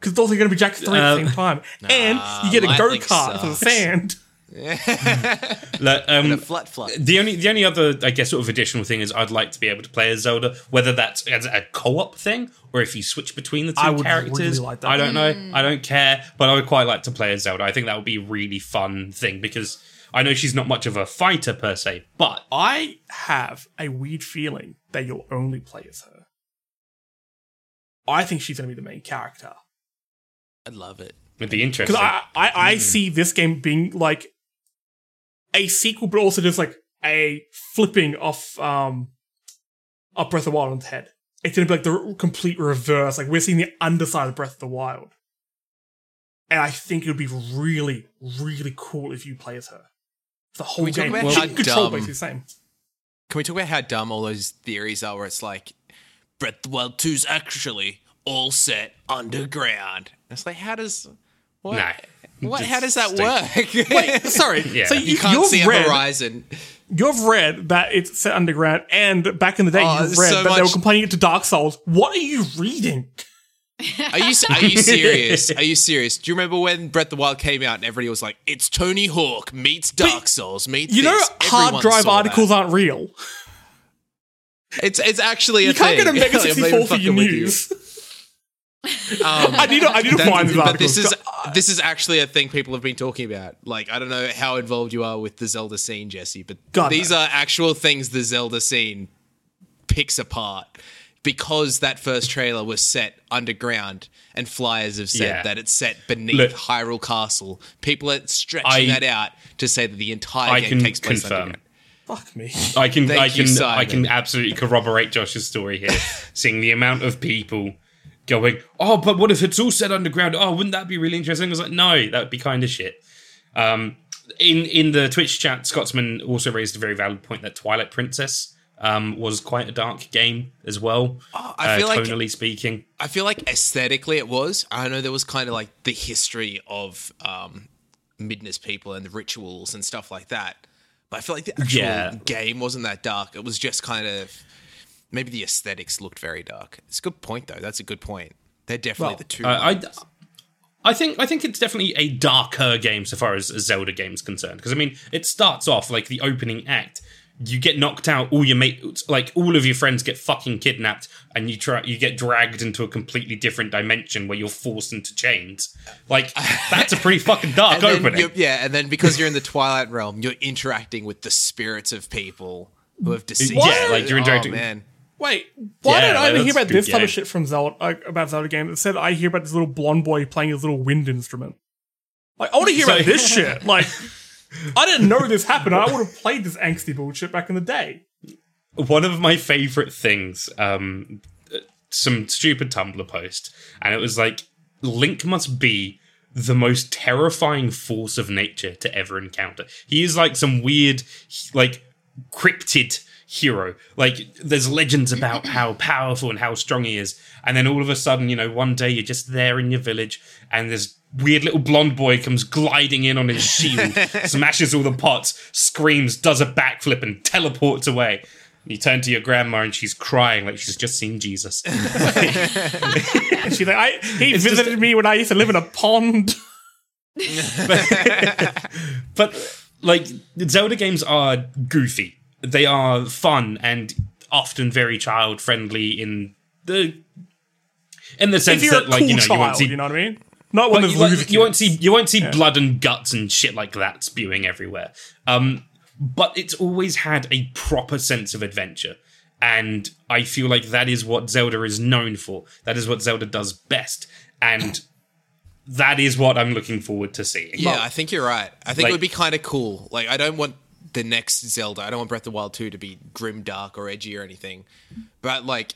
Because it's also gonna be Jak 3 at the same um, time. and you get a go kart for the sand. [LAUGHS] Hmm. Like, um, a flat flat. The only the only other I guess sort of additional thing is I'd like to be able to play as Zelda, whether that's as a co-op thing or if you switch between the two I would characters. really like that. I don't know. Hmm. I don't care, but I would quite like to play as Zelda. I think that would be a really fun thing because I know she's not much of a fighter per se, but I have a weird feeling that you'll only play as her. I think she's going to be the main character. I love it. it'd be interesting. Because I, I, I see this game being like a sequel, but also just like a flipping of um of Breath of the Wild on its head. It's going to be like the complete reverse. Like we're seeing the underside of Breath of the Wild. And I think it would be really, really cool if you play as her. The whole game. about she how can control dumb- basically the same. Can we talk about how dumb all those theories are? Where it's like Breath of the Wild 2's actually all set underground. It's like, how does what? Nah, what? How does that stupid. work? [LAUGHS] Wait, sorry. [LAUGHS] Yeah. So you you, can't you've see a read, horizon. You've read that it's set underground, and back in the day, Oh, you've read so that they were complaining it to Dark Souls. What are you reading? Are you are you [LAUGHS] serious? Are you serious? Do you remember when Breath of the Wild came out and everybody was like, "It's Tony Hawk meets Dark Souls meets." You know, this." hard Everyone drive articles that. aren't real. It's it's actually a You can't thing. get a Mega Like, 64 for your news. you. News. Um, I need to, I need to That- find these but articles. this is this is actually a thing people have been talking about. Like I don't know how involved you are with the Zelda scene, Jesse, but God, these no. are actual things the Zelda scene picks apart because that first trailer was set underground, and flyers have said Yeah. that it's set beneath Look- Hyrule Castle. People are stretching I- that out to say that the entire I game takes place confirm. underground. Fuck me. I can Thank I you, can I can absolutely corroborate Josh's story here. [LAUGHS] Seeing the amount of people going, oh, but what if it's all set underground? Oh, wouldn't that be really interesting? I was like, no, that would be kind of shit. Um, in in the Twitch chat, Scotsman also raised a very valid point that Twilight Princess um, was quite a dark game as well. I uh, feel like- tonally speaking. I feel like aesthetically it was. I know there was kind of like the history of um, Midna's people and the rituals and stuff like that. But I feel like the actual Yeah. game wasn't that dark. It was just kind of maybe the aesthetics looked very dark. It's a good point though. That's a good point. They're definitely Well, the two. Uh, I. I think I think it's definitely a darker game so far as a Zelda game's concerned. Because I mean, it starts off like the opening act. You get knocked out. All your mates, like all of your friends, get fucking kidnapped, and you try. You get dragged into a completely different dimension where you're forced into chains. Like [LAUGHS] that's a pretty fucking dark opening. yeah, and then because you're in the Twilight realm, you're interacting with the spirits of people who have [LAUGHS] deceased. Yeah, like you're interacting- Oh, man. Wait, why Yeah, did I ever hear about this good type of shit from Zelda like, about Zelda games? It said I hear about this little blonde boy playing his little wind instrument. Like I want to hear So- about this [LAUGHS] shit. Like I didn't know this happened. I would have played this angsty bullshit back in the day. one of my favorite things um some stupid Tumblr post, and it was like Link must be the most terrifying force of nature to ever encounter. He is like some weird, like cryptid hero. Like there's legends about how powerful and how strong he is, and then all of a sudden, you know, one day you're just there in your village, and this weird little blonde boy comes gliding in on his shield, [LAUGHS] smashes all the pots, screams, does a backflip, and teleports away. You turn to your grandma and she's crying like she's just seen Jesus. [LAUGHS] [LAUGHS] She's like, I, he It's just- visited me when I used to live in a pond. but like Zelda games are goofy. They are fun and often very child friendly in the in the sense that like cool you know child, you won't see you know what I mean? Not one of you, like, you won't see you won't see blood and guts and shit like that spewing everywhere. Um, but it's always had a proper sense of adventure, and I feel like that is what Zelda is known for. That is what Zelda does best, and that is what I'm looking forward to seeing. Yeah, I think you're right. I think Like- it would be kind of cool. Like, I don't want the next Zelda. I don't want Breath of the Wild 2 to be grim, dark, or edgy or anything. But like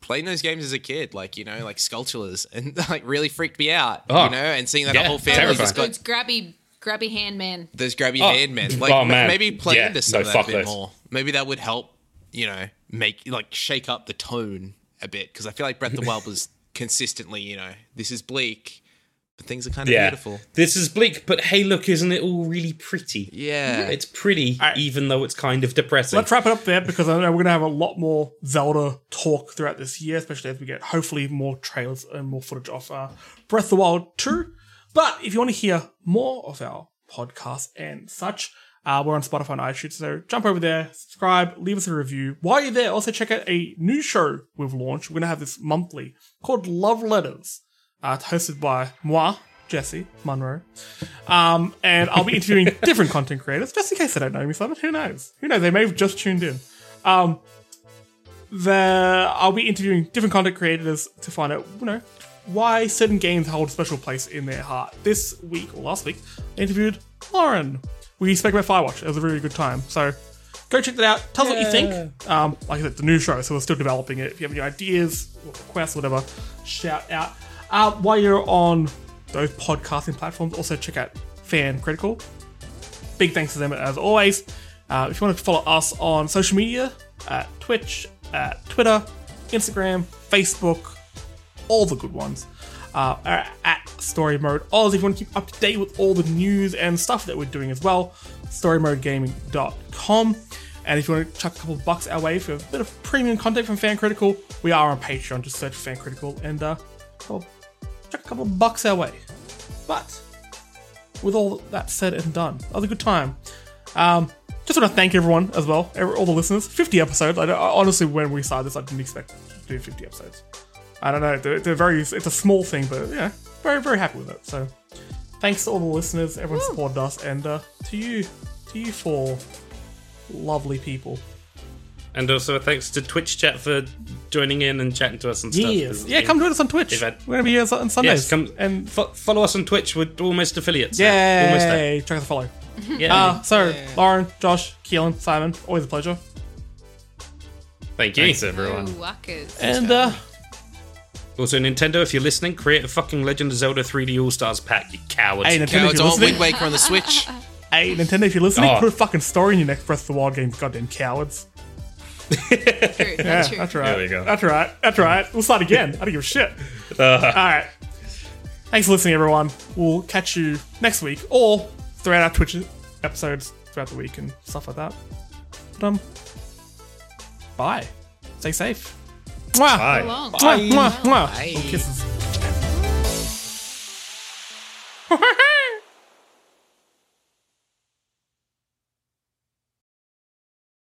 playing those games as a kid, like you know, like Skulltulas, [LAUGHS] and like really freaked me out. Oh, you know, and seeing that yeah, a whole family terrifying. just got Those grabby, grabby hand man. those grabby Oh, hand men. Like oh, man. maybe play Yeah, into some no, of that a bit those. more. Maybe that would help. You know, make like shake up the tone a bit because I feel like Breath of the Wild was consistently, you know, this is bleak, but things are kind of Yeah, beautiful. this is bleak, but hey, look, isn't it all really pretty? Yeah, It's pretty, Alright. even though it's kind of depressing. Let's wrap it up there because I know we're going to have a lot more Zelda talk throughout this year, especially as we get hopefully more trailers and more footage of uh, Breath of the Wild 2. But if you want to hear more of our podcast and such, uh, we're on Spotify and iTunes, so jump over there, subscribe, leave us a review. While you're there, also check out a new show we've launched. We're going to have this monthly called Love Letters, uh, hosted by moi, Jesse Munro. Um, and I'll be interviewing [LAUGHS] different content creators, just in case they don't know me, Simon. Who knows? Who knows? They may have just tuned in. Um, the I'll be interviewing different content creators to find out, you know, why certain games hold a special place in their heart. This week or last week, I interviewed Lorne. We spoke about Firewatch. It was a really good time. So go check that out. Tell us what you think. Um, like I said, it's a new show, so we're still developing it. If you have any ideas, or requests, whatever, shout out. Uh, while you're on those podcasting platforms, also check out Fan Critical. Big thanks to them as always. Uh, if you want to follow us on social media, at Twitch, at Twitter, Instagram, Facebook, all the good ones. Uh, are at Story Mode Oz. If you want to keep up to date with all the news and stuff that we're doing as well, storymodegaming.com. And if you want to chuck a couple bucks our way for a bit of premium content from Fan Critical, we are on Patreon. Just search Fan Critical and uh, well, chuck a couple of bucks our way. But with all that said and done, that was a good time. Um, just want to thank everyone as well, all the listeners. 50 episodes. I, honestly, when we started this, I didn't expect to do 50 episodes. I don't know. They're, they're very. It's a small thing, but yeah, very very happy with it. So, thanks to all the listeners, everyone supported us, and uh, to you, to you four lovely people. And also thanks to Twitch chat for joining in and chatting to us and stuff. Yes, yeah. Come join us on Twitch. Had- We're gonna be here on Sundays. Yes, come and fo- follow us on Twitch. We're almost affiliates. Yeah, almost there. Check out the follow. [LAUGHS] Yeah. Uh, so Lorne, Josh, Keelan, Simon, always a pleasure. Thank you. Thanks, everyone. Oh. And uh, Also, Nintendo, if you're listening, create a fucking Legend of Zelda 3D All Stars pack, you cowards. hey, Nintendo, Cowards if you're on Wind listening, Waker on the Switch. [LAUGHS] hey, Nintendo, if you're listening, Oh. put a fucking story in your next Breath of the Wild game. Goddamn cowards. True, Yeah, that's true. that's right. There we go. That's right. That's right. We'll start again. I don't give a shit. [LAUGHS] Uh, All right. Thanks for listening, everyone. We'll catch you next week or throughout our Twitch episodes throughout the week and stuff like that. But um, bye. Stay safe. Mwah. Bye. Long. Mwah, mwah, mwah. Bye. Little kisses. [LAUGHS]